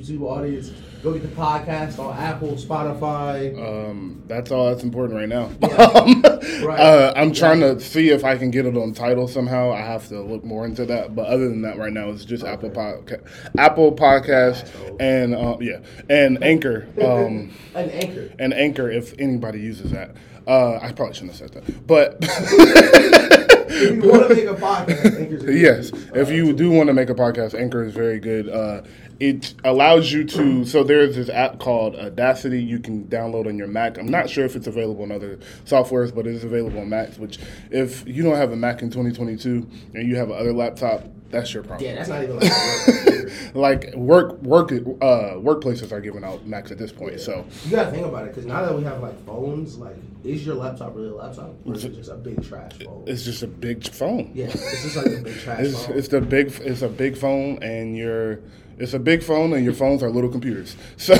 YouTube audience, go get the podcast on Apple, Spotify. Um, that's all that's important right now. Yeah. Um, Right. uh, I'm trying to see if I can get it on Tidal somehow. I have to look more into that. But other than that, right now it's just Apple Podcast, Apple Podcast, and uh, yeah, and Anchor, um, An anchor. and Anchor. If anybody uses that, uh, I probably shouldn't have said that, but. If you want to make a podcast, anchor's a good Yes, use. if you do want to make a podcast, Anchor is very good. Uh, it allows you to. So there's this app called Audacity. You can download on your Mac. I'm not sure if it's available on other softwares, but it is available on Macs. Which, if you don't have a Mac in 2022 and you have another laptop, that's your problem. Yeah, that's not even like work. like work work uh, workplaces are giving out Macs at this point. So You gotta think about it, because now that we have like phones, like, is your laptop really a laptop, or is it just a big trash phone? it's just a big phone. Yeah, it's just like a big trash It's, phone. it's the big it's a big phone and your it's a big phone and your phones are little computers. So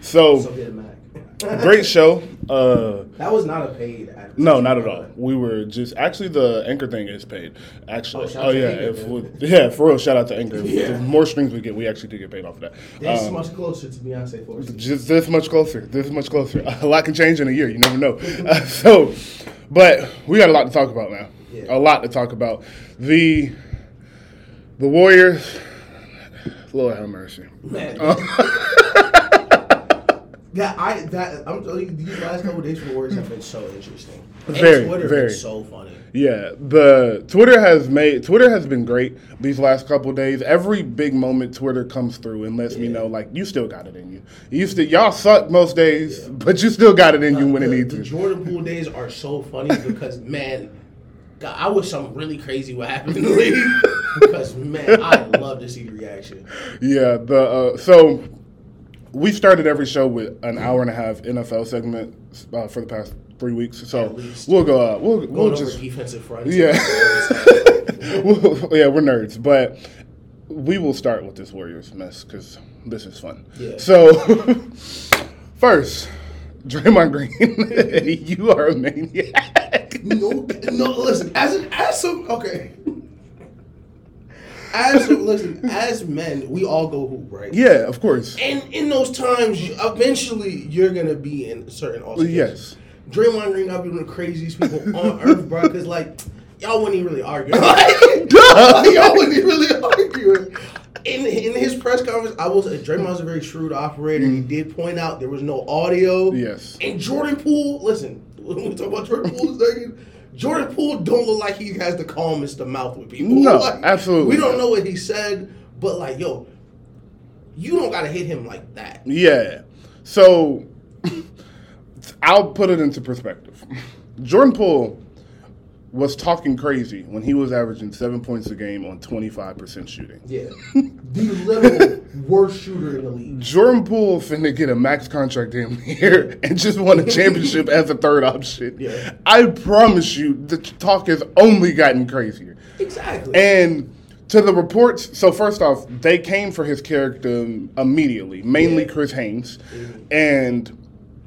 so so get a Mac. Great show. Uh That was not a paid. no, not at all. We were just actually the anchor thing is paid. Actually, Oh, oh, yeah, if we, yeah, for real. Shout out to Anchor. Yeah. The more streams we get, we actually do get paid off of that. This Um, much closer to Beyonce for us. just this much closer. This much closer. A lot can change in a year. You never know. Uh, so, but we got a lot to talk about now. Yeah. A lot to talk about. The the Warriors. Lord have mercy. Man. Uh. yeah, I that I'm telling you, these last couple days for Warriors have been so interesting. And Very, Twitter very. so funny. Yeah, the Twitter has made Twitter has been great these last couple days. Every big moment, Twitter comes through and lets me know like you still got it in you. You still y'all suck most days, but you still got it in you when it the, needs the to. Jordan Poole days are so funny because man, God, I wish something really crazy would happen in the league because man, I love to see the reaction. Yeah, the uh, so we started every show with an hour and a half NFL segment uh, for the past three weeks. So we'll go. Uh, we'll Going we'll just defensive fronts. yeah. We'll- yeah, we're nerds, but we will start with this Warriors mess because this is fun. Yeah. So first, Draymond Green, you are a maniac. no, no. Listen, as an as some okay. As listen, as men, we all go hoop, right? Yeah, of course. And in those times, you- eventually, you're gonna be in certain altercations. Yes. Draymond Green got to be one of the craziest people on earth, bro. Because like, y'all wouldn't even really argue. Like, y'all wouldn't even really argue. In, in his press conference, I was Draymond's a very shrewd operator. He did point out there was no audio. Mm. Yes. And Jordan Poole, listen, when we talk about Jordan Poole a second, Jordan Poole don't look like he has the calmest of mouth with people. No, Like, absolutely We don't know what he said, but like, yo, you don't gotta hit him like that. Yeah. So I'll put it into perspective. Jordan Poole was talking crazy when he was averaging seven points a game on 25% shooting. Yeah. the literal worst shooter in the league. Jordan Poole finna get a max contract damn near and just won a championship as a third option. Yeah. I promise you, the talk has only gotten crazier. Exactly. And to the reports, so first off, they came for his character immediately, mainly Yeah. Chris Haynes, and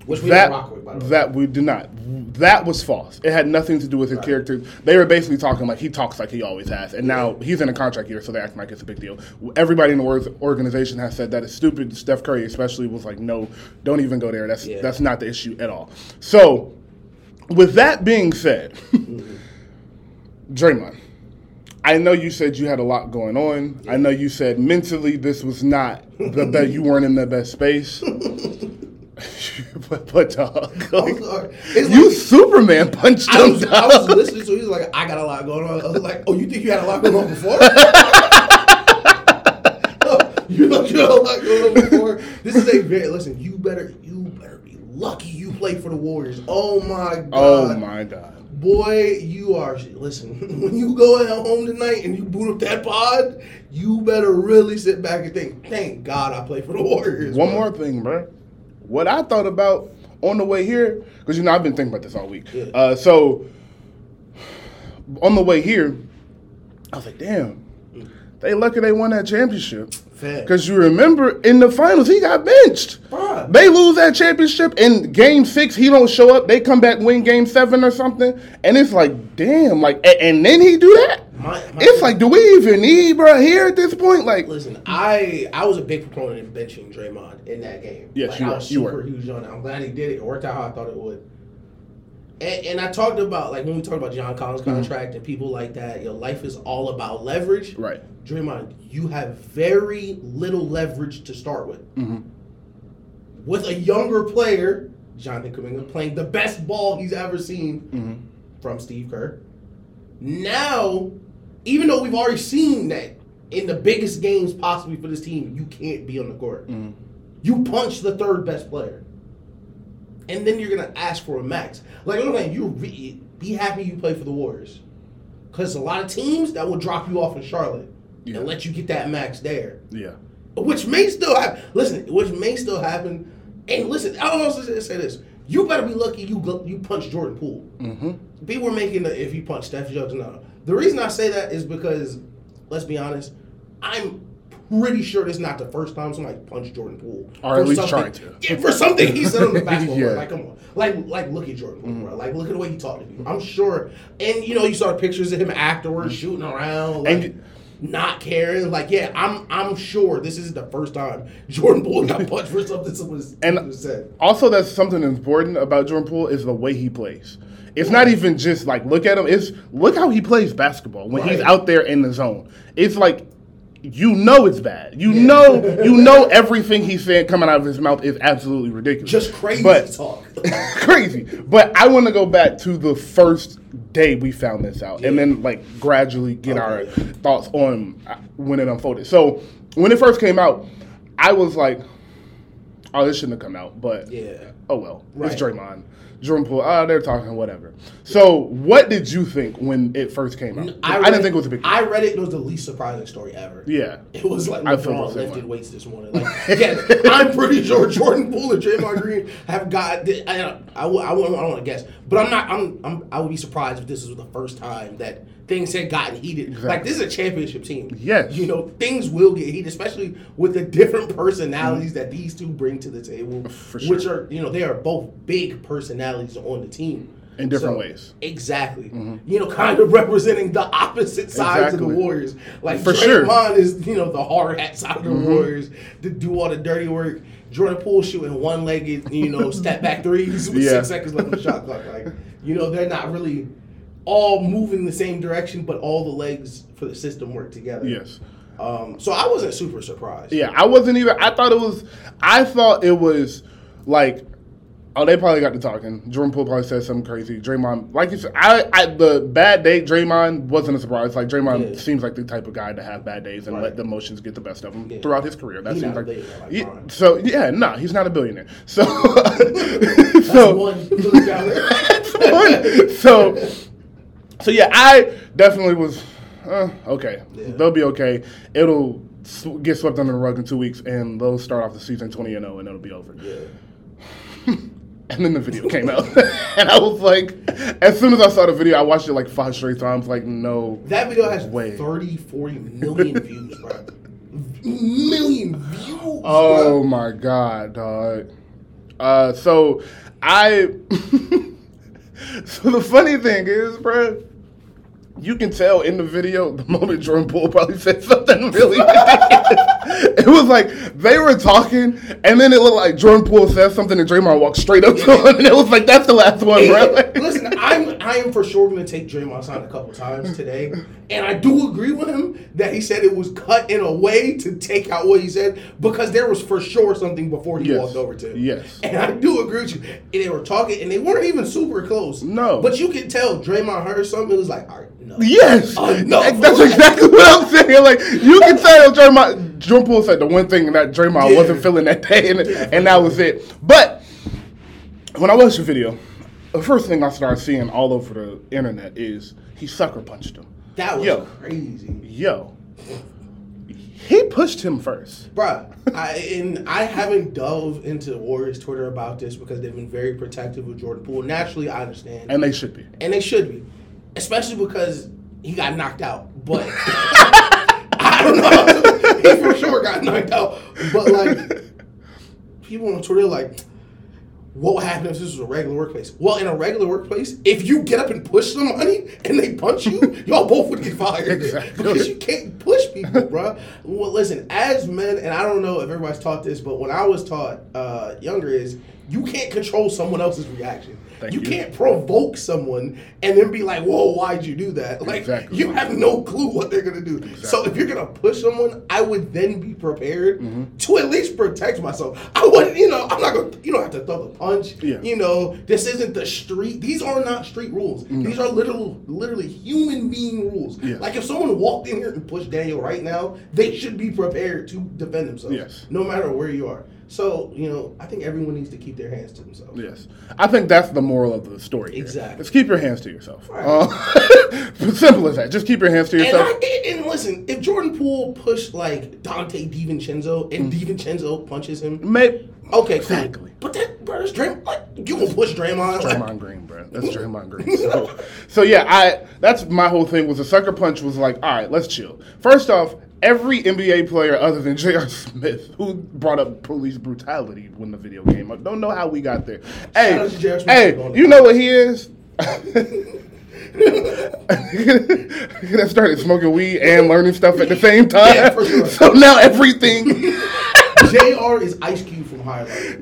Which we that don't rock with, by the way. that we do not. That was false. It had nothing to do with his Right. character. They were basically talking like he talks like he always has, and now he's in a contract year, so they act like it's a big deal. Everybody in the organization has said that it's stupid. Steph Curry, especially, was like, "No, don't even go there. That's Yeah. that's not the issue at all." So, with that being said, Draymond. I know you said you had a lot going on. I know you said mentally this was not the best. You weren't in the best space. but, but dog, like, you Superman punched I him. was, I was dog. listening, so he was like, I got a lot going on. I was like, oh, you think you had a lot going on before? you know you had a lot going on before. This is a very listen. You better, you better be lucky you play for the Warriors. Oh my oh god. Oh my god. Boy, you are listen. When you go at home tonight and you boot up that pod, you better really sit back and think. Thank God I play for the Warriors. One bro." more thing, bro. What I thought about on the way here, because you know I've been thinking about this all week. Yeah. Uh, so on the way here, I was like, damn, they lucky they won that championship. Because you remember in the finals he got benched. Bruh. They lose that championship in game six, he don't show up. They come back win game seven or something, and it's like, damn, like, a- and then he do that. My, my It's like, do we even need bro here at this point? Like, Listen, I I was a big proponent of benching Draymond in that game. Yes, like, you I were, was you super were. huge on it. I'm glad he did it. It worked out how I thought it would. And, and I talked about like when we talked about John Collins' Mm-hmm. contract and people like that. Your life is all about leverage. right. Draymond, you have very little leverage to start with. Mm-hmm. With a younger player, Jonathan Kuminga playing the best ball he's ever seen Mm-hmm. from Steve Kerr. Now, even though we've already seen that in the biggest games possibly for this team, you can't be on the court. Mm-hmm. You punch the third best player, and then you're gonna ask for a max. Like I'm saying, you re- be happy you play for the Warriors, because a lot of teams that will drop you off in Charlotte Yeah. and let you get that max there Yeah. which may still happen. Listen, which may still happen. And listen, I also say this: you better be lucky you go, you punch Jordan Poole. Mm-hmm. People were making the if you punch Steph jokes. No, the reason I say that is because let's be honest, I'm pretty sure this is not the first time somebody punched Jordan Poole, Or at for least to. Yeah, for something he said on the basketball Yeah. court. Like, come on, like, like look at Jordan Poole, mm. bro. Like, look at the way he talked to people. I'm sure, and you know, you saw pictures of him afterwards mm. shooting around, like, And- not caring. Like, yeah, I'm, I'm sure this is the first time Jordan Poole got punched for something someone And- said. Also, that's something important about Jordan Poole is the way he plays. It's not even just like look at him. It's look how he plays basketball when he's out there in the zone. It's like you know it's bad. You Yeah. know you know everything he's saying coming out of his mouth is absolutely ridiculous. Just crazy But talk. crazy. But I want to go back to the first day we found this out, and then like gradually get our thoughts on uh, when it unfolded. So when it first came out, I was like, "Oh, this shouldn't have come out," but yeah. oh well, Right. it's Draymond. Jordan Poole, ah, they're talking, whatever. So, what did you think when it first came out? I, read didn't think it was a big deal. I read it. It was the least surprising story ever. yeah. It was like I LeBron lifted weights this morning. Like, yeah, I'm pretty sure Jordan Poole and Draymond Green have got. I, I, I, won't- I don't want to guess, but I'm not. I'm, I'm. I would be surprised if this was the first time that things had gotten heated. Like this is a championship team. Yes. you know things will get heated, especially with the different personalities that these two bring to the table. For sure. Which are you know they are both big personalities on the team In different ways. Exactly. You know, kind of representing the opposite sides of the Warriors. Like For sure. Draymond is, you know, the hard hat side of the Warriors to do all the dirty work. Jordan Poole shooting one legged, you know, step back threes with Yeah. six seconds left on the shot clock. Like, you know, they're not really all moving the same direction, but all the legs for the system work together. Yes. Um, so I wasn't super surprised. Yeah, I wasn't even. I thought it was. I thought it was like. Oh, they probably got to talking. Jordan Poole probably said something crazy. Draymond, like you said, I, I the bad day. Draymond wasn't a surprise. Like Draymond Yeah. seems like the type of guy to have bad days and Right. let the emotions get the best of him Yeah. throughout his career. That He seems like, like Bron. so yeah, no, he's not a billionaire. So That's so one down so, so yeah, I definitely was uh, okay. Yeah. They'll be okay. It'll sw- get swept under the rug in two weeks, and they'll start off the season twenty and zero, and it'll be over. And then the video came out, and I was like, as soon as I saw the video, I watched it like five straight times. Like, no, That video has Way. 30, 40 million views, bro. Million views, Oh bro. my god, dog. Uh, so I. so the funny thing is, bro, you can tell in the video the moment Jordan Poole probably said something really it was like they were talking, and then it looked like Jordan Poole said something, and Draymond walked straight up to him, and it was like, "That's the last one, bro." Like- Listen, I'm I am for sure going to take Draymond's side a couple times today, and I do agree with him that he said it was cut in a way to take out what he said because there was for sure something before he Yes. walked over to him. Yes. and I do agree with you. And they were talking, and they weren't even super close. No. but you could tell Draymond heard something. It was like, all right, no, Yes, no. Like, that's exactly what I'm saying. Like you can tell Draymond, Jordan Poole said the one thing that Draymond Yeah. wasn't feeling that day, and, Yeah, and that was it. But when I watched the video, the first thing I started seeing all over the internet is he sucker punched him. that was Yo. crazy. Yo, he pushed him first. Bruh, I and I haven't dove into Warriors Twitter about this because they've been very protective of Jordan Poole. Naturally, I understand, And they should be. and they should be, especially because he got knocked out. But I don't know, he for sure got knocked out. But like, people on Twitter like, what would happen if this was a regular workplace? Well, in a regular workplace, if you get up and push somebody and they punch you, y'all both would get fired. Exactly. Because you can't push people, bro. Well, listen, as men, and I don't know if everybody's taught this, but when I was taught uh, younger, is you can't control someone else's reaction. Thank you, you. can't provoke someone and then be like, "Whoa, why'd you do that?" Like Exactly. you have no clue what they're gonna do. So if you're gonna push someone, I would then be prepared Mm-hmm. to at least protect myself. I wouldn't, you know, I'm not gonna. You don't have to throw the punch. Yeah. You know, this isn't the street. These are not street rules. These are literal, literally human being rules. Yeah. Like if someone walked in here and pushed Daniel right now, they should be prepared to defend themselves. Yes. No matter where you are. So you know, I think everyone needs to keep their hands to themselves. Yes, I think that's the moral of the story. here. Exactly. Just keep your hands to yourself. Right. Uh, simple as that. Just keep your hands to And, yourself. I, and listen, if Jordan Poole pushed like Donte DiVincenzo and DiVincenzo punches him, Maybe. okay, cool. Exactly. But that, bro, that's Draymond. Like, you gonna push Draymond? Like, Draymond Green, bro. That's Draymond Green. So, so yeah, I that's my whole thing was the sucker punch was like, all right, let's chill. First off, every NBA player other than J.R. Smith who brought up police brutality when the video came up, don't know how we got there. Hey, out to J.R. Smith for going hey, you know what he is? that started smoking weed and learning stuff at the same time. Yeah, sure. So now everything. Jr. is Ice Cube from High Life.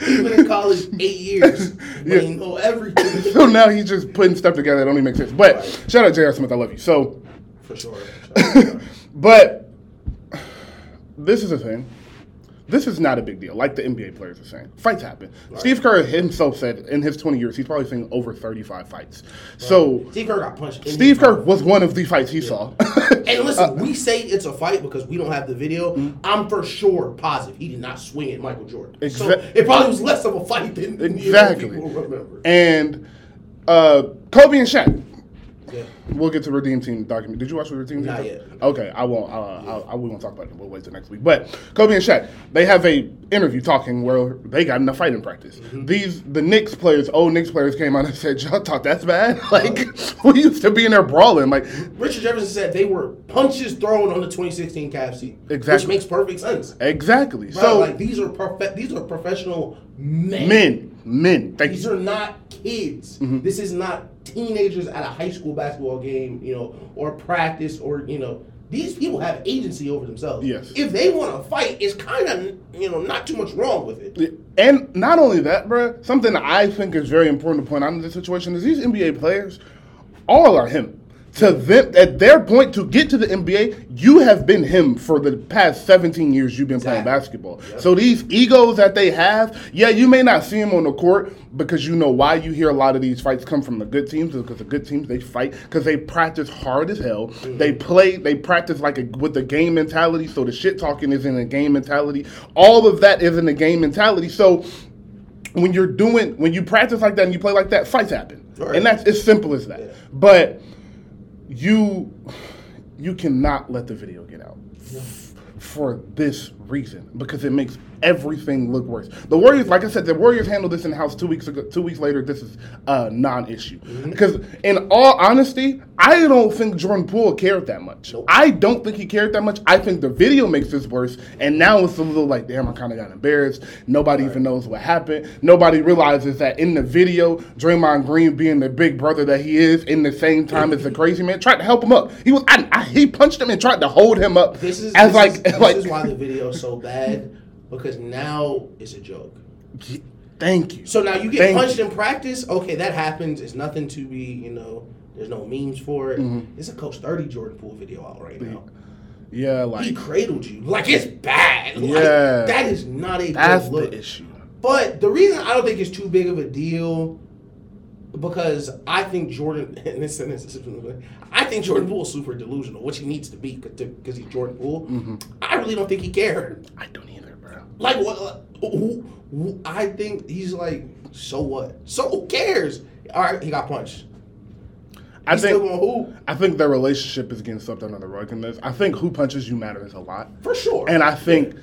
He's been in college eight years, but he know everything so now he's just putting stuff together that don't even make sense. But shout out J.R. Smith, I love you. So for sure. But this is the thing. This is not a big deal, like the NBA players are saying. Fights happen. Steve Kerr himself said in his 20 years, he's probably seen over 35 fights. So Steve Kerr got punched. Steve Kerr was one of the fights he saw. And listen, we say it's a fight because we don't have the video. I'm for sure positive he did not swing at Michael Jordan. so it probably was less of a fight than, than you know, Exactly. people remember. and uh, Kobe and Shaq. Yeah. We'll get to Redeem Team document. Did you watch the Redeem Team? Not yet. Okay, I won't. Uh, I'll, I, we won't talk about it. We'll wait till next week. But Kobe and Shaq, they have a interview talking where they got in a fight in practice. Mm-hmm. These the Knicks players, old Knicks players, came out and said, "Y'all thought that's bad? Like we used to be in there brawling. Like Richard Jefferson said they were punches thrown on the 2016 Cavs team, Exactly. which makes perfect sense. exactly. So like these are these are professional men. men, men. Thank These you. are not kids. Mm-hmm. This is not teenagers at a high school basketball game, you know, or practice, or you know. These people have agency over themselves. Yes. If they want to fight, it's kind of you know not too much wrong with it. And not only that, bruh, something I think is very important to point out in this situation is these NBA players all are him. To them, at their point to get to the NBA, you have been him for the past 17 years you've been playing Exactly. basketball. So these egos that they have, yeah, you may not see them on the court because you know why you hear a lot of these fights come from the good teams because the good teams they fight because they practice hard as hell. Mm-hmm. They play, they practice like a, with the game mentality. So the shit talking is in a game mentality. All of that is in the game mentality. So when you're doing when you practice like that and you play like that, fights happen, Right. and that's as simple as that. Yeah. But you you cannot let the video get out. F- for this reason because it makes everything look worse. The Warriors, like I said, the Warriors handled this in house two weeks ago. Two weeks later, this is a non-issue Mm-hmm. because, in all honesty, I don't think Jordan Poole cared that much. Nope. I don't think he cared that much. I think the video makes this worse, and now it's a little like, damn, I kind of got embarrassed. Nobody even knows what happened. Nobody realizes that in the video, Draymond Green, being the big brother that he is, in the same time as the crazy man, tried to help him up. He was, I, I, he punched him and tried to hold him up. This is as this like, is, this like, is why the video is so bad because now it's a joke. thank you. So now you get Thank punched you. in practice. Okay, that happens. It's nothing to be, you know. There's no memes for it. Mm-hmm. It's a Coach 30 Jordan Poole video out right now. Yeah, like. He cradled you. Like it's bad. Like, Yeah. that is not a that's good look. the issue. But the reason I don't think it's too big of a deal because I think Jordan and this, this I think Jordan Poole is super delusional, which he needs to be because he's Jordan Poole. Mm-hmm. I really don't think he cared. I don't either, bro. Like what? Who, who, I think he's like, so what? So who cares? All right, he got punched. I He's think who I think their relationship is getting swept under the rug in this. I think who punches you matters a lot. for sure. And I think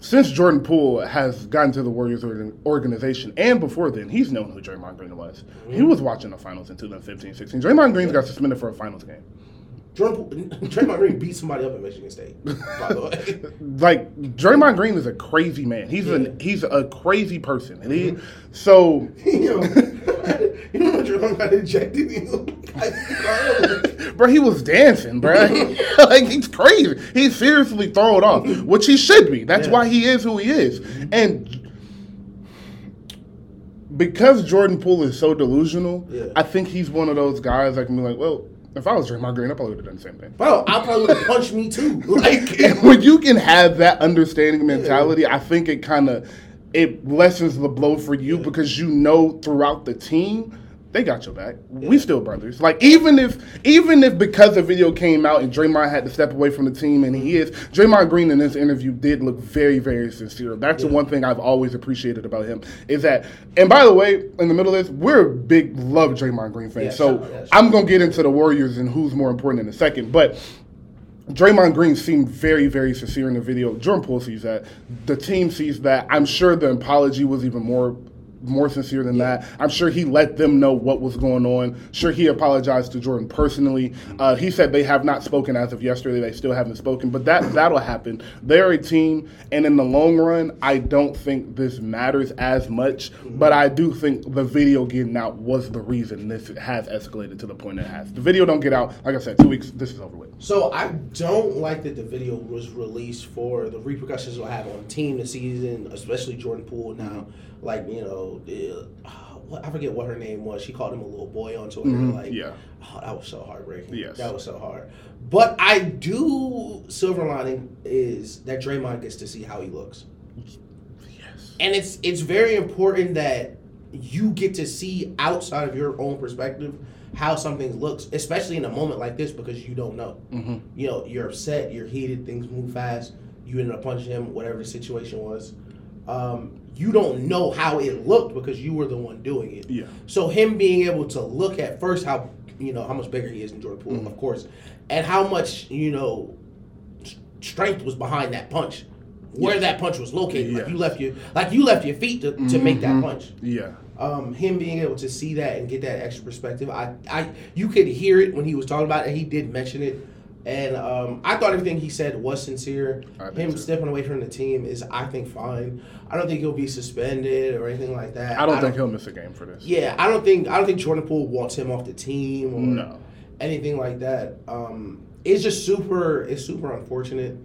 since Jordan Poole has gotten to the Warriors organization, and before then, he's known who Draymond Green was. He mm-hmm. was watching the finals in 2015 16. Draymond Green got suspended for a finals game. Jordan, Draymond Green beat somebody up at Michigan State. By the way, like Draymond Green is a crazy man. He's Yeah. an he's a crazy person, and he mm-hmm. so you know, you know when Draymond got ejected. You know, bro, he was dancing, bro. like he's crazy. He's seriously thrown off, which he should be. That's Yeah. why he is who he is, and. Because Jordan Poole is so delusional, Yeah. I think he's one of those guys that can be like, well, if I was Draymond Green, I probably would have done the same thing. bro, I probably would have punched me too. Like, when you can have that understanding mentality, I think it kind of it lessens the blow for you because you know throughout the team they got your back. We still brothers. Like even if even if because the video came out and Draymond had to step away from the team and he is Draymond Green in this interview did look very very sincere. That's the one thing I've always appreciated about him is that. And by the way, in the middle of this, we're big love Draymond Green fans. Yeah, so sure, yeah, sure. I'm gonna get into the Warriors and who's more important in a second, but. Draymond Green seemed very, very sincere in the video. Jordan Poole sees that. The team sees that. I'm sure the apology was even more more sincere than that. I'm sure he let them know what was going on. Sure, he apologized to Jordan personally. Uh, he said they have not spoken as of yesterday. They still haven't spoken, but that that'll happen. They're a team, and in the long run, I don't think this matters as much. But I do think the video getting out was the reason this has escalated to the point it has. The video don't get out, like I said, two weeks. This is over with. So I don't like that the video was released for the repercussions it'll have on the team this season, especially Jordan Poole now. Like you know, uh, what, I forget what her name was. She called him a little boy on Twitter. Like, Yeah. oh, that was so heartbreaking. Yes. that was so hard. But I do silver lining is that Draymond gets to see how he looks, Yes. and it's it's very important that you get to see outside of your own perspective how something looks, especially in a moment like this because you don't know Mm-hmm. you know, you're upset, you're heated, things move fast, you ended up punching him, whatever the situation was. Um, you don't know how it looked because you were the one doing it. Yeah. So him being able to look at first how you know how much bigger he is than Jordan Poole, Mm-hmm. of course, and how much you know strength was behind that punch, where Yes. that punch was located. Like you left your like you left your feet to, to make that punch Yeah. um, him being able to see that and get that extra perspective, I, I, you could hear it when he was talking about it. He did mention it, and um, I thought everything he said was sincere. I Him too. stepping away from the team is, I think, fine. I don't think he'll be suspended or anything like that. I don't think he'll miss a game for this. Yeah, I don't think I don't think Jordan Poole wants him off the team or No. anything like that. Um, it's just super. It's super unfortunate.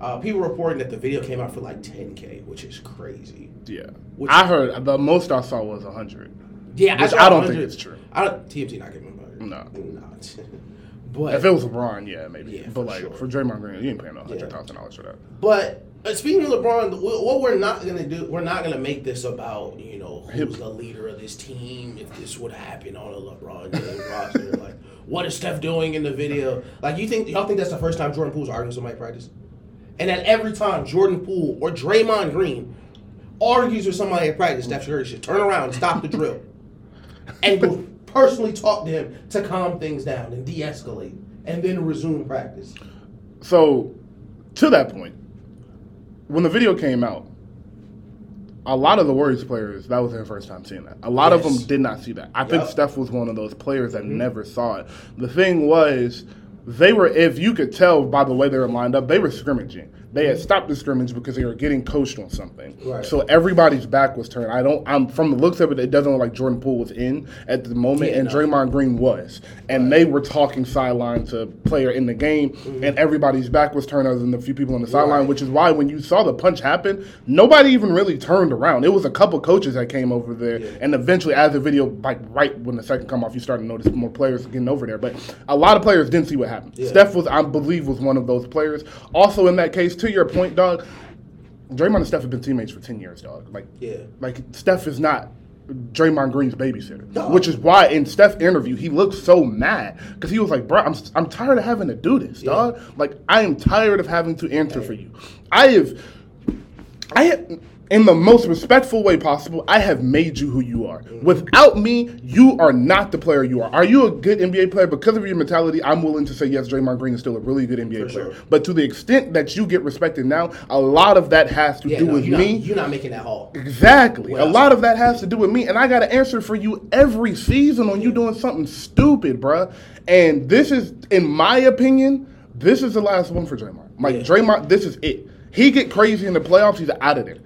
Uh, people reporting that the video came out for like 10k, which is crazy. Yeah. Which- I heard the most I saw was 100. Yeah, saw I don't think it's true. I don't, TMZ not giving him No. not. but If it was LeBron, yeah, maybe. Yeah, but for like sure. for Draymond Green, you ain't paying no hundred thousand dollars for that. but uh, speaking of LeBron, what we're not gonna do, we're not gonna make this about you know who's the leader of this team. If this would happen on a LeBron James roster, like what is Steph doing in the video? Like you think y'all think that's the first time Jordan Poole's arguing with somebody practice? And that every time Jordan Poole or Draymond Green argues with somebody at practice, Steph Curry should turn around stop the drill and go personally talk to him to calm things down and de-escalate, and then resume practice. So, to that point, when the video came out, a lot of the Warriors players that was their first time seeing that. A lot of them did not see that. I think Steph was one of those players that mm-hmm. never saw it. The thing was, they were if you could tell by the way they were lined up, they were scrimmaging. They had stopped the scrimmage because they were getting coached on something. Right. So everybody's back was turned. I don't. I'm from the looks of it. It doesn't look like Jordan Poole was in at the moment, Yeah, and no. Draymond Green was, and they were talking sideline to player in the game, and everybody's back was turned other than the few people on the sideline, Mm-hmm. Right. which is why when you saw the punch happen, nobody even really turned around. It was a couple coaches that came over there, Yeah. and eventually, as the video like right when the second come off, you started to notice more players getting over there. But a lot of players didn't see what happened. Yeah. Steph was, I believe, was one of those players. Also, in that case, to your point, dog. Draymond and Steph have been teammates for ten years, dog. Like, Yeah. like Steph is not Draymond Green's babysitter, No. which is why in Steph's interview he looked so mad because he was like, "Bro, I'm I'm tired of having to do this, Yeah. dog. Like, I am tired of having to answer for you. I have, I have, in the most respectful way possible, I have made you who you are. Without me, you are not the player you are. Are you a good NBA player? Because of your mentality, I'm willing to say yes, Draymond Green is still a really good NBA For player. sure. But to the extent that you get respected now, a lot of that has to Yeah, do no, with you're me. Not, you're not making that haul. Exactly. Well- a lot of that has to do with me, and I got to answer for you every season on you doing something stupid, bruh. And this is, in my opinion, this is the last one for Draymond. Like Yeah. Draymond, this is it. He get crazy in the playoffs, he's out of there.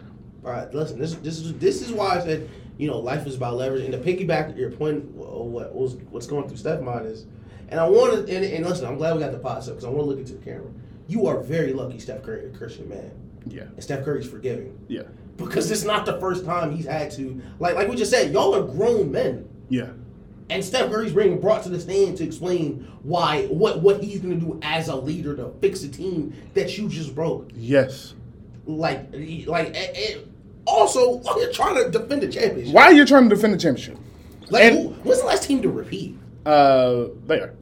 All right, listen. This this is this is why I said you know life is about leverage. And to piggyback your point, what was what's going through Steph's mind is, and I want to and, and listen. I'm glad we got the pod up because I want to look into the camera. You are very lucky, Steph Curry, a Christian man, Yeah, and Steph Curry's forgiving yeah, because it's not the first time he's had to like like we just said. Y'all are grown men. yeah, And Steph Curry's being brought to the stand to explain why what what he's going to do as a leader to fix a team that you just broke. yes. Like like and, and also while you're trying to defend the championship. Why are you trying to defend the championship? Like And- who, when's the last team to repeat? Uh, there.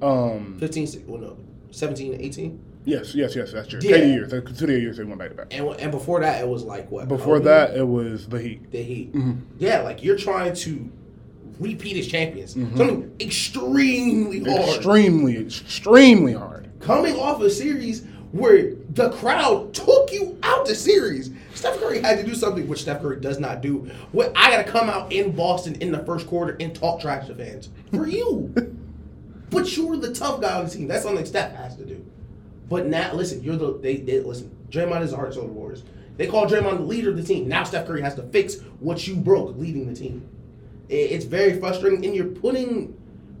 Um, 15, six- well no, 17, 18? yes, yes, yes. That's true. Yeah. Eighty years. The two years they went back to back. And and before that it was like what? Before that, it was the Heat. the Heat. Mm-hmm. Yeah, like you're trying to repeat as champions. Something extremely hard. Extremely, extremely hard. coming off a series where the crowd took you out the series. Steph Curry had to do something which Steph Curry does not do. Where I got to come out in Boston in the first quarter and talk trash to fans for you. but you're the tough guy on the team. That's something Steph has to do. But now, listen, you're the they, they listen. Draymond is the heart and soul of the Warriors. They call Draymond the leader of the team. Now Steph Curry has to fix what you broke leading the team. It- it's very frustrating, and you're putting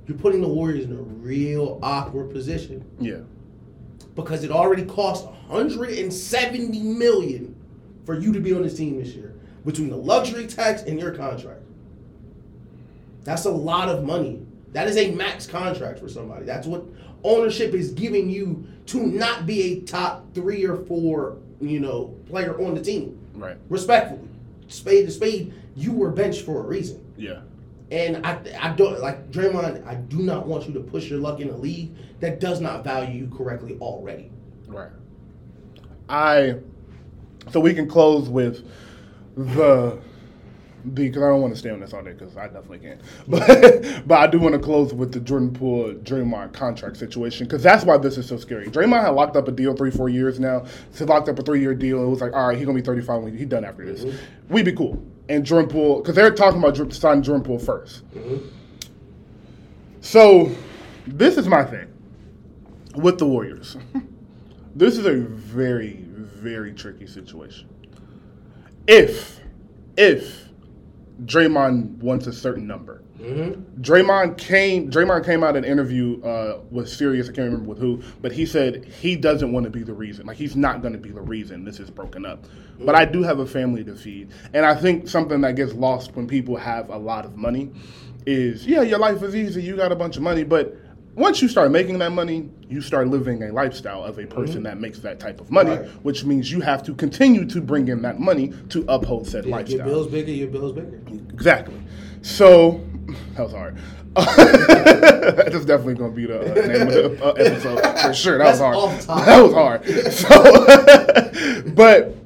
you're putting the Warriors in a real awkward position Yeah. because it already cost 170 million for you to be on this team this year between the luxury tax and your contract. That's a lot of money. That is a max contract for somebody. That's what ownership is giving you to not be a top three or four, you know, player on the team. Right. Respectfully, spade to spade, you were benched for a reason. Yeah. And I, I don't like Draymond. I do not want you to push your luck in a league that does not value you correctly already. Right. I. So we can close with the the because I don't want to stay on this all day because I definitely can't. But but I do want to close with the Jordan Poole Draymond contract situation because that's why this is so scary. Draymond had locked up a deal three four years now. So locked up a three year deal. It was like all right, he's gonna be thirty five when he's done after this. Mm-hmm. We'd be cool. And Jordan Poole because they're talking about signing Jordan Poole 1st mm-hmm. So this is my thing with the Warriors. this is a very, very tricky situation. If, if Draymond wants a certain number, Draymond came. Draymond came out in an interview uh, with Sirius. I can't remember with who, but he said he doesn't want to be the reason. Like he's not going to be the reason this is broken up. But I do have a family to feed, and I think something that gets lost when people have a lot of money is yeah, your life is easy. You got a bunch of money, but once you start making that money, you start living a lifestyle of a person that makes that type of money, Right. which means you have to continue to bring in that money to uphold said Your lifestyle. Your bills bigger, your bills bigger. Exactly. So that was hard. That's definitely going to be the uh, name of the uh, episode for sure. That was hard. That was hard. So, but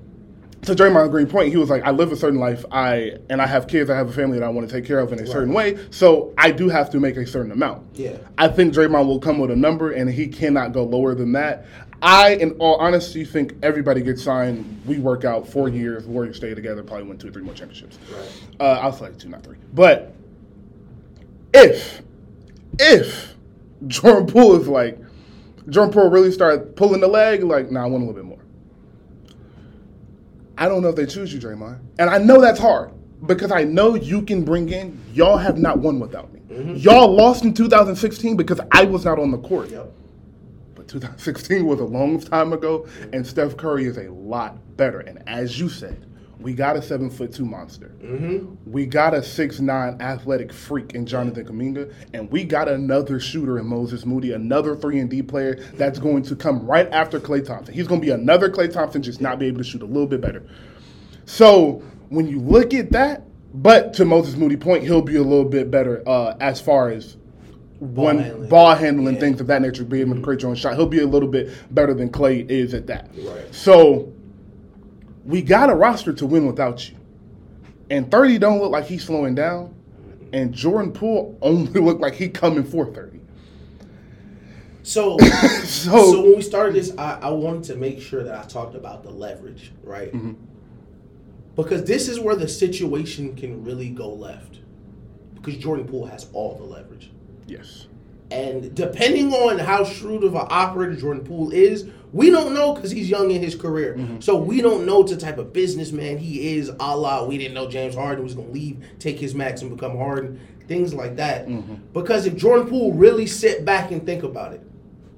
to Draymond Green point, he was like, "I live a certain life. I and I have kids. I have a family that I want to take care of in a certain way. So I do have to make a certain amount. Yeah. I think Draymond will come with a number, and he cannot go lower than that. I, in all honesty, think everybody gets signed. We work out four years. Warriors stay together. Probably win two or three more championships. Right. Uh, I'll say two, not three. But if, if Jordan Poole is like, Jordan Poole really start pulling the leg, like, nah, I want a little bit more. I don't know if they choose you, Draymond. And I know that's hard because I know you can bring in, y'all have not won without me. Mm-hmm. Y'all lost in 2016 because I was not on the court. Yep. But 2016 was a long time ago, and Steph Curry is a lot better. And as you said, we got a seven foot two monster. We got a six nine athletic freak in Jonathan Kuminga, and we got another shooter in Moses Moody, another three and D player that's going to come right after Klay Thompson. He's going to be another Klay Thompson, just not be able to shoot a little bit better. So when you look at that, but to Moses Moody point, he'll be a little bit better uh, as far as one handling. ball handling Yeah. things of that nature, being able to create your own shot. He'll be a little bit better than Klay is at that. Right. So we got a roster to win without you. And 30 don't look like he's slowing down. And Jordan Poole only looked like he coming for 30. So, So- so, when we started this, I, I wanted to make sure that I talked about the leverage, right? Mm-hmm. Because this is where the situation can really go left. Because Jordan Poole has all the leverage. Yes. And depending on how shrewd of an operator Jordan Poole is, we don't know because he's young in his career. Mm-hmm. So we don't know the type of businessman he is, a la we didn't know James Harden was going to leave, take his max and become Harden, things like that. Mm-hmm. Because if Jordan Poole really sit back and think about it,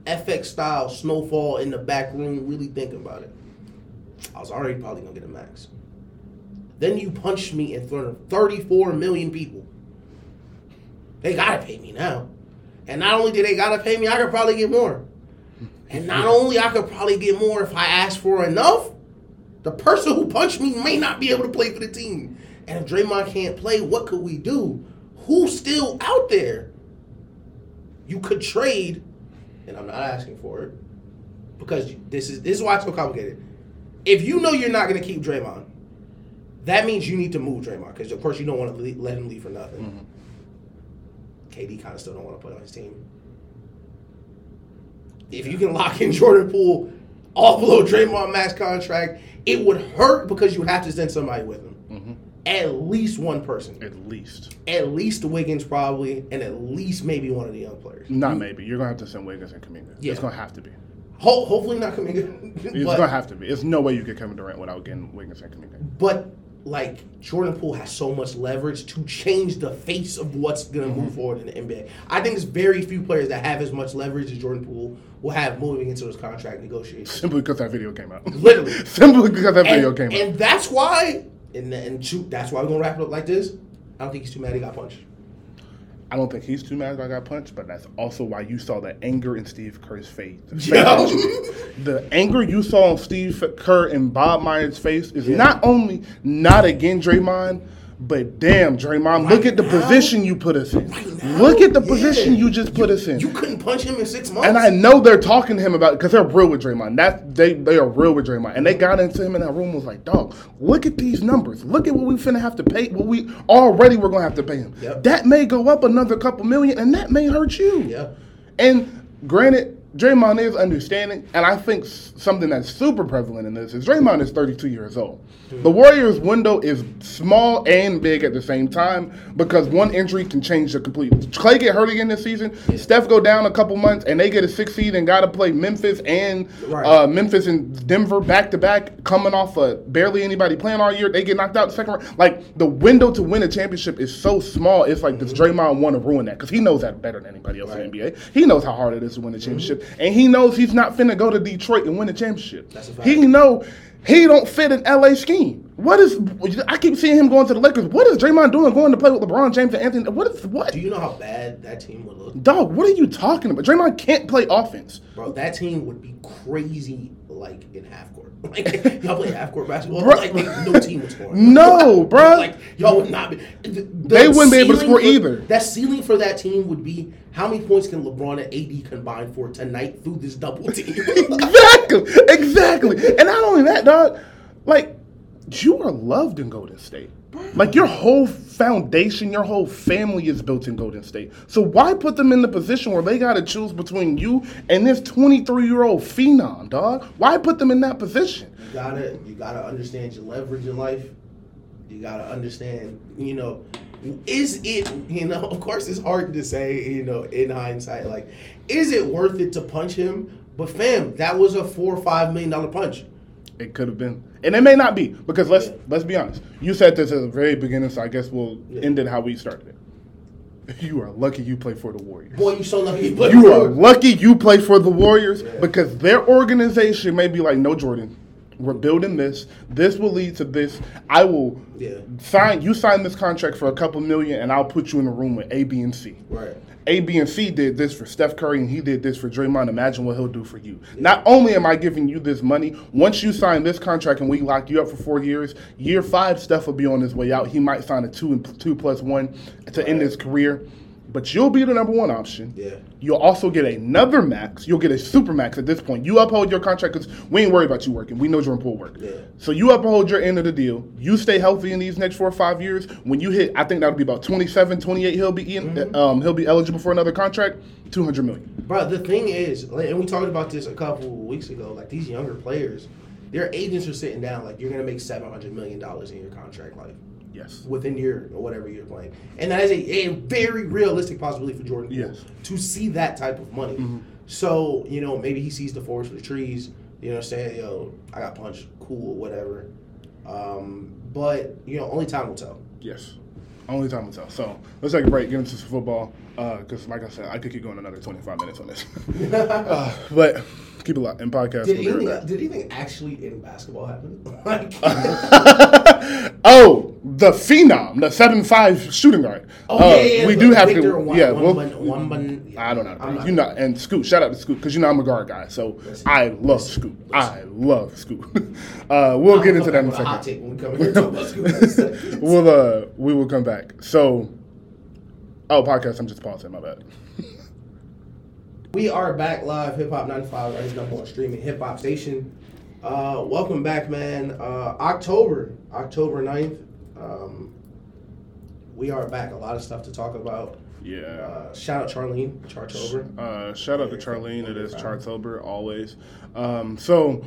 FX style, snowfall in the back room, really think about it, I was already probably going to get a max. Then you punched me in front of 34 million people. They got to pay me now. And not only do they gotta pay me, I could probably get more. And not only I could probably get more if I ask for enough, the person who punched me may not be able to play for the team. And if Draymond can't play, what could we do? Who's still out there? You could trade, and I'm not asking for it because this is this is why it's so complicated. If you know you're not going to keep Draymond, that means you need to move Draymond because of course you don't want to let him leave for nothing. Mm-hmm. KD kind of still don't want to play on his team. If you can lock in Jordan Poole all below Draymond max contract, it would hurt because you have to send somebody with him. Mm-hmm. At least one person. At least. At least Wiggins probably, and at least maybe one of the young players. Not maybe. You're gonna have to send Wiggins and Kuminga. Yeah. It's gonna have to be. Ho- hopefully not coming in. It's gonna have to be. There's no way you get Kevin Durant without getting Wiggins and Kuminga. but like Jordan Poole has so much leverage to change the face of what's going to move mm-hmm. forward in the NBA. I think there's very few players that have as much leverage as Jordan Poole will have moving into his contract negotiations. Simply because that video came out. Literally. Simply because that video and, came out. and that's why, and and shoot, that's why we're gonna wrap it up like this. I don't think he's too mad he got punched. I don't think he's too mad that I got punched, but that's also why you saw the anger in Steve Kerr's face. Yeah. the anger you saw on Steve Kerr and Bob Myers' face is Yeah. not only not again Draymond, but damn Draymond, look at the now? position you put us in. Right now? look at the Yeah. position you just put us in. You couldn't punch him in six months. and I know they're talking to him about because they're real with Draymond. That they they are real with Draymond, and they got into him in that room and was like, "Dog, look at these numbers. Look at what we finna have to pay. What we already we're gonna have to pay him. Yep. That may go up another couple million, and that may hurt you. Yeah. And granted, Draymond is understanding, and I think something that's super prevalent in this is Draymond is 32 years old. The Warriors' window is small and big at the same time because one injury can change the complete. Klay get hurt again this season. Steph go down a couple months, and they get a six seed and got to play Memphis and Right. uh, Memphis and Denver back to back, coming off of barely anybody playing all year. They get knocked out the second round. Like the window to win a championship is so small. It's like does Draymond want to ruin that? Because he knows that better than anybody else in the NBA. He knows how hard it is to win a championship, and he knows he's not finna go to Detroit and win a championship. That's a fact. He know he don't fit an LA scheme. What is? I keep seeing him going to the Lakers. What is Draymond doing going to play with LeBron James and Anthony? What is what? Do you know how bad that team would look? Dog, what are you talking about? Draymond can't play offense. Bro, that team would be crazy like in half court. Like y'all play half court basketball, like no team would score. No, bro. Like y'all would not be. the- the They wouldn't be able to score for- either. That ceiling for that team would be how many points can LeBron and AD combine for tonight through this double team? exactly, exactly. And not only that, dog, like you are loved in Golden State. Like your whole foundation, your whole family is built in Golden State. So why put them in the position where they got to choose between you and this 23 year old phenom, dog? Why put them in that position? you gotta you gotta understand your leverage in life. You gotta understand, you know, is it you know, of course it's hard to say, you know, in hindsight, like, is it worth it to punch him? But fam, that was a four or five million dollar punch. It could have been, and it may not be because let's Yeah. let's be honest. You said this at the very beginning, so I guess we'll Yeah. end it how we started it. You are lucky you play for the Warriors. Boy, you're so lucky you played You are lucky you play for the Warriors Yeah. because their organization may be like, no, Jordan, we're building this. This will lead to this. I will Yeah. sign. You sign this contract for a couple million, and I'll put you in a room with A, B, and C. Right. A, B, and C did this for Steph Curry, and he did this for Draymond. Imagine what he'll do for you. Not only am I giving you this money, once you sign this contract and we lock you up for four years, year five, Steph will be on his way out. He might sign a two and two plus one to end his career. But you'll be the number one option. Yeah. You'll also get another max. You'll get a super max at this point. You uphold your contract because we ain't worried about you working. We know Jordan Poole work. Yeah. So you uphold your end of the deal. You stay healthy in these next four or five years. When you hit, I think that'll be about 27, 28, he'll be in, Mm-hmm. um, he'll be eligible for another contract. 200 million. Bro, the thing is, and we talked about this a couple weeks ago. Like these younger players, their agents are sitting down. Like you're gonna make seven hundred million dollars in your contract life Yes. within your or whatever you're playing, and that is a, a very realistic possibility for Jordan Yes. Mm-hmm. to see that type of money. So you know maybe he sees the forest for the trees. You know, saying yo, I got punched, cool, whatever. Um, but you know, only time will tell. Yes. Only time will tell. So let's take a break, get into some football. Because, like I said, I could keep going another 25 minutes on this. uh, but keep it locked in podcast. Did we'll anything, did anything actually in basketball happen? like, oh, the phenom, the seven five shooting guard. Oh, Uh, yeah, yeah, we do have Victor to. Wan- yeah, we'll, Wamban- Wamban- I don't know. I'm not- you know, and Scoot. Shout out to Scoot because you know I'm a guard guy, so Listen, I love listen, Scoot. listen. I love Scoot. uh, we'll get into that in a second. take we come here and talk about school in a second. We'll uh, we will come back. So, oh, podcast. I'm just pausing. My bad. We are back live, Hip Hop 95, right? number one streaming hip hop station. Uh, welcome back, man. Uh, October, October 9th. Um, we are back. A lot of stuff to talk about. Yeah. Uh, shout out Charlene, Chartover. Uh, shout out to Charlene. It is Chartober always. Um, so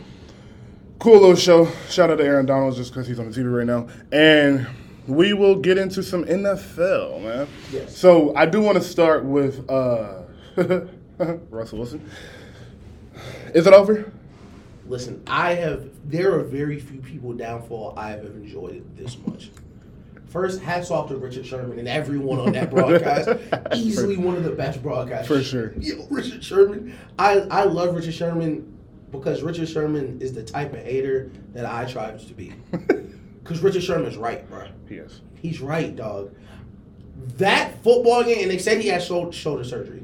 cool little show. Shout out to Aaron Donald just because he's on the TV right now, and we will get into some NFL, man. Yes. So I do want to start with uh, Russell Wilson. Is it over? Listen, I have, there are very few people downfall I have enjoyed this much. First, hats off to Richard Sherman and everyone on that broadcast. Easily one of the best broadcasts. For sure. Yo, Richard Sherman. I, I love Richard Sherman because Richard Sherman is the type of hater that I try to be. Because Richard Sherman's right, bro. Yes. He's right, dog. That football game, and they said he had shoulder, shoulder surgery.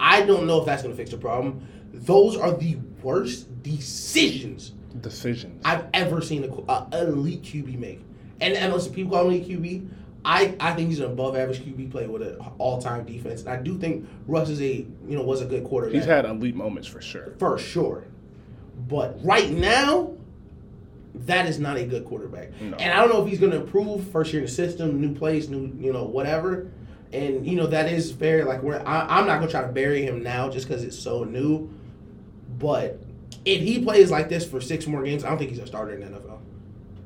I don't know if that's going to fix the problem. Those are the worst decisions Decisions. I've ever seen a, a elite QB make. And, and people call him elite QB. I, I think he's an above average QB player with an all time defense. And I do think Russ is a you know was a good quarterback He's had elite moments for sure. for sure. But right now, that is not a good quarterback. No. And I don't know if he's going to improve first year in the system, new place, new you know whatever. And you know that is very Like we're, I, I'm not going to try to bury him now just because it's so new. But if he plays like this for six more games, I don't think he's a starter in the NFL.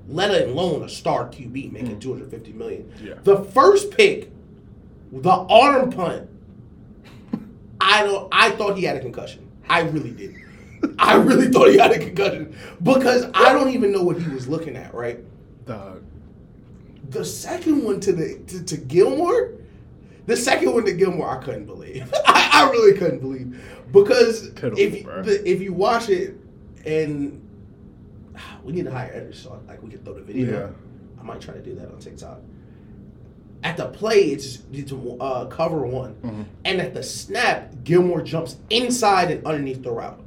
Let alone a star QB making 250 million. Mm. Yeah. The first pick, the arm punt. I don't. I thought he had a concussion. I really did. I really thought he had a concussion because I don't even know what he was looking at. Right. Dog. The second one to the to, to Gilmore, the second one to Gilmore, I couldn't believe. I, I really couldn't believe because Pitiful, if you, the, if you watch it and we need to hire editors so like we can throw the video. Yeah. I might try to do that on TikTok. At the play, it's it's uh, cover one, Mm-hmm. and at the snap, Gilmore jumps inside and underneath the route.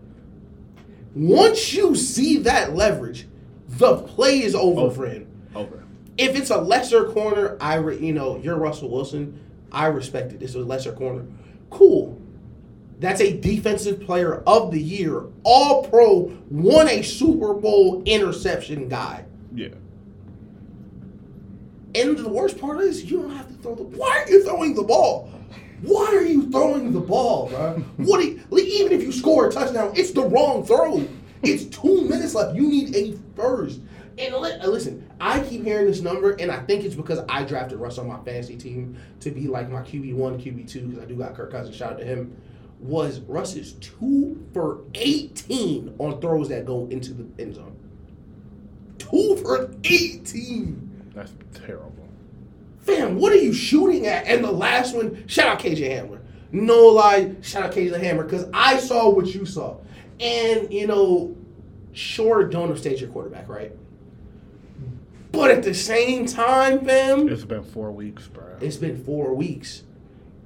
Once you see that leverage, the play is over Over. for him. Over. If it's a lesser corner, I re, you know you're Russell Wilson. I respect it. This was a lesser corner. Cool. That's a defensive player of the year, all pro, won a Super Bowl interception guy. Yeah. And the worst part is you don't have to throw the. Why are you throwing the ball? Why are you throwing the ball, bro? What? you- even if you score a touchdown, it's the wrong throw. It's two minutes left. You need a first. And uh, listen, I keep hearing this number, and I think it's because I drafted Russ on my fantasy team to be like my QB one, QB two, because I do got Kirk Cousins. Shout out to him. Was Russ is two for eighteen on throws that go into the end zone. Two for eighteen. That's terrible. Fam, what are you shooting at? And the last one, shout out KJ Hamler. No lie, shout out KJ Hamler, because I saw what you saw. And, you know, sure, don't upstage your quarterback, right? But at the same time, fam, It's been four weeks, bro. it's been four weeks.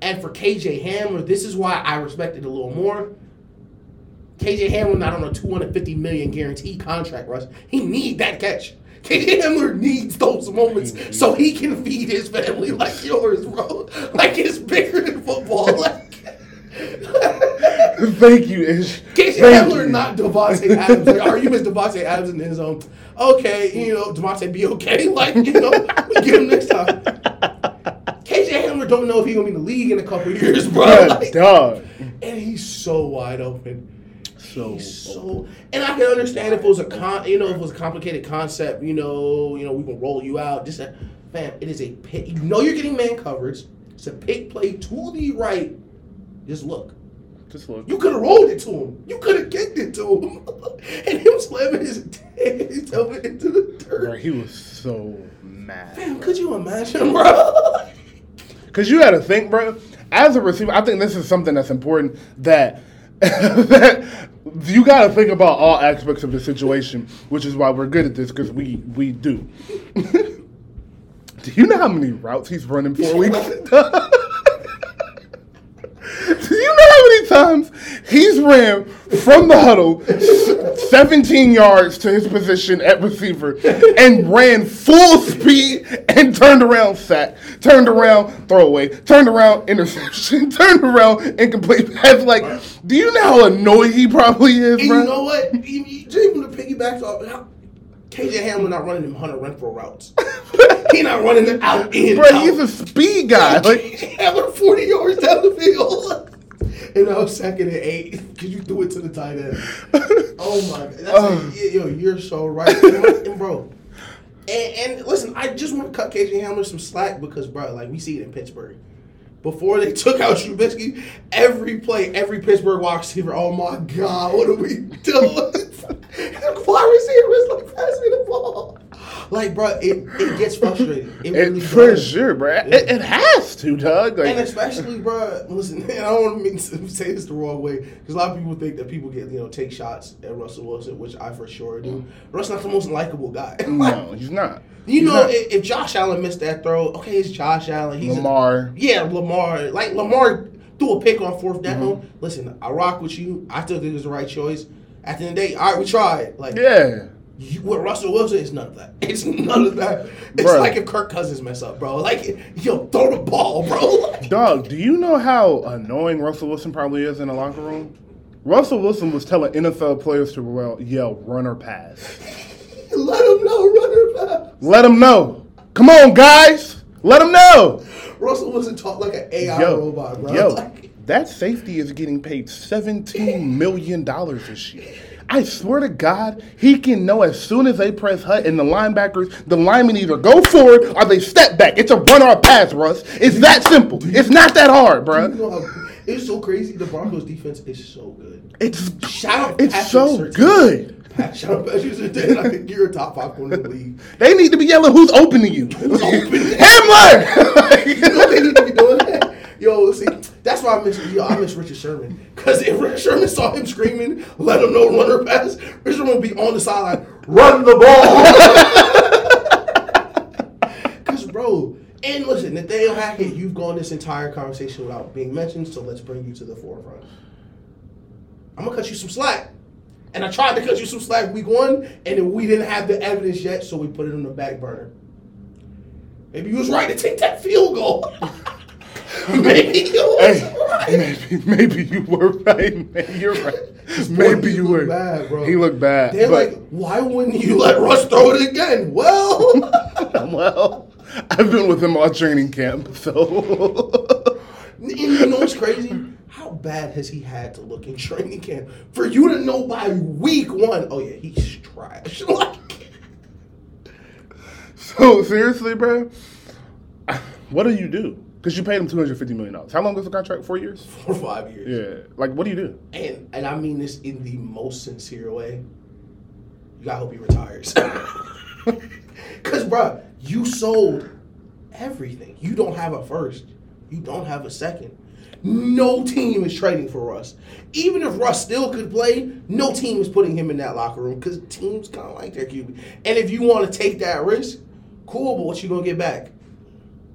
And for KJ Hamler, this is why I respect it a little more. KJ Hamler not on a 250 million guaranteed contract, Russ. He need that catch. KJ KJ Hamler needs those moments so he can feed his family like yours, bro. Like it's bigger than football. Like Thank you, Ish. KJ Thank Hamler, you. not Davante Adams. Like, are you Miss Davante Adams in his zone? Okay, you know Davante be okay. Like you know, we get him next time. KJ Hamler don't know if he's gonna be in the league in a couple years, bro. Yeah, Like, dog. and he's so wide open. So, so, and I can understand if it was a con, you know, if it was a complicated concept, you know, you know, we can roll you out. Just a, fam, it is a pick. You know, you're getting man coverage. It's a pick play to the right. Just look. Just look. You could have rolled it to him. You could have kicked it to him, and him slamming his, his helmet into the Bro, dirt. he was so mad. Fam, could you imagine, bro? Because you got to think, bro. As a receiver, I think this is something that's important that that you got to think about all aspects of the situation, which is why we're good at this because we we do. do you know how many routes he's running for a week? Do you know how many times he's ran from the huddle, 17 yards to his position at receiver, and ran full speed and turned around sack, turned around throwaway, turned around interception, turned around incomplete pass? Like, do you know how annoyed he probably is, And bro? you know what? Just even the piggybacks off. how- KJ Hamler not running them Hunter Renfrow routes. he not running the out in. bro, out. he's a speed guy. Like, KJ Hamler 40 yards down the field. And I was second and eight because you threw it to the tight end. Oh my god, that's Uh. a, yo, you're so right, and bro. And, and listen, I just want to cut KJ Hamler some slack because, bro, like we see it in Pittsburgh. Before they took out Trubisky, every play, every Pittsburgh wide receiver, oh my God, what are we doing? the wide receivers like passing the ball. Like, bro, it, it gets frustrating. It it, really for sure, bro. It, it has to, Doug. Like, And especially, bro, listen, and I don't want to mean to say this the wrong way because a lot of people think that people get, you know, take shots at Russell Wilson, which I for sure do. Russell's not the most likable guy. no, he's not. You He's know, not. if, if Josh Allen missed that throw, okay, it's Josh Allen. He's Lamar. yeah, Lamar. Like Lamar threw a pick on fourth down. Mm-hmm. Listen, I rock with you. I still think it was the right choice. At the end of the day, all right, we tried. Like Yeah. You, with Russell Wilson, it's none of that. It's none of that. It's Bruh. like if Kirk Cousins mess up, bro. Like yo, throw the ball, bro. Like, Dog, do you know how annoying Russell Wilson probably is in the locker room? Russell Wilson was telling NFL players to well, yell run or pass. let him know, runner back. Let them know. Come on, guys. Let them know. Russell Wilson talk like an AI Yo, robot, bro. yo, Like, that safety is getting paid $17 million this year. I swear to God, he can know as soon as they press hut and the linebackers, the linemen either go forward or they step back. It's a run or a pass, Russ. It's that simple. It's not that hard, bro. know uh, it's so crazy. The Broncos defense is so good. It's Shout out it's Patrick so good. Pat, shout out Patrick Surtain. I think you're a top five corner in the league. They need to be yelling, "Who's open to you?" Who's open? Himmler. You know they need to be doing that. Yo, see, that's why I miss yo, I miss Richard Sherman. Cause if Richard Sherman saw him screaming, let him know runner pass, Richard Sherman would be on the sideline, run the ball. Cause bro, and listen, Nathaniel Hackett, you've gone this entire conversation without being mentioned, so let's bring you to the forefront. I'm gonna cut you some slack. And I tried to cut you some slack week one, and we didn't have the evidence yet, so we put it on the back burner. Maybe you was right to take that field goal. Maybe you Hey, right. maybe, maybe you were right. Man. You're right. Maybe you were. bad, bro. He looked bad. They're but, like, why wouldn't you let Russ throw it again? Well, well, I've been with him all training camp, so you know what's crazy? How bad has he had to look in training camp for you to know by week one? Oh yeah, he's trash. Like, so seriously, bro. What do you do? Because you paid him two hundred fifty million dollars. How long was the contract? Four years. for five years. Yeah. Like, what do you do? and and I mean this in the most sincere way. You gotta hope he retires. Cause bro, you sold everything. You don't have a first. You don't have a second. No team is trading for Russ. Even if Russ still could play, no team is putting him in that locker room because teams kind of like their QB. And if you want to take that risk, cool. But what you gonna get back?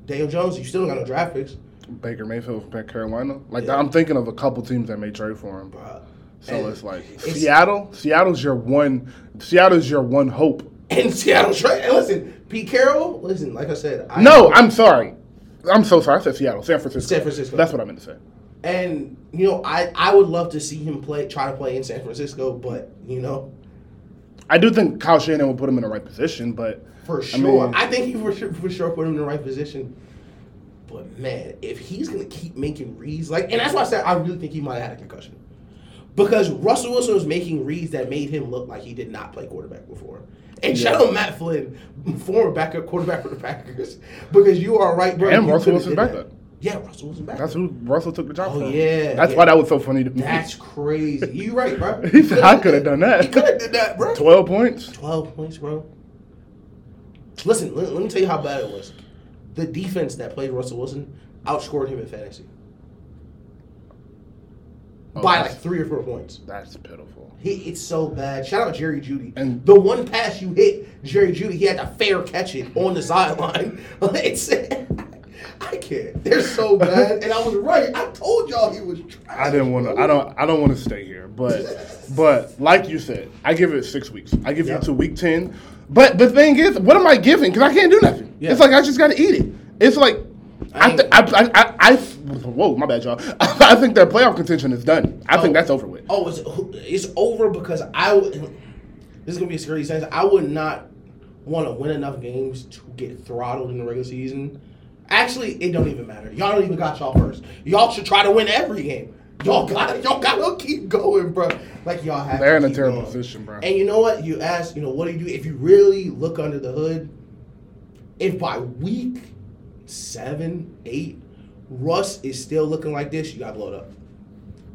Daniel Jones, you still don't got no draft picks, Baker Mayfield from Carolina. Like, Yeah. I'm thinking of a couple teams that may trade for him. bruh. So And it's like it's- Seattle. Seattle's your one. Seattle's your one hope And Seattle trade. And listen, Pete Carroll. Listen, like I said, I, No, I'm sorry. I'm so sorry. I said Seattle, San Francisco. San Francisco. That's what I meant to say. And you know, I I would love to see him play, try to play in San Francisco, but you know, I do think Kyle Shanahan will put him in the right position, but for I sure, mean- I, think he for sure, for sure put him in the right position. But man, if he's gonna keep making reads like, and that's why I said I really think he might have had a concussion, because Russell Wilson was making reads that made him look like he did not play quarterback before. And shout out Matt Flynn, former backup quarterback for the Packers, because you are right, bro. And Russell did backup. Yeah, Russell Wilson back. that's who Russell took the job Oh, from. yeah, That's yeah. why that was so funny to me. That's crazy. You right, bro. He said, "I coulda done that." He could have did that, bro. 12 points. 12 points, bro. Listen, let, let me tell you how bad it was. The defense that played Russell Wilson outscored him in fantasy Oh, by like three or four points. That's pitiful. He, it's so bad. Shout out Jerry Jeudy. And- the one pass you hit, Jerry Jeudy, he had to fair catch it on the sideline. it's, I can't. They're so bad, and I was right. I told y'all he was. Trash, I didn't want to. I don't. I don't want to stay here. But, but like you said, I give it six weeks. I give Yeah. you to week ten. But the thing is, what am I giving? Because I can't do nothing. Yeah. It's like I just got to eat it. It's like. I, I th- I, I, I, I, whoa, my bad, y'all. I think their playoff contention is done. I think Oh. that's over with. Oh, it's it's over because I. would- This is gonna be a scary sentence. I would not want to win enough games to get throttled in the regular season. Actually, it don't even matter. Y'all don't even got y'all first. Y'all should try to win every game. Y'all got y'all gotta keep going, bro. Like y'all have. They're in a terrible going. position, bro. And you know what? You ask, you know, what do you do if you really look under the hood? If by week seven, eight, Russ is still looking like this, you gotta blow it up.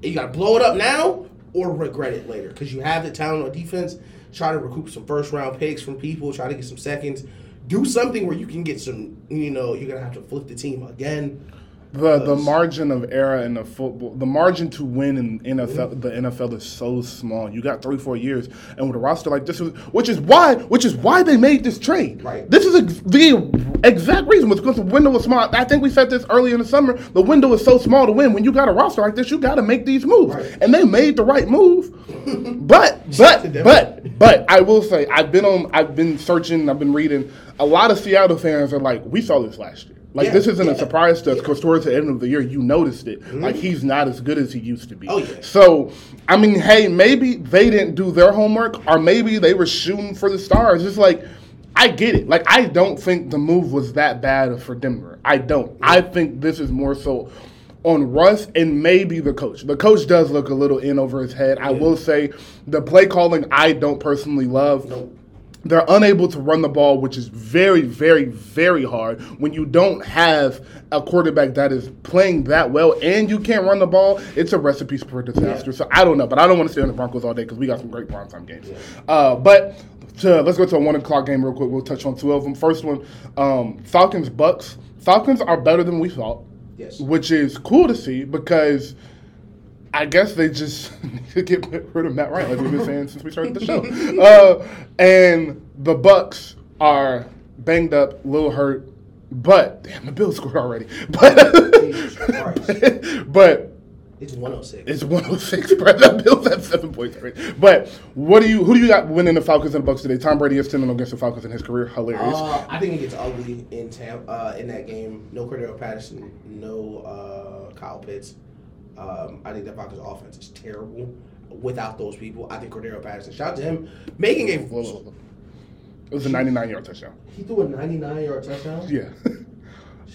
You gotta blow it up now or regret it later because you have the talent on defense. Try to recoup some first round picks from people. Try to get some seconds. Do something where you can get some. You know, you're gonna have to flip the team again. The the margin of error in the football, the margin to win in NFL, the NFL is so small. You got three, four years, and with a roster like this, which is why, which is why they made this trade. Right. This is ex- the exact reason was because the window was small. I think we said this early in the summer. The window is so small to win. When you got a roster like this, you got to make these moves, Right. and they made the right move. but but but but I will say I've been on, I've been searching, I've been reading. A lot of Seattle fans are like, we saw this last year. Like Yeah, this isn't yeah. a surprise to us because towards the end of the year, you noticed it. Mm-hmm. Like he's not as good as he used to be. Oh, yeah. So, I mean, hey, maybe they didn't do their homework, or maybe they were shooting for the stars. It's like, I get it. Like, I don't think the move was that bad for Denver. I don't. I think this is more so on Russ and maybe the coach. The coach does look a little in over his head. I will say the play calling I don't personally love. Nope. They're unable to run the ball, which is very, very, very hard when you don't have a quarterback that is playing that well and you can't run the ball. It's a recipe for disaster. Yeah. So I don't know, but I don't want to stay on the Broncos all day because we got some great primetime games. Uh, but to, let's go to a one o'clock game real quick. We'll touch on two of them. First one, um, Falcons Bucks. Falcons are better than we thought, Yes. which is cool to see because. I guess they just need to get rid of Matt Ryan, like we've been saying since we started the show. Uh, and the Bucks are banged up, a little hurt, but damn, the Bills scored already. Christ. But but It's 106. it's 106, bro. The Bills have seven points already. But what do you who do you got winning the Falcons and the Bucks today? Tom Brady is 10 against the Falcons in his career. Hilarious. Uh, I think it gets ugly in Tam- uh, in that game. No Cordarrelle Patterson, no uh, Kyle Pitts. Um, I think the Falcons' offense is terrible without those people. I think Cordarrelle Patterson, shout out to him, making a Whoa, whoa, whoa. It was a 99 yard touchdown. he threw a 99 yard touchdown. Yeah.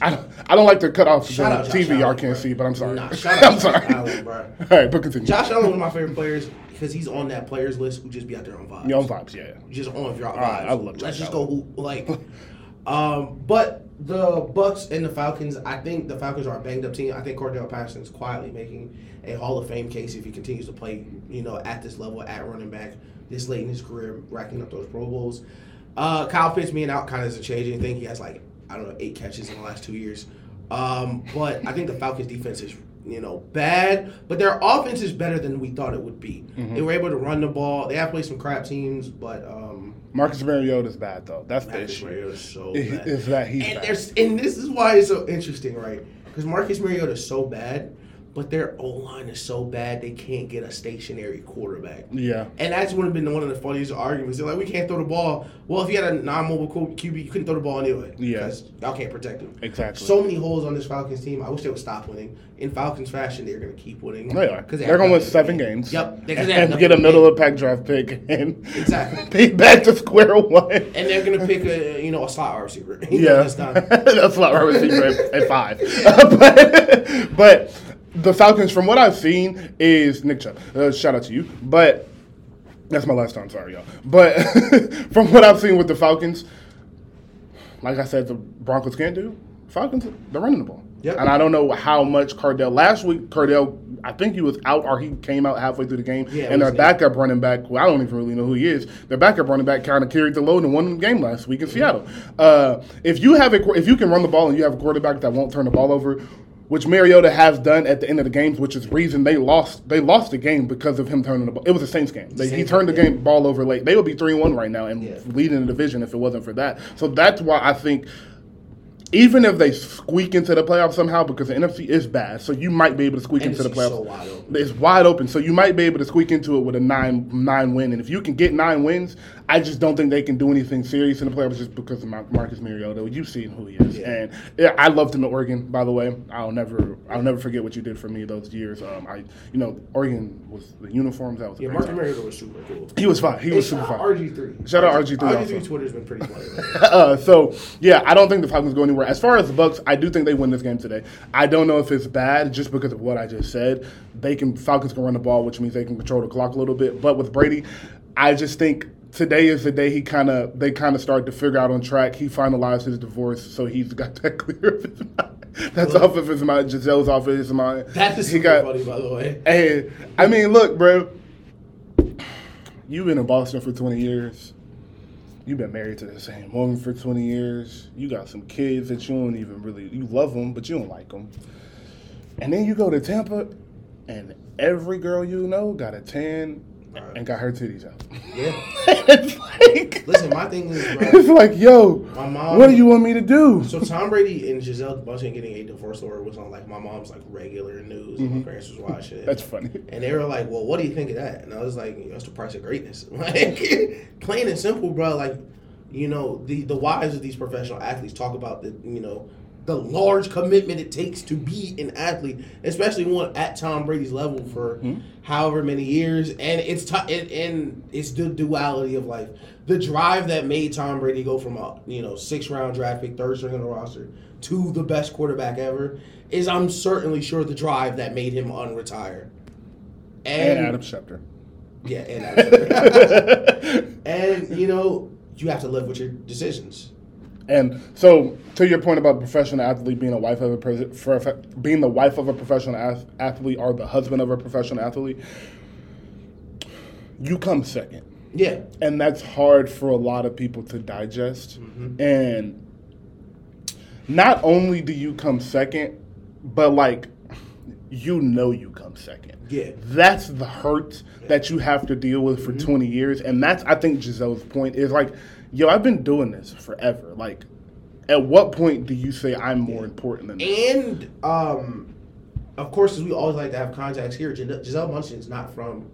I don't, I don't like to cut off the Shout out Josh TV y'all Allen, can't bro. see, but I'm sorry. Nah, shout out I'm Josh sorry. Allen, bro. All right, but continue. Josh Allen, one of my favorite players, because he's on that players list who just be out there on vibes. Your own vibes, yeah. just on if you're vibes. right, I love Let's just Allen. go who- like. um, but the Bucks and the Falcons, I think the Falcons are a banged up team. I think Cordarrelle Patterson is quietly making a Hall of Fame case if he continues to play, you know, at this level at running back this late in his career, racking up those Pro Bowls. Uh, Kyle Pitts being out kind of doesn't change anything. He has like I don't know eight catches in the last two years. Um, but I think the Falcons defense is you know bad, but their offense is better than we thought it would be. Mm-hmm. They were able to run the ball. They have played some crap teams, but um, Marcus Mariota is bad though. That's the issue. Mariota is so Is- bad. is that he's and bad. there's and this is why it's so interesting, right? Because Marcus Mariota is so bad but their O line is so bad they can't get a stationary quarterback. Yeah. And that's would have been one of the funniest arguments. They're like, we can't throw the ball. Well, if you had a non-mobile QB, you couldn't throw the ball anyway. Yeah. Because y'all can't protect him. Exactly. So many holes on this Falcons team. I wish they would stop winning. In Falcons fashion, they're going to keep winning. They are. Because They're going to win seven games. Yep. They have and get a middle of the pack draft pick and Exactly. be back to square one. And they're going to pick a you know a slot receiver. You know, Yeah, this time. that's not right receiver at, at five. but, but the Falcons, from what I've seen, is Nick Chubb. Uh, shout out to you. But that's my last time. Sorry, y'all. But from what I've seen with the Falcons, like I said, the Broncos can't do. Falcons, they're running the ball. Yep. And I don't know how much Cardell. Last week, Cardell, I think he was out or he came out halfway through the game. Yeah, and their backup running back, who I don't even really know who he is, their backup running back kind of carried the load and won the game last week in Seattle. Uh, if you have a, if you can run the ball and you have a quarterback that won't turn the ball over, which Mariota has done at the end of the games, which is reason they lost. They lost the game because of him turning the ball. It was the Saints game. They, he turned the game, yeah. game ball over late. They would be three one right now and Yeah. leading the division if it wasn't for that. So that's why I think even if they squeak into the playoffs somehow, because the NFC is bad, so you might be able to squeak into the playoffs. so wide. It's wide open, so you might be able to squeak into it with a nine nine win. And if you can get nine wins, I just don't think they can do anything serious in the playoffs just because of Mar- Marcus Mariota. You've seen who he is, Yeah. and yeah, I loved him at Oregon. By the way, I'll never I'll never forget what you did for me those years. Um, I you know Oregon was the uniforms. That was Yeah, Marcus. Mariota was super cool. He was fine. He was super fine. RG3. Shout out RG3 RG3. Twitter's been pretty funny. uh, so yeah, I don't think the Falcons go anywhere. As far as the Bucks, I do think they win this game today. I don't know if it's bad just because of what I just said. They can Falcons can run the ball, which means they can control the clock a little bit. But with Brady, I just think today is the day he kind of they kind of start to figure out on track. He finalized his divorce, so he's got that clear of his mind. That's Well- off of his mind. Gisele's off of his mind. That is he super funny, by the way. Hey, I mean, look, bro. You've been in Boston for 20 years. You've been married to the same woman for 20 years. You got some kids that you don't even really, you love them, but you don't like them. And then you go to Tampa, and every girl you know got a tan and got her titties out. Yeah. like, Listen, my thing is, bro. it's like, yo, My mom- what do you want me to do? So Tom Brady and Gisele Bundchen getting a divorce order was on like my mom's like regular news. and My parents was watching. That's funny. And they were like, "Well, what do you think of that?" And I was like, "That's the price of greatness." Like, plain and simple, bro. Like, you know, the the wives of these professional athletes talk about the you know the large commitment it takes to be an athlete, especially one at Tom Brady's level for mm-hmm. however many years. And it's t- and, and it's the duality of life, the drive that made Tom Brady go from a you know six round draft pick, third string on the roster, to the best quarterback ever. Is I'm certainly sure the drive that made him unretire. And Adam Schefter. Yeah, and Adam. and you know, you have to live with your decisions. And so, to your point about professional athlete being a wife of a for being the wife of a professional ath- athlete or the husband of a professional athlete, you come second, Yeah. and that's hard for a lot of people to digest. Mm-hmm. And not only do you come second, but like you know you come second. Yeah. That's the hurt that you have to deal with for mm-hmm. 20 years. And that's, I think, Gisele's point is like, yo, I've been doing this forever. Like, at what point do you say I'm more important than this? And um, of course, as we always like to have contacts here, Gis- Gisele is not from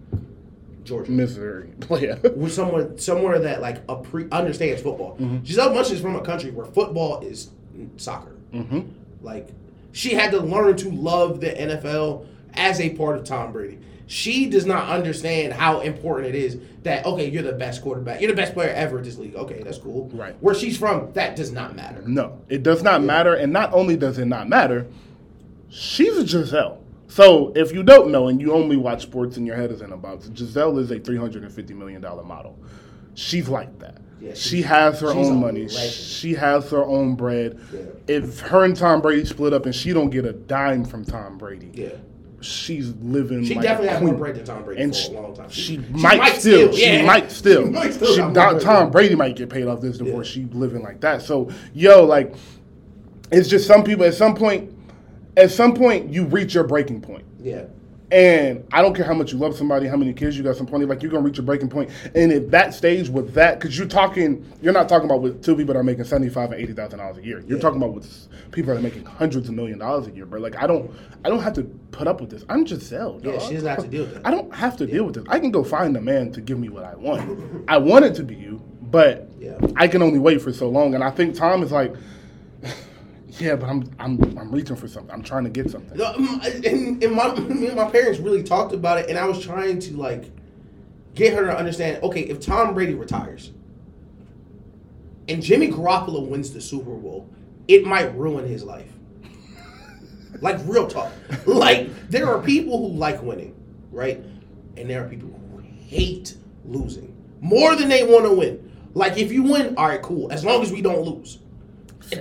Georgia. Missouri. yeah. We're somewhere somewhere that like a pre understands football. Gisele is from a country where football is soccer. Mm-hmm. Like she had to learn to love the NFL as a part of Tom Brady. She does not understand how important it is that okay, you're the best quarterback, you're the best player ever in this league. Okay, that's cool. Right. Where she's from, that does not matter. No, it does not matter. And not only does it not matter, she's a Gisele. So if you don't know and you only watch sports and your head isn't about it, Gisele is a $350 million model. She's like that. Yeah, she has her own money. She has her own bread. Yeah. If her and Tom Brady split up and she don't get a dime from Tom Brady, Yeah. She's living She like definitely a has more bread than Tom Brady And for she, a long time. she, might, might still, still, she might still, She might still She- got Tom, Brady might get paid off this divorce. Yeah. She living like that. So, yo, like, it's just some people at some point, at some point, you reach your breaking point, Yeah. And I don't care how much you love somebody, how many kids you got, some plenty. Like you're gonna reach a breaking point. And at that stage with that, because you're talking, you're not talking about with two people that are making seventy five and eighty thousand dollars a year. You're Yeah. talking about with people that are making hundreds of million dollars a year, bro. Like I don't, I don't have to put up with this. I'm Gisele. Yeah, dog. she doesn't have to deal with that. I don't have to deal with this. I can go find a man to give me what I want. I want it to be you, but Yeah. I can only wait for so long. And I think Tom is like, yeah, but I'm I'm I'm reaching for something. I'm trying to get something. Um, And, and my me and my parents really talked about it, and I was trying to like get her to understand. Okay, if Tom Brady retires and Jimmy Garoppolo wins the Super Bowl, it might ruin his life. Like real talk. Like there are people who like winning, right? And there are people who hate losing more than they want to win. Like if you win, all right, cool. As long as we don't lose.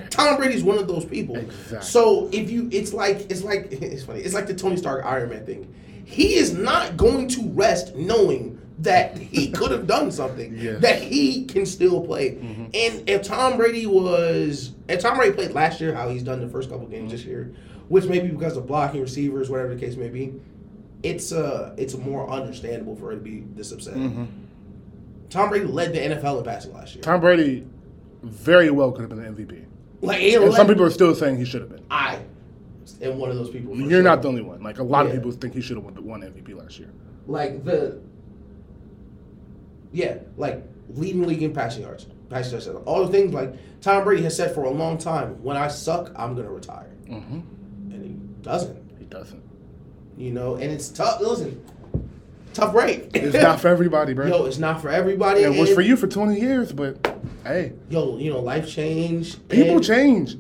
Tom Brady's one of those people. Exactly. So if you, it's like it's like it's funny. It's like the Tony Stark Iron Man thing. He is not going to rest knowing that he could have done something that he can still play. Mm-hmm. And if Tom Brady was, if Tom Brady played last year, how he's done the first couple games this mm-hmm. year, which maybe because of blocking receivers, whatever the case may be, it's uh it's more understandable for her to be this upset. Mm-hmm. Tom Brady led the NFL in passing last year. Tom Brady very well could have been the MVP. Like And some people are still saying he should have been. I am one of those people. You're sure. not the only one. Like a lot of people think he should have won, MVP last year. like the yeah, like leading league in passing yards, passing touchdowns, all the things like Tom Brady has said for a long time. When I suck, I'm gonna retire, Mm-hmm. and he doesn't. He doesn't. You know, and it's tough. Listen, tough break. It's not for everybody, bro. Yo, it's not for everybody. it was for you for 20 years, but hey, Yo, you know, life change. people change.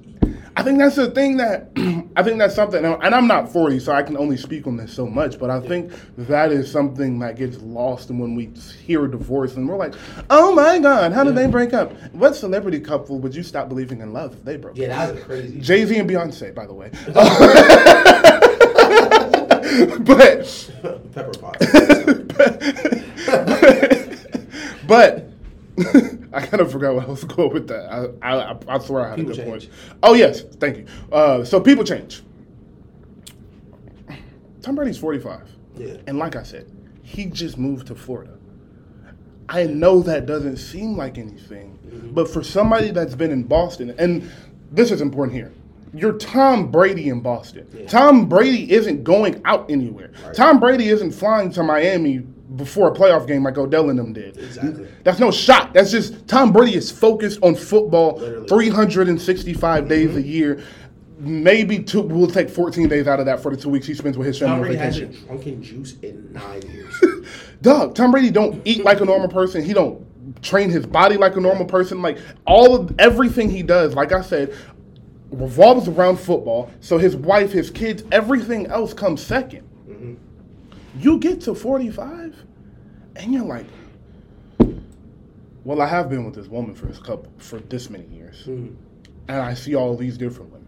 I think that's the thing that I think that's something, and I'm not 40, so I can only speak on this so much. But I think that is something that gets lost and when we hear a divorce, and we're like, "Oh my God, how did they break up? What celebrity couple would you stop believing in love if they broke?" Up? Yeah, that was crazy. Jay Z and Beyonce, by the way. but Pepper pot. but I kind of forgot what I was going with that. I, I, I swear I had People a good change. point. Oh yes, thank you. Uh, so people change. Tom Brady's forty-five, Yeah. and like I said, he just moved to Florida. I know that doesn't seem like anything, Mm-hmm. but for somebody that's been in Boston, and this is important here. You're Tom Brady in Boston. Yeah. Tom Brady isn't going out anywhere. Right. Tom Brady isn't flying to Miami before a playoff game like Odell and them did. Exactly. That's no shot. That's just Tom Brady is focused on football Literally. 365 days mm-hmm. a year. Maybe two, we'll take 14 days out of that for the two weeks he spends with his family on Brady hasn't drunken juice in nine years. Doug, Tom Brady don't eat like a normal person. He don't train his body like a normal person. Like all of everything he does, like I said, revolves around football. So his wife, his kids, everything else comes 2nd mm-hmm. You get to 45 and you're like, well, I have been with this woman for this couple for this many years. Mm-hmm. And I see all these different women.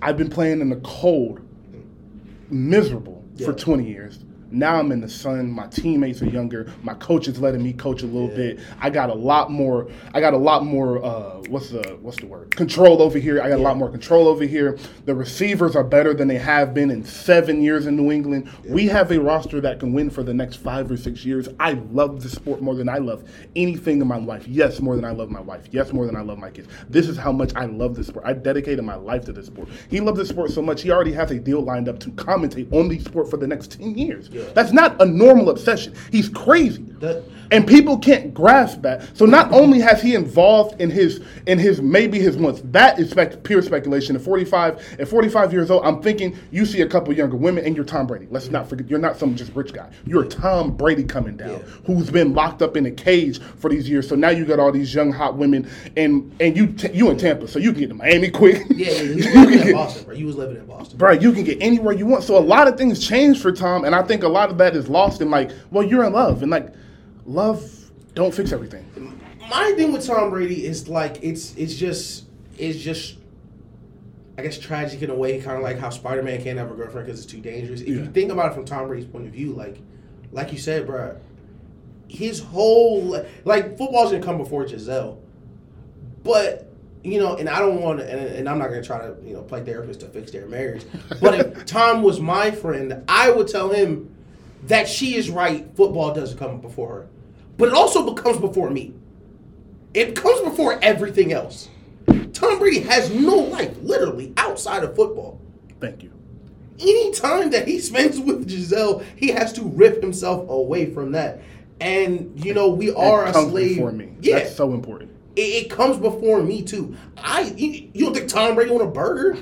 I've been playing in the cold, miserable for 20 years. Now I'm in the sun. My teammates are younger. My coach is letting me coach a little Yeah. bit. I got a lot more. I got a lot more. Uh, what's the what's the word? Control over here. I got a lot more control over here. The receivers are better than they have been in seven years in New England. We have a roster that can win for the next five or six years. I love the sport more than I love anything in my life. Yes, more than I love my wife. Yes, more than I love my kids. This is how much I love this sport. I dedicated my life to this sport. He loves this sport so much. He already has a deal lined up to commentate on the sport for the next ten years. Yeah. That's not a normal obsession. He's crazy. That- and people can't grasp that. So not only has he involved in his in his maybe his wants, that is spec, pure speculation. At 45, at 45 years old, I'm thinking you see a couple younger women and you're Tom Brady. Let's not forget you're not some just rich guy. You're Tom Brady coming down Yeah. who's been locked up in a cage for these years. So now you got all these young hot women and and you t- you in Tampa, so you can get to Miami quick. Yeah, yeah, you was can living in get, Boston, bro. He was living in Boston. Bro, you can get anywhere you want. So a lot of things change for Tom, and I think a lot of that is lost in like, well, you're in love, and like, love don't fix everything. My thing with Tom Brady is like it's it's just it's just I guess tragic in a way, kind of like how Spider Man can't have a girlfriend because it's too dangerous. If Yeah. you think about it from Tom Brady's point of view, like like you said, bro, his whole like football's gonna come before Gisele, but you know, and I don't want to, and, and I'm not going to try to, you know, play therapist to fix their marriage. But if Tom was my friend, I would tell him that she is right. Football doesn't come before her, but it also comes before me. It comes before everything else. Tom Brady has no life, literally, outside of football. Thank you. Any time that he spends with Gisele, he has to rip himself away from that. And you know, we are it a comes slave. before me. Yeah, That's so important. it, it comes before me too. I you, you don't think Tom Brady want a burger?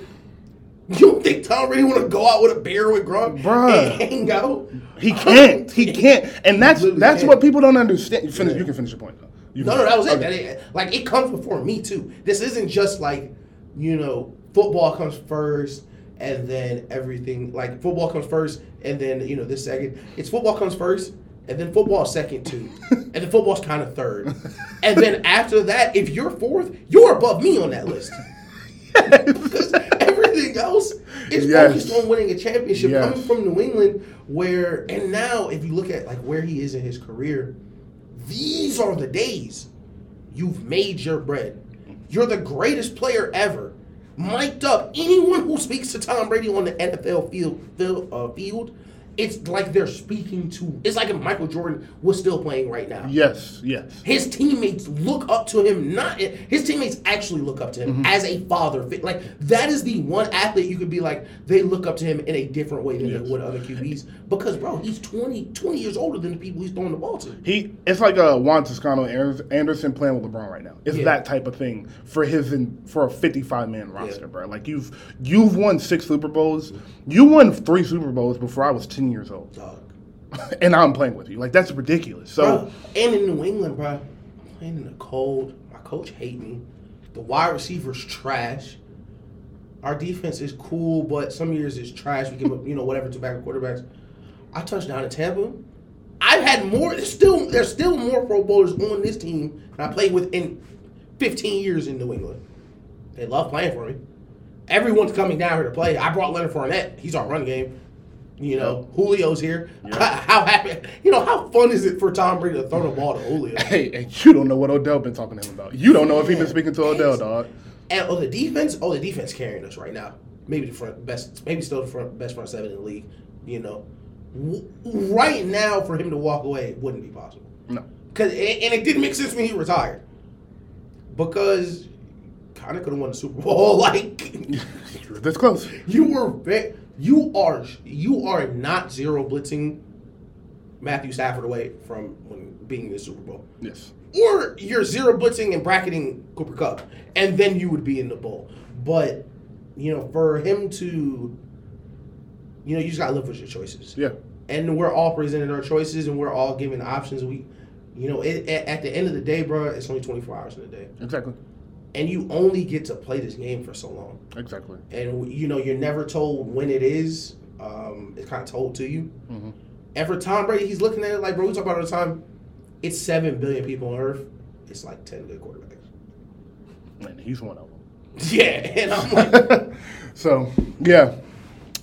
You don't think Tom Brady want to go out with a beer with Gronk Bruh. and hang out? He can't. He can't. And that's that's can't. what people don't understand. You finish. Yeah. You can finish your point. Though. You No, no, that was it. Okay. That it. Like it comes before me too. This isn't just like you know football comes first and then everything. Like football comes first and then you know this second. It's football comes first and then football second too, and then football's kind of third, and then after that, if you're fourth, you're above me on that list. because everything else is Yes. focused on winning a championship Yes. coming from New England where and now if you look at like where he is in his career these are the days you've made your bread you're the greatest player ever mic'd up anyone who speaks to Tom Brady on the NFL field field, uh, field it's like they're speaking to it's like if Michael Jordan was still playing right now Yes. Yes. his teammates look up to him. Not his teammates actually look up to him mm-hmm. as a father. Like that is the one athlete you could be like they look up to him in a different way than Yes. they would other QBs because bro, he's 20, 20 years older than the people he's throwing the ball to. He it's like a Juan Toscano Anderson playing with LeBron right now. It's Yeah. that type of thing for his in, for a 55 man roster, Yeah. bro. Like you've you've won six Super Bowls. You won three Super Bowls before I was 10 years old, Dog. and I'm playing with you. Like that's ridiculous. So Bro, and in New England, bro, I'm playing in the cold. My coach hate me. The wide receivers trash. Our defense is cool, but some years it's trash. We give up, you know, whatever to backup quarterbacks. I touched down in Tampa. I've had more. There's still there's still more Pro Bowlers on this team than I played with in 15 years in New England. They love playing for me. Everyone's coming down here to play. I brought Leonard Fournette. He's our run game. You know, Julio's here. How happy? You know, how fun is it for Tom Brady to throw the ball to Julio? hey, and you don't know what Odell been talking to him about. You don't know if he been speaking to Odell, dog. And oh, the defense. Oh, the defense carrying us right now. Maybe the front best. Maybe still the front best front seven in the league. You know, W- right now for him to walk away wouldn't be possible. No. Cause and and it didn't make sense when he retired. Because kind of could have won the Super Bowl. Like this close. you were, ve- you are, you are not zero blitzing Matthew Stafford away from when being in the Super Bowl. Yes. Or you're zero blitzing and bracketing Cooper Kupp, and then you would be in the bowl. But you know, for him to, you know, you just gotta live with your choices. Yeah. And we're all presenting our choices, and we're all given options. We, you know, it, at, at the end of the day, bro, it's only 24 hours in a day, Exactly. And you only get to play this game for so long. Exactly. And you know, you're never told when it is. Um, it's kind of told to you. Mhm. And for Tom Brady, he's looking at it like, bro, we talk about it all the time. It's seven billion people on Earth. It's like ten good quarterbacks. And he's one of them. Yeah, and I'm like, So yeah,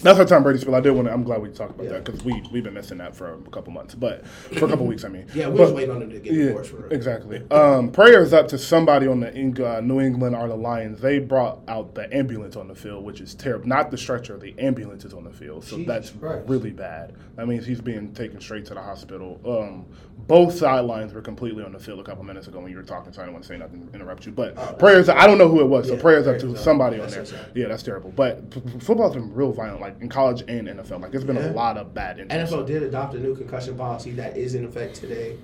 that's how Tom Brady's feel. I did want to. I'm glad we talked about Yeah. that because we we've been missing that for a couple months, but for a couple weeks, I mean. yeah, we But- was waiting on him to get Yeah, divorced for real. exactly. Um, prayers up to somebody on the uh, New England or the Lions. They brought out the ambulance on the field, which is terrible. Not the stretcher, the ambulance is on the field. So Jesus that's Christ. really bad. That means he's being taken straight to the hospital. Um, both sidelines were completely on the field a couple minutes ago when you were talking, so I didn't want to say nothing, interrupt you. But Oh, prayers, I don't know who it was, so Yeah, prayers up prayers to up. somebody on there. sad. Yeah, that's terrible. But f- football's been real violent, like in college and NFL. Like, there's been Yeah. a lot of bad injuries. NFL did adopt a new concussion policy that is in effect today.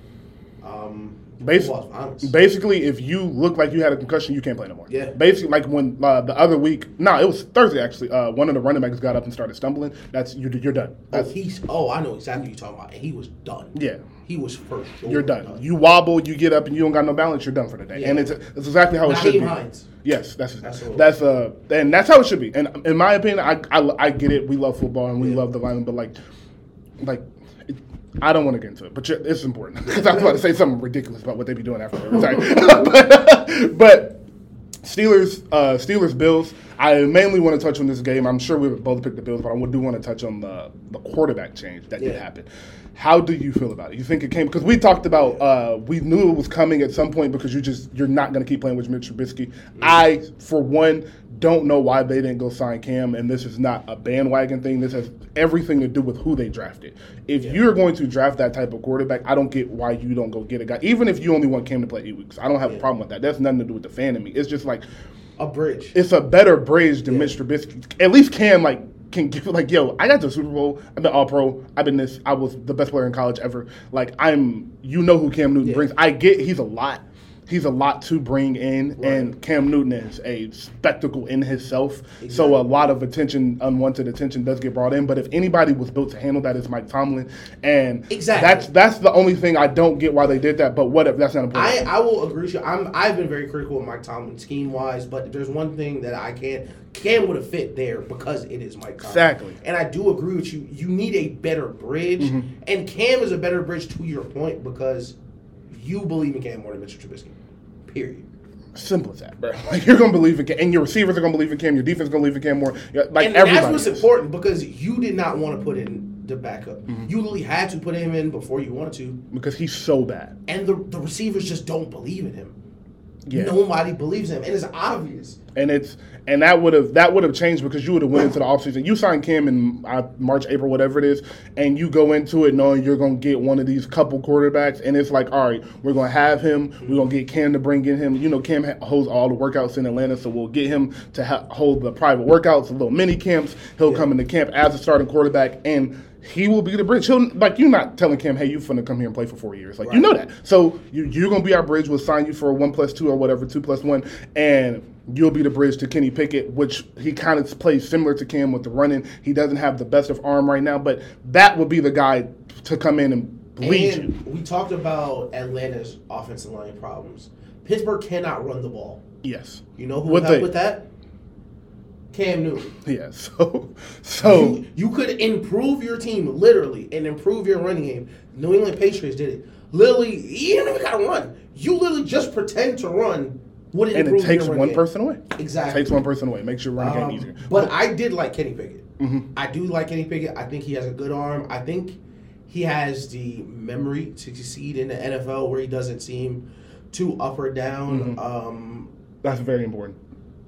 Um, Basi- football's violence. Basically, if you look like you had a concussion, you can't play no more. Yeah. Basically, like when uh, the other week, no, it was Thursday actually. Uh, one of the running backs got up and started stumbling. That's you. You're done. Oh, he's. Oh, I know exactly what you're talking about, and he was done. yeah. He was first. You're done. You wobble, you get up, and you don't got no balance. You're done for the day. Yeah. And it's, it's exactly how it should be. Hines. Yes, that's That's that's, uh, and that's how it should be. And in my opinion, I I, I get it. We love football and we Yeah. love the violence, but like, like. It, I don't want to get into it, but it's important because I was about to say something ridiculous about what they be doing after retire. but, but Steelers, uh, Steelers, Bills. I mainly want to touch on this game. I'm sure we both picked the Bills, but I do want to touch on the the quarterback change that did happen. How do you feel about it? You think it came because we talked about uh, we knew it was coming at some point because you just you're not going to keep playing with Mitch Trubisky. I, for one, don't know why they didn't go sign Cam, and this is not a bandwagon thing. This has everything to do with who they drafted. If you're going to draft that type of quarterback, I don't get why you don't go get a guy, even if you only want Cam to play eight weeks. I don't have a problem with that. That's nothing to do with the fan in me. It's just like A bridge. it's a better bridge than Mitch Trubisky. At least Cam like can give like, yo, I got to the Super Bowl. I've been All Pro. I've been this. I was the best player in college ever. Like I'm, you know who Cam Newton Yeah. brings. I get he's a lot. He's a lot to bring in, and Cam Newton is a spectacle in himself. So a lot of attention, unwanted attention, does get brought in. But if anybody was built to handle that, it's Mike Tomlin, and Exactly. that's that's the only thing I don't get why they did that. But whatever, that's not important. I, I will agree with you. I'm I've been very critical of Mike Tomlin scheme wise, but there's one thing that I can't Cam would have fit there because it is Mike Tomlin. Exactly. And I do agree with you. You need a better bridge, Mm-hmm. and Cam is a better bridge to your point because you believe in Cam more than Mitchell Trubisky. Period. Simple as that, bro. Like you're gonna believe in Cam, and your receivers are gonna believe in Cam. Your defense is gonna believe in Cam more. Like and, and that's what's is. important because you did not want to put in the backup. Mm-hmm. You literally had to put him in before you wanted to, because he's so bad. and the the receivers just don't believe in him. Yeah. Nobody believes him, and it's obvious. And it's and that would have that would have changed because you would have went into the offseason. You signed Cam in uh, March, April, whatever it is, and you go into it knowing you're gonna get one of these couple quarterbacks, and it's like, all right, we're gonna have him. We're gonna get Cam to bring in him. You know, Cam ha- holds all the workouts in Atlanta, so we'll get him to ha- hold the private workouts, the little mini camps. He'll Yeah. come into camp as a starting quarterback, and he will be the bridge. He'll like you're not telling Cam, hey, you're finna come here and play for four years. Like you know that. So you, you're gonna be our bridge. We'll sign you for a one plus two or whatever, two plus one, and you'll be the bridge to Kenny Pickett, which he kind of plays similar to Cam with the running. He doesn't have the best of arm right now, but that would be the guy to come in and lead you. We talked about Atlanta's offensive line problems. Pittsburgh cannot run the ball. Yes. You know who would help with that? Cam Newton. Yeah. So so You, you could improve your team literally and improve your running game. New England Patriots did it. Literally, you don't even gotta run. You literally just pretend to run. Would it and it takes one game. person away. Exactly. Takes one person away. Makes your running Um, game easier. But I did like Kenny Pickett. Mm-hmm. I do like Kenny Pickett. I think he has a good arm. I think he has the memory to succeed in the NFL where he doesn't seem too up or down. Mm-hmm. Um, That's very important.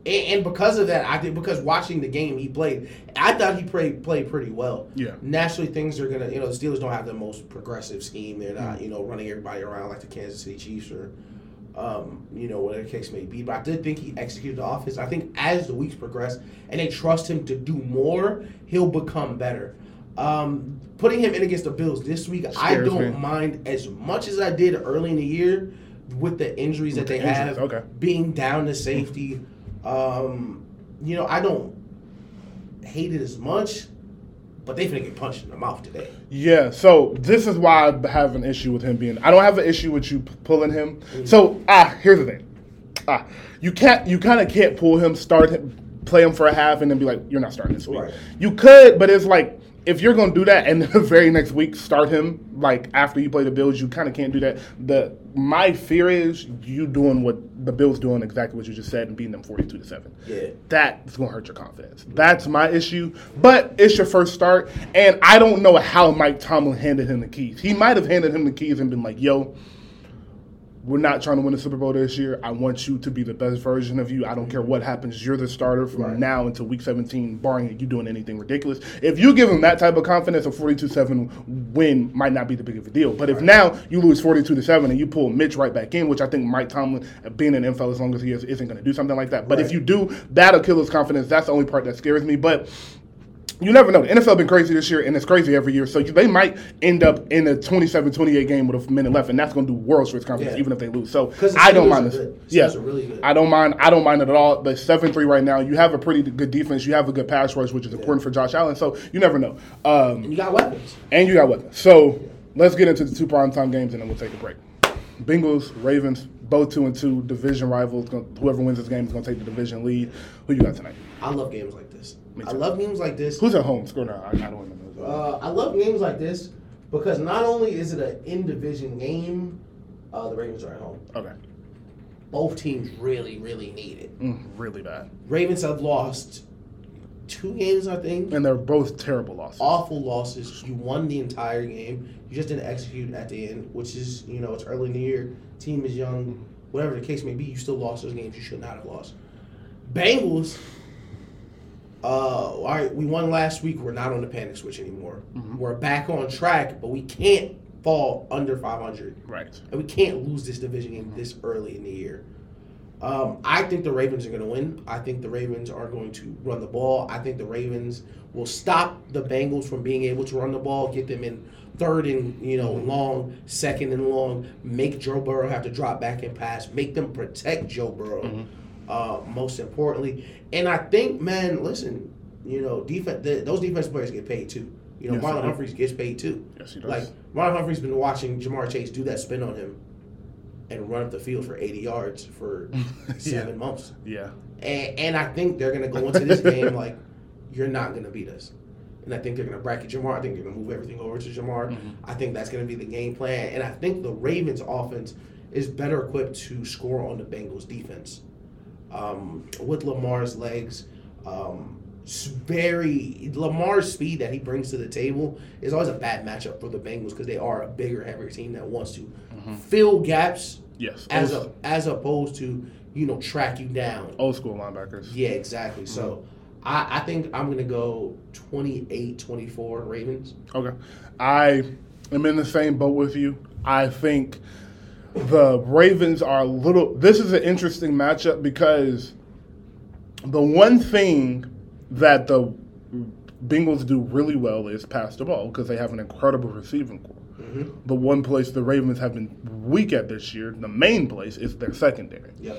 And, because of that, I did because watching the game he played, I thought he played played pretty well. Yeah. Naturally, things are gonna you know the Steelers don't have the most progressive scheme. They're Mm-hmm. not you know running everybody around like the Kansas City Chiefs or. Um, you know, whatever the case may be, but I did think he executed the offense. I think as the weeks progress and they trust him to do more, he'll become better. Um, putting him in against the Bills this week, I don't me. mind as much as I did early in the year with the injuries that With they the have, okay. being down to safety. Um, you know, I don't hate it as much, but they finna get punched in the mouth today. Yeah, so this is why I have an issue with him being. I don't have an issue with you p- pulling him. Mm-hmm. So ah, here's the thing. Ah, you can't. You kind of can't pull him, start him, play him for a half, and then be like, "You're not starting this week." Right. You could, but it's like if you're gonna do that, and the very next week start him like after you play the Bills, you kind of can't do that. The my fear is you doing what the Bills doing exactly what you just said and beating them 42 to seven Yeah. that's going to hurt your confidence. That's my issue. But it's your first start, and I don't know how Mike Tomlin handed him the keys. He might have handed him the keys and been like, "Yo, we're not trying to win the Super Bowl this year. I want you to be the best version of you. I don't care what happens. You're the starter from Right. now until Week 17, barring you doing anything ridiculous. If you give him that type of confidence, a 42-7 win might not be the big of a deal. But if now you lose 42 to seven and you pull Mitch right back in, which I think Mike Tomlin, being an NFL as long as he is, isn't going to do something like that. But if you do, that'll kill his confidence. That's the only part that scares me. But you never know. The NFL been crazy this year, and it's crazy every year. So they might end up in a 27-28 game with a minute left, and that's going to do worlds for his confidence, Yeah. even if they lose. So I don't mind this. Yeah, really. I don't mind. I don't mind it at all. But seven three right now. You have a pretty good defense. You have a good pass rush, which is important for Josh Allen. So you never know. Um, And you got weapons. and you got weapons. So let's get into the two prime time games, and then we'll take a break. Bengals, Ravens, both two and two division rivals. Whoever wins this game is going to take the division lead. Who you got tonight? I love games like this. Me I love games like this. Who's at home? Score now. I, I don't remember. Uh, I love games like this because not only is it an in division game, uh, the Ravens are at home. okay. both teams really, really need it. Mm, really bad. Ravens have lost two games, I think. And they're both terrible losses. Awful losses. You won the entire game. You just didn't execute at the end, which is, you know, it's early in the year. Team is young. Whatever the case may be, you still lost those games you should not have lost. Bengals. Uh, all right, we won last week. We're not on the panic switch anymore. Mm-hmm. We're back on track, but we can't fall under 500. Right. And we can't lose this division game this early in the year. Um, I think the Ravens are going to win. I think the Ravens are going to run the ball. I think the Ravens will stop the Bengals from being able to run the ball, get them in third and you know long, second and long, make Joe Burrow have to drop back and pass, make them protect Joe Burrow. Mm-hmm. Uh, most importantly, and I think, man, listen, you know, defense. The, those defensive players get paid too. You know, Yes, Marlon. Humphreys gets paid too. Yes, he does. Like Marlon Humphrey's been watching Ja'Marr Chase do that spin on him and run up the field for 80 yards for seven months. Yeah. And, and I think they're going to go into this game like, you're not going to beat us. And I think they're going to bracket Ja'Marr. I think they're going to move everything over to Ja'Marr. Mm-hmm. I think that's going to be the game plan. And I think the Ravens offense is better equipped to score on the Bengals defense. Um, with Lamar's legs, um, very Lamar's speed that he brings to the table is always a bad matchup for the Bengals because they are a bigger, heavier team that wants to fill gaps Yes. as a as opposed to you know track you down. old school linebackers. Yeah, exactly. So I, I think I'm gonna go 28-24 Ravens. Okay. I am in the same boat with you. I think the Ravens are a little. This is an interesting matchup because the one thing that the Bengals do really well is pass the ball because they have an incredible receiving core. Mm-hmm. The one place the Ravens have been weak at this year, the main place, is their secondary. Yep.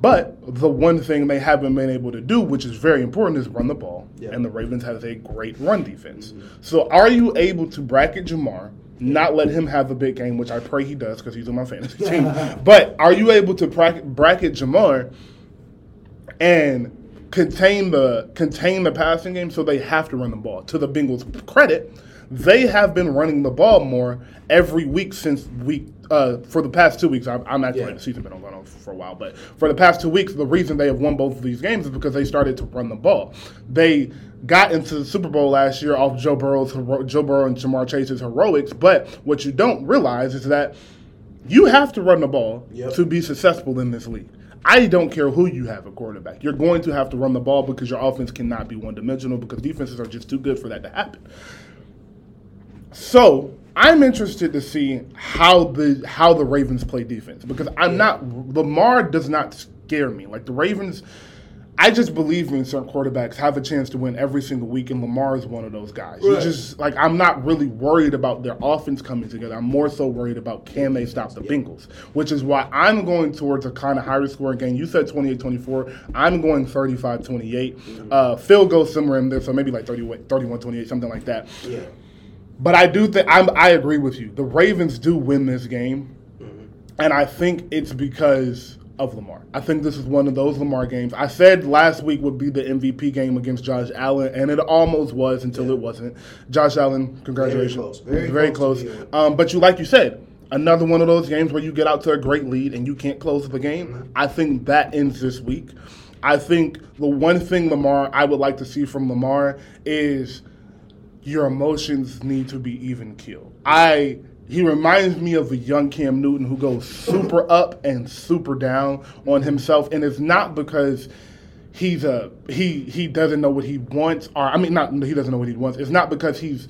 But the one thing they haven't been able to do, which is very important, is run the ball. Yeah. And the Ravens have a great run defense. Mm-hmm. So are you able to bracket Ja'Marr, not let him have a big game, which I pray he does because he's on my fantasy team. but are you able to bracket, bracket Ja'Marr and contain the contain the passing game so they have to run the ball? To the Bengals' credit, they have been running the ball more every week since week uh, for the past two weeks. I'm, I'm acting Yeah. the season been going on for a while, but for the past two weeks, the reason they have won both of these games is because they started to run the ball. They got into the Super Bowl last year off Joe Burrow's Joe Burrow and Ja'Marr Chase's heroics, but what you don't realize is that you have to run the ball Yep. to be successful in this league. I don't care who you have a quarterback. You're going to have to run the ball because your offense cannot be one dimensional because defenses are just too good for that to happen. So I'm interested to see how the how the Ravens play defense because I'm not Lamar does not scare me. Like the Ravens, I just believe in certain quarterbacks have a chance to win every single week, and Lamar is one of those guys. You Right. just like I'm not really worried about their offense coming together. I'm more so worried about can they stop the Bengals, which is why I'm going towards a kind of higher scoring game. You said 28-24. I'm going 35-28. Uh, Phil goes somewhere in there, so maybe like 30, 31-28, something like that. Yeah. But I do think I'm, I agree with you. The Ravens do win this game, and I think it's because of Lamar. I think this is one of those Lamar games. I said last week would be the MVP game against Josh Allen, and it almost was until it wasn't. Josh Allen, congratulations, close. Very close close. Um, but you, like you said, another one of those games where you get out to a great lead and you can't close the game. I think that ends this week. I think the one thing Lamar I would like to see from Lamar is your emotions need to be even keeled. I he reminds me of a young Cam Newton who goes super up and super down on himself, and it's not because he's a he he doesn't know what he wants, or I mean not he doesn't know what he wants. It's not because he's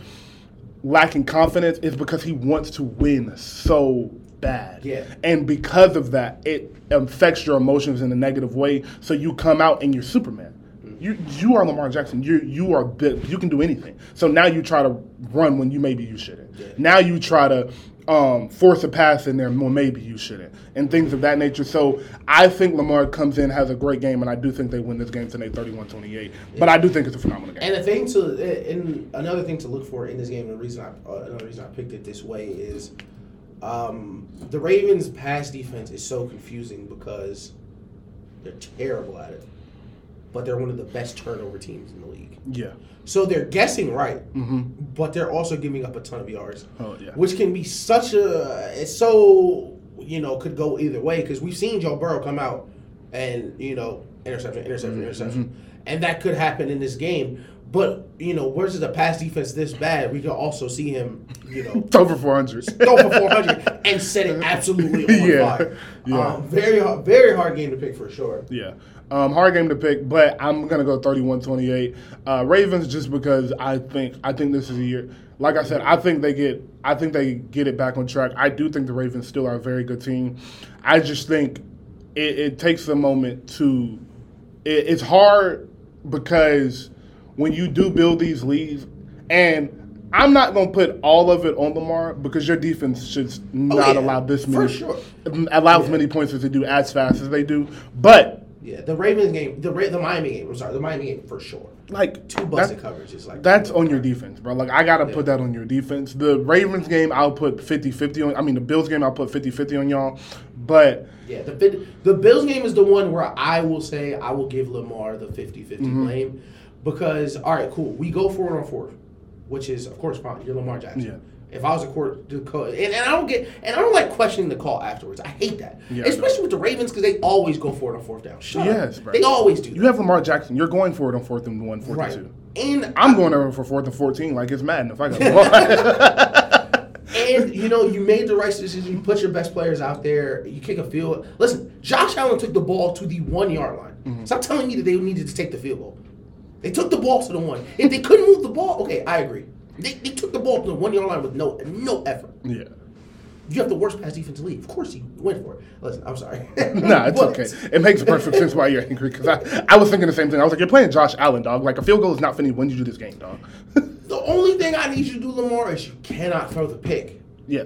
lacking confidence. It's because he wants to win so bad. Yeah. And because of that, it affects your emotions in a negative way. So you come out and you're Superman. You you are Lamar Jackson. You you are big. You can do anything. So now you try to run when you maybe you shouldn't. Now you try to um, force a pass in there when maybe you shouldn't, and things of that nature. So I think Lamar comes in has a great game, and I do think they win this game tonight, 31-28. But I do think it's a phenomenal game. And the thing to, and another thing to look for in this game, and the reason I, uh, another reason I picked it this way is, um, the Ravens' pass defense is so confusing because they're terrible at it, but they're one of the best turnover teams in the league. yeah. So they're guessing right, Mm-hmm. but they're also giving up a ton of yards, Oh yeah. which can be such a. It's so you know, could go either way because we've seen Joe Burrow come out and you know interception, interception, interception, and that could happen in this game. But you know, versus a pass defense this bad, we could also see him, you know, Throw for 400. throw for 400 and set it absolutely on Yeah, fire. yeah. Um, very hard, very hard game to pick for sure. Yeah. Um, hard game to pick, but I'm gonna go 31-28. Uh, Ravens just because I think I think this is a year. Like I said, I think they get I think they get it back on track. I do think the Ravens still are a very good team. I just think it, it takes a moment to. It, it's hard because when you do build these leads, and I'm not gonna put all of it on Lamar because your defense should not Oh, yeah, allow this for many sure. allow as Yeah. many points as they do as fast as they do, but. Yeah, the Ravens game, the Ra- the Miami game. I'm sorry, the Miami game for sure. like Two busted coverages, like that's on your defense, bro. Like I gotta Yeah. put that on your defense. The Ravens game, I'll put 50-50 on. I mean, the Bills game, I'll put 50-50 on y'all. But Yeah, the the Bills game is the one where I will say I will give Lamar the 50-50 Mm-hmm. blame because all right, cool. We go forward on fourth, which is of course fine. You're Lamar Jackson. Yeah. If I was a court, the call, and, and I don't get, and I don't like questioning the call afterwards. I hate that, Yeah, I especially with the Ravens because they always go for it on fourth down. Shut Yes, up. bro. they always do. you have Lamar Jackson. You're going for it on fourth and one, fourth right, and two. and I'm going over for fourth and fourteen. Like it's Madden. If I got And you know, you made the right decision. You put your best players out there. You kick a field. Listen, Josh Allen took the ball to the one yard line. Mm-hmm. Stop telling me that they needed to take the field goal. They took the ball to the one. If they couldn't move the ball, okay, I agree. They, they took the ball to the one yard line with no no effort. yeah. You have the worst pass defense in the league. Of course, you went for it. Listen, I'm sorry. Nah, it's okay. It makes perfect sense why you're angry because I, I was thinking the same thing. I was like, you're playing Josh Allen, dog. Like a field goal is not finished when you do this game, dog. The only thing I need you to do, Lamar, is you cannot throw the pick. yeah,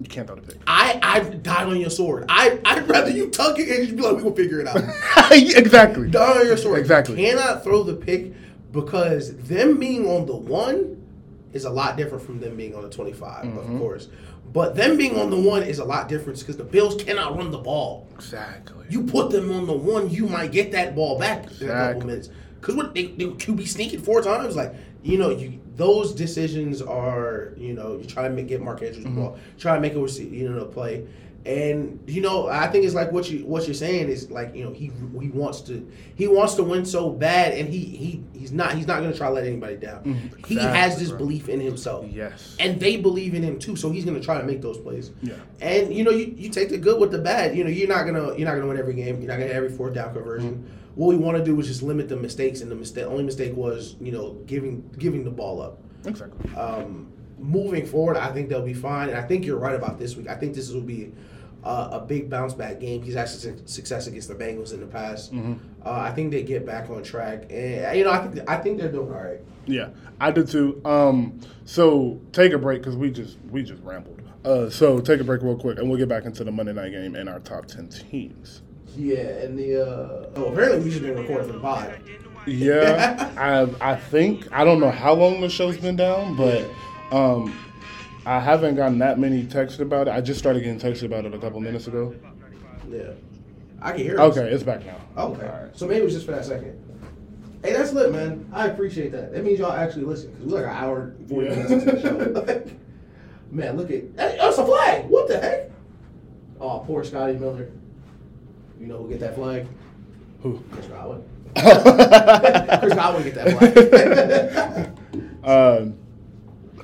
you can't throw the pick. I I died on your sword. I I'd rather you tuck it and just be like, we will figure it out. exactly. down on your sword. Exactly. You cannot throw the pick because them being on the one is a lot different from them being on the 25, Mm-hmm. of course. But them being on the one is a lot different because the Bills cannot run the ball. Exactly. You put them on the one, you might get that ball back in a couple minutes. Because what they, they QB sneaking four times, like you know, you those decisions are you know you try to make get Mark Andrews Mm-hmm. the ball, try to make it rece- you know play, and you know I think it's like what you what you're saying is like you know he he wants to he wants to win so bad, and he he he's not he's not gonna try to let anybody down. he has this bro. belief in himself. Yes. And they believe in him too, so he's gonna try to make those plays. Yeah. And you know, you, you take the good with the bad. You know, you're not gonna you're not gonna win every game. You're not gonna have every fourth down conversion. Mm-hmm. What we want to do is just limit the mistakes, and the mistake only mistake was you know giving giving the ball up. Exactly. Um, moving forward, I think they'll be fine, and I think you're right about this week. I think this will be uh, a big bounce back game. He's had su- success against the Bengals in the past. Mm-hmm. Uh, I think they get back on track, and you know, I think I think they're doing all right. Yeah, I do too. Um, so take a break because we just we just rambled. Uh, so take a break real quick, and we'll get back into the Monday night game and our top ten teams. Yeah, and the uh, oh, apparently we just been recording for the pod. Yeah, I I think I don't know how long the show's been down, but um, I haven't gotten that many texts about it. I just started getting texted about it a couple minutes ago. Yeah, I can hear. us. Okay, it's back now. Okay. Right. So maybe it was just for that second. Hey, that's lit, man. I appreciate that. That means y'all actually listen because we're like an hour and 40 Yeah. minutes into the show. man, look at hey, that's a flag. What the heck? Oh, poor Scotty Miller. You know who get that flag? Who? Chris Godwin. Chris Godwin get that flag. Um,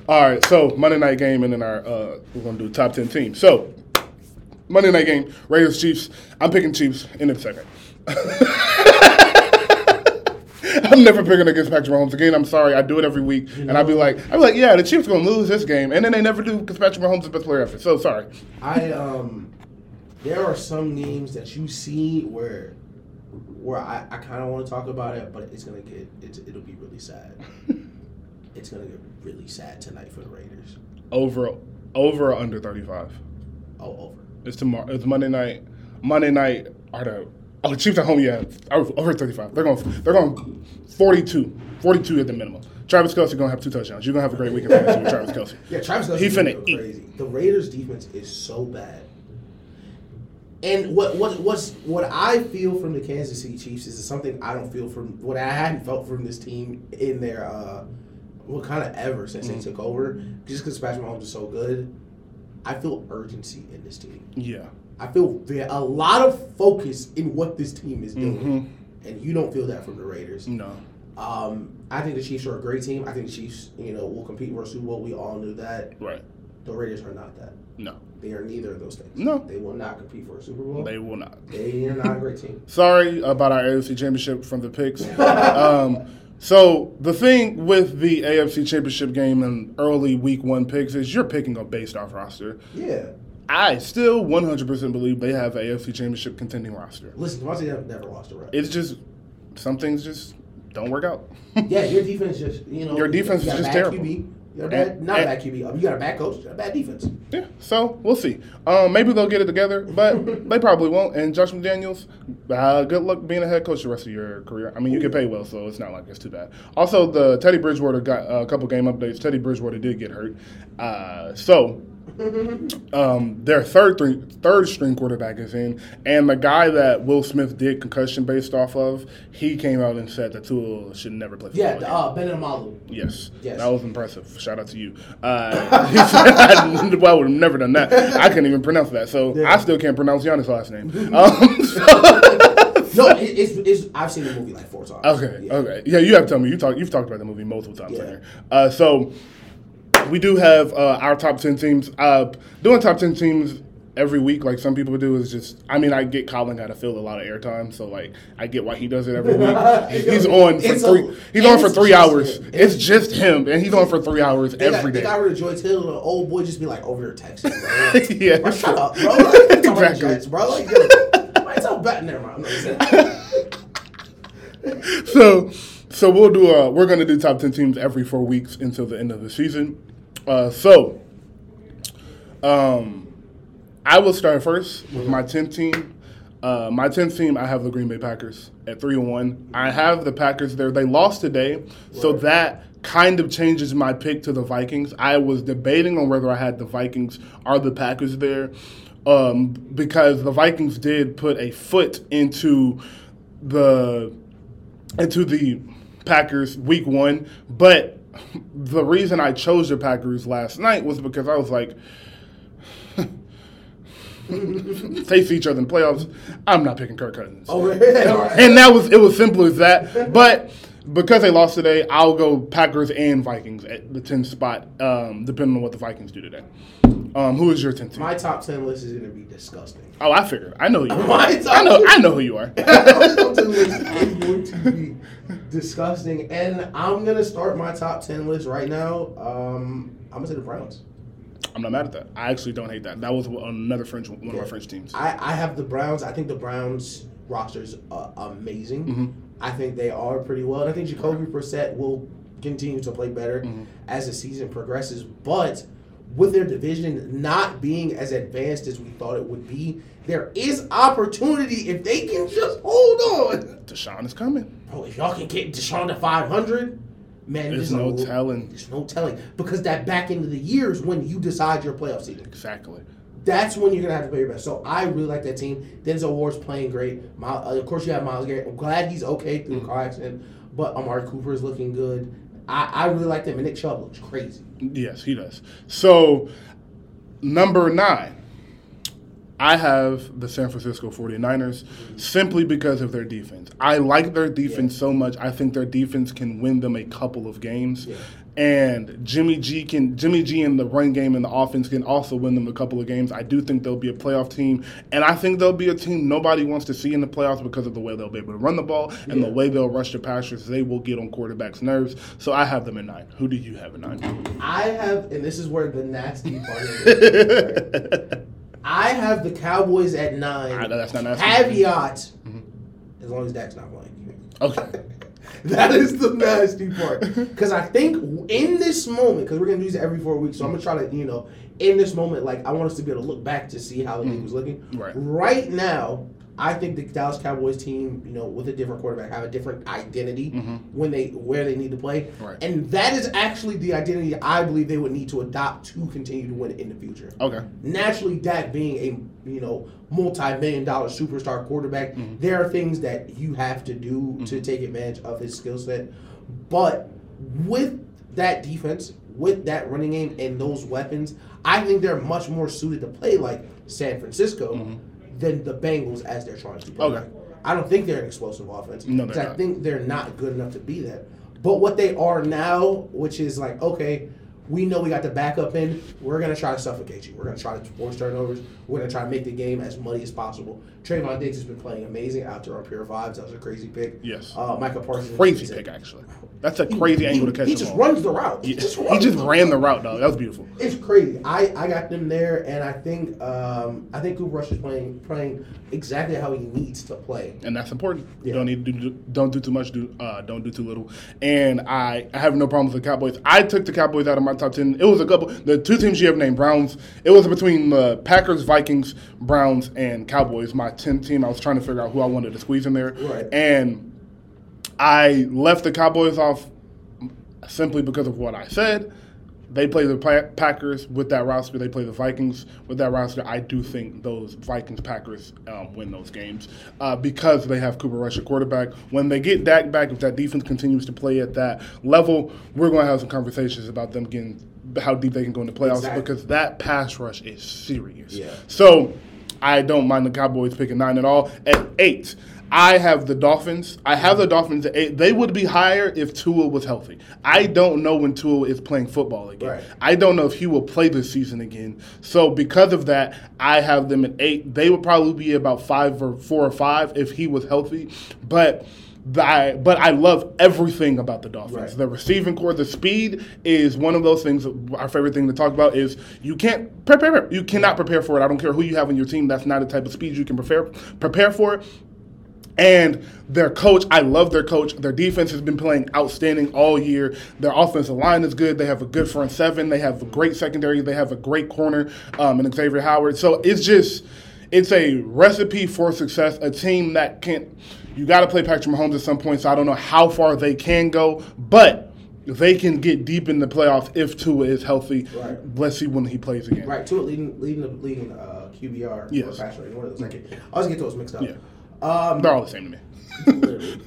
all right, so Monday night game, and then our uh, we're gonna do top ten teams. So Monday night game, Raiders Chiefs. I'm picking Chiefs in a second. I'm never picking against Patrick Mahomes again. I'm sorry, I do it every week, and I'd be like, I'd be like, yeah, the Chiefs gonna lose this game, and then they never do because Patrick Mahomes is the best player ever. So sorry. I um, there are some games that you see where, where I, I kind of want to talk about it, but it's gonna get it's, it'll be really sad. it's gonna get really sad tonight for the Raiders. Over, over or under 35. Oh, over. It's tomorrow. It's Monday night. Monday night are the oh the Chiefs at home. Yeah, over, thirty five. They're going. They're going 42. 42 at the minimum. Travis Kelce gonna have two touchdowns. You're gonna have a great weekend with Travis Kelce. Yeah, Travis He Kelce's finna eat. crazy. The Raiders' defense is so bad. And what what what's what I feel from the Kansas City Chiefs is something I don't feel from what I hadn't felt from this team in their uh, what kind of ever since Mm-hmm. they took over. Just because Patrick Mahomes is so good, I feel urgency in this team. Yeah. I feel a lot of focus in what this team is doing, Mm-hmm. and you don't feel that from the Raiders. No. Um, I think the Chiefs are a great team. I think the Chiefs, you know, will compete for a Super Bowl. We all knew that. Right. The Raiders are not that. No. They are neither of those things. No. they will not compete for a Super Bowl. They will not. They are not a great team. Sorry about our AFC Championship from the picks. um, so the thing with the AFC Championship game and early Week One picks is you're picking a based off roster. Yeah. I still 100% believe they have AFC Championship contending roster. Listen, Davante never, never lost a. It's just some things just don't work out. yeah, your defense just you know Your defense you is just terrible. QB. You got a bad, not a bad QB. You got a bad coach. A bad defense. Yeah, so we'll see. Um, maybe they'll get it together, but they probably won't. And Josh McDaniels, uh, good luck being a head coach the rest of your career. I mean, you get paid well, so it's not like it's too bad. Also, the Teddy Bridgewater got a couple game updates. Teddy Bridgewater did get hurt, uh, so um, their third three, third string quarterback is in, and the guy that Will Smith did concussion based off of, he came out and said that Tua should never play football. Yeah, again. uh, Ben Omalu. Yes. Yes. That was impressive. Shout out to you. Uh, he said, I, well, I would have never done that. I couldn't even pronounce that. So Yeah. I still can't pronounce Giannis' last name. Um, so- No, it, it's, it's I've seen the movie like four times. okay. Yeah. Okay. Yeah, you have to tell me. You talk, you've talked about the movie multiple times Yeah. here. Uh, so we do have uh, our top 10 teams. Uh, doing top 10 teams every week like some people do is just I mean I get Colin got to fill a lot of airtime so like I get why he does it every week he's on for It's a- three he's on for three hours him. it's just him and he's on for three hours They got, every they day got rid of Joy Hill, the old boy just be like over texting, bro. Yeah, bro, shut up, bro. Like, Exactly. Jets, bro. Like, yo, why tell bet? Never mind. I'm not so so we'll do uh we're gonna do top 10 teams every four weeks until the end of the season uh so um i will start first with my 10th team uh, my 10th team, I have the Green Bay Packers at 3 and 1. I have the Packers there. They lost today, so that kind of changes my pick to the Vikings. I was debating on whether I had the Vikings or the Packers there um, because the Vikings did put a foot into the into the Packers week one, but the reason I chose the Packers last night was because I was like, face each other in the playoffs. I'm not picking Kirk Cousins. All right. and that was it was simple as that. But because they lost today, I'll go Packers and Vikings at the 10th spot, um, depending on what the Vikings do today. Um, who is your 10th team? My top ten list is gonna be disgusting. Oh, I figured. I know who you are. I know. I know who you are. My top list is going to be disgusting, and I'm gonna start my top ten list right now. Um, I'm gonna say the Browns. I'm not mad at that. I actually don't hate that. That was another French one of my French teams. I, I have the Browns. I think the Browns roster's uh, amazing. Mm-hmm. I think they are pretty well. And I think Jacoby Brissett will continue to play better Mm-hmm. as the season progresses. But with their division not being as advanced as we thought it would be, there is opportunity if they can just hold on. Deshaun is coming. Bro, if y'all can get Deshaun to 500, man, There's no little- telling. There's no telling. Because that back end of the year is when you decide your playoff season Exactly. that's when you're gonna have to play your best. So I really like that team. Denzel Ward's playing great. Uh, of course, you have Myles Garrett. I'm glad he's okay through the car accident, but Amari Cooper is looking good. I, I really like them, and Nick Chubb looks crazy. Yes, he does. So, number nine, I have the San Francisco 49ers simply because of their defense. I like their defense Yeah. so much. I think their defense can win them a couple of games. Yeah. And Jimmy G can Jimmy G in the run game and the offense can also win them a couple of games. I do think they'll be a playoff team, and I think they'll be a team nobody wants to see in the playoffs because of the way they'll be able to run the ball and Yeah. the way they'll rush the passers. They will get on quarterbacks' nerves. So I have them at nine. Who do you have at nine? I have, and this is where the nasty part is. I have the Cowboys at nine. I know that's not nasty. Caveat: mm-hmm. as long as Dak's not playing. Okay. That is the nasty part. Because I think in this moment, because we're gonna do this every four weeks, so I'm gonna try to, you know, in this moment, like I want us to be able to look back to see how the league mm-hmm. was looking. Right. Right now, I think the Dallas Cowboys team, you know, with a different quarterback, have a different identity mm-hmm. when they where they need to play, Right. and that is actually the identity I believe they would need to adopt to continue to win in the future. Okay. Naturally, Dak being a you know multi-million dollar superstar quarterback, mm-hmm. there are things that you have to do mm-hmm. to take advantage of his skill set. But with that defense with that running game and those weapons, I think they're much more suited to play like San Francisco than the Bengals as they're trying to play. Okay. I don't think they're an explosive offense. No, they're I not. think they're not good enough to be that. But what they are now, which is like, okay, we know we got the backup in. We're gonna try to suffocate you. We're gonna try to force turnovers. We're gonna try to make the game as muddy as possible. Trevon Diggs has been playing amazing out there on pure vibes. That was a crazy pick. Yes. Uh, Micah Parsons. Crazy pick, actually. That's a crazy he, angle he, to catch He just ball. runs the route. He, just, he just the ran the route. route, though. That was beautiful. It's crazy. I, I got them there, and I think um, I think Cooper Rush is playing playing exactly how he needs to play. and that's important. You don't need to do, don't do too much, do uh, don't do too little. And I, I have no problems with the Cowboys. I took the Cowboys out of my top ten. It was a couple. The two teams you have named Browns. It was between the Packers, Vikings, Browns, and Cowboys. My ten team. I was trying to figure out who I wanted to squeeze in there. Right. And I left the Cowboys off simply because of what I said. They play the Packers with that roster. They play the Vikings with that roster. I do think those Vikings Packers um, win those games uh, because they have Cooper Rush at quarterback. When they get Dak back, if that defense continues to play at that level, we're going to have some conversations about them getting how deep they can go in the playoffs Exactly. because that pass rush is serious. Yeah. So I don't mind the Cowboys picking nine at all. At eight, I have the Dolphins. I have the Dolphins at eight. They would be higher if Tua was healthy. I don't know when Tua is playing football again. Right. I don't know if he will play this season again. So because of that, I have them at eight. They would probably be about five or four or five if he was healthy. But I, but I love everything about the Dolphins. Right. The receiving core, the speed is one of those things. Our favorite thing to talk about is you can't prepare. You cannot prepare for it. I don't care who you have on your team. That's not the type of speed you can prepare prepare for. And their coach, I love their coach. Their defense has been playing outstanding all year. Their offensive line is good. They have a good front seven. They have a great secondary. They have a great corner, um, and Xavier Howard. So it's just, it's a recipe for success. A team that can, you got to play Patrick Mahomes at some point. So I don't know how far they can go, but they can get deep in the playoffs if Tua is healthy. Right. Let's see when he plays again. Right, it leading leading the leading uh, QBR Yes. or pass rating. One of those. I always get those mixed up. Yeah. Um, They're all the same to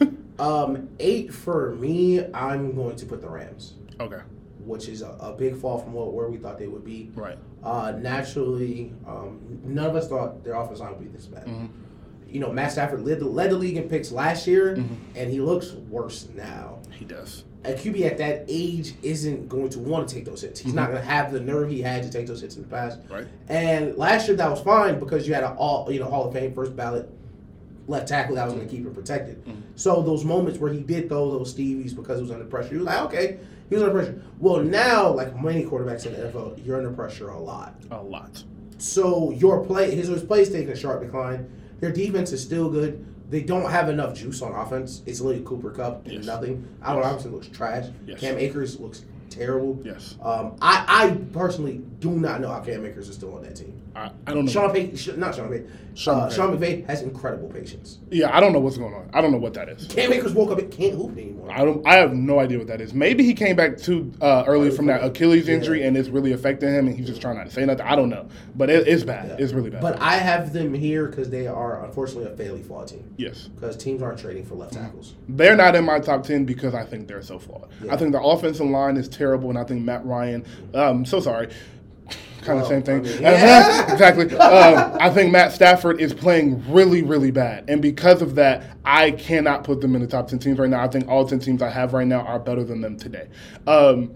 me. um, eight for me. I'm going to put the Rams, Okay. which is a, a big fall from what, where we thought they would be. Right. Uh, naturally, um, none of us thought their offense line would be this bad. You know, Matt Stafford led the, led the league in picks last year, and he looks worse now. He does. A QB at that age isn't going to want to take those hits. He's not going to have the nerve he had to take those hits in the past. Right. And last year that was fine because you had an all you know Hall of Fame first ballot left tackle that was going to keep him protected. Mm-hmm. So those moments where he did throw those Stevies because he was under pressure, he was like, okay, he was under pressure. Well, now like many quarterbacks in the NFL, you're under pressure a lot. A lot. So your play, his, his play's taking a sharp decline. Their defense is still good. They don't have enough juice on offense. It's literally Cooper Kupp and Yes. nothing. Allen Robinson looks trash. Yes. Cam Akers looks terrible. Yes. Um, I, I personally do not know how Cam Akers is still on that team. I, I don't know. Sean Payton, not Sean Payton. Sean uh, McVay. Sean McVay has incredible patience. Yeah, I don't know what's going on. I don't know what that is. Cam Akers woke up and can't hoop anymore. I don't. I have no idea what that is. Maybe he came back too uh, early from that Achilles injury, Yeah. and it's really affecting him, and he's just trying not to say nothing. I don't know, but it, it's bad. Yeah. It's really bad. But I have them here because they are unfortunately a fairly flawed team. yes, Because teams aren't trading for left tackles. they're not in my top ten because I think they're so flawed. Yeah. I think the offensive line is terrible, and I think Matt Ryan. Um, so sorry. Kind of Well, same thing. I mean, yeah. exactly. Um, I think Matt Stafford is playing really, really bad, and because of that, I cannot put them in the top ten teams right now. I think all ten teams I have right now are better than them today. Um,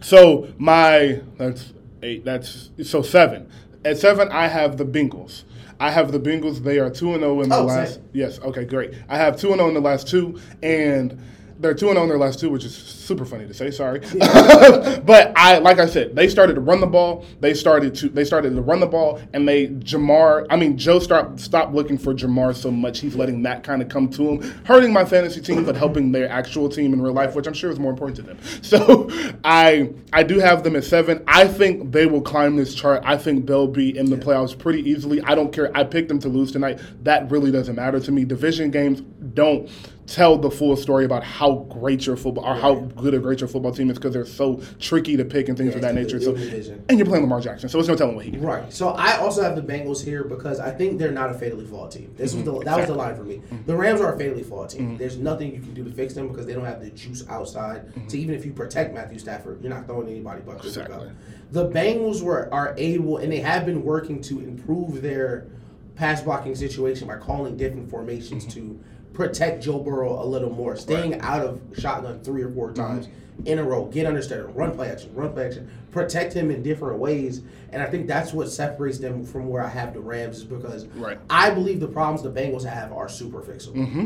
so my that's eight. That's so seven. At seven, I have the Bengals. I have the Bengals. They are two and zero in the Oh, last. same. Yes. Okay. Great. I have two and zero in the last two, and they're two and zero in their last two, which is super funny to say. Sorry, but I like I said, they started to run the ball. They started to they started to run the ball, and they Ja'Marr. I mean, Joe start stopped looking for Ja'Marr so much. He's letting that kind of come to him, hurting my fantasy team, but helping their actual team in real life, which I'm sure is more important to them. So I I do have them at seven. I think they will climb this chart. I think they'll be in the playoffs pretty easily. I don't care. I picked them to lose tonight. That really doesn't matter to me. Division games don't tell the full story about how great your football or how good a great your football team is because they're so tricky to pick and things Yeah, of that nature. So, division. and you're playing Lamar Jackson, so it's no telling what he can. Right. So I also have the Bengals here because I think they're not a fatally flawed team. This was mm-hmm. the that was the line for me. Mm-hmm. The Rams are a fatally flawed team. Mm-hmm. There's nothing you can do to fix them because they don't have the juice outside. So even if you protect Matthew Stafford, you're not throwing anybody but Exactly. The Bengals were are able and they have been working to improve their pass blocking situation by calling different formations to protect Joe Burrow a little more, staying out of shotgun three or four mhm. times in a row, get under center, run play action, run play action, protect him in different ways. And I think that's what separates them from where I have the Rams is because Right. I believe the problems the Bengals have are super fixable. Mm-hmm.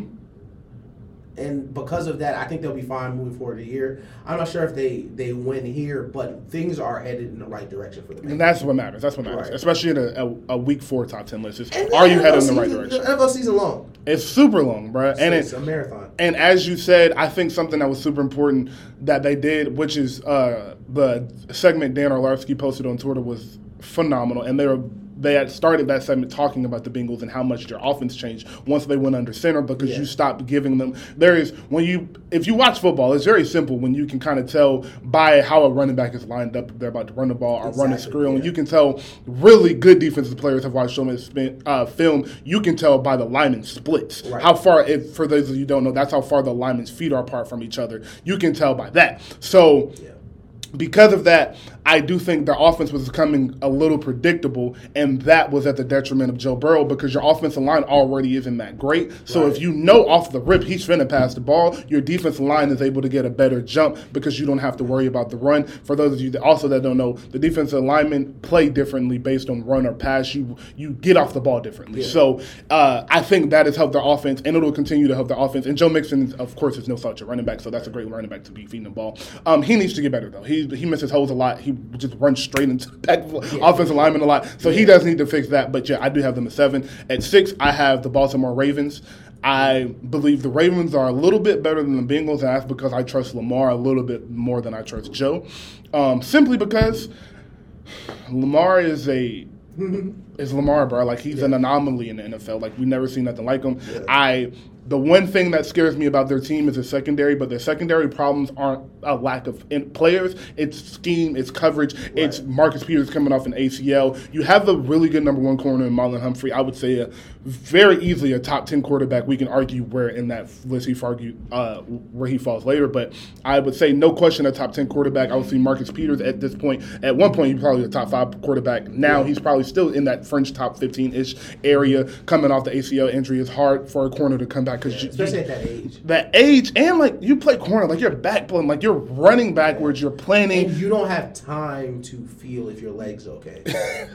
And because of that, I think they'll be fine moving forward the year. I'm not sure if they they win here, but things are headed in the right direction for the Bengals. And that's what matters. That's what matters, Right. especially in a, a, a week four top ten list. Is, are you headed in the right season- direction? The NFL season long, It's super long, bro. And it's it, a marathon. And as you said, I think something that was super important that they did, which is uh, the segment Dan Orlovsky posted on Twitter, was phenomenal. And they were they had started that segment talking about the Bengals and how much their offense changed once they went under center because Yeah. you stopped giving them. There is when you if you watch football, it's very simple when you can kind of tell by how a running back is lined up if they're about to run the ball or run a screen. yeah. You can tell really good defensive players have watched so much uh, film. You can tell by the lineman splits Right. how far. If for those of you who don't know, that's how far the linemen's feet are apart from each other. You can tell by that. So Yeah. because of that, I do think their offense was becoming a little predictable, and that was at the detriment of Joe Burrow because your offensive line already isn't that great. So Right. if you know off the rip he's finna pass the ball, your defensive line is able to get a better jump because you don't have to worry about the run. For those of you that also that don't know, the defensive linemen play differently based on run or pass. You you get off the ball differently. So uh, I think that has helped their offense, and it'll continue to help their offense. And Joe Mixon, of course, is no slouch at running back, so that's a great running back to be feeding the ball. Um, he needs to get better though. He he misses holes a lot. He just runs straight into the back of the offensive lineman a lot. So he does need to fix that. But yeah, I do have them at seven. At six, I have the Baltimore Ravens. I believe the Ravens are a little bit better than the Bengals, and that's because I trust Lamar a little bit more than I trust Joe. Um, simply because Lamar is a is Lamar, bro. Like he's an anomaly in the NFL. Like we never seen nothing like him. I the one thing that scares me about their team is their secondary, but their secondary problems aren't a lack of in- players. It's scheme, it's coverage, it's Marcus Peters coming off an ACL. You have the really good number one corner in Marlon Humphrey. I would say a, very easily a top ten quarterback. We can argue where in that list he argue uh, where he falls later, but I would say no question a top ten quarterback. I would see Marcus Peters at this point. At one point, he's probably a top five quarterback. Now he's probably still in that fringe top fifteen ish area. Coming off the ACL injury, it's hard for a corner to come back because Especially at that age. that age and like you play corner, like you're backpedaling, like you're running backwards, you're planning. And you don't have time to feel if your leg's okay.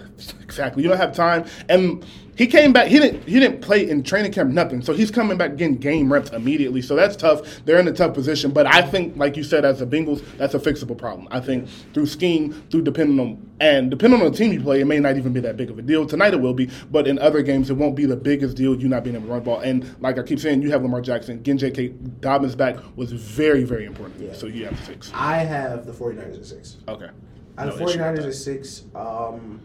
Exactly. You don't have time. And he came back. He didn't. He didn't play in training camp. Nothing. So he's coming back getting game reps immediately. So that's tough. They're in a tough position. But I think, like you said, as the Bengals, that's a fixable problem. I think through scheme, through depending on and depending on the team you play, it may not even be that big of a deal. Tonight it will be, but in other games it won't be the biggest deal. You not being able to run the ball. And like I keep saying, you have Lamar Jackson, getting J.K. Dobbins back was very, very important. Yeah. So you have six. I have the 49ers at six. Okay. I have No the issue with 49ers that. at six um,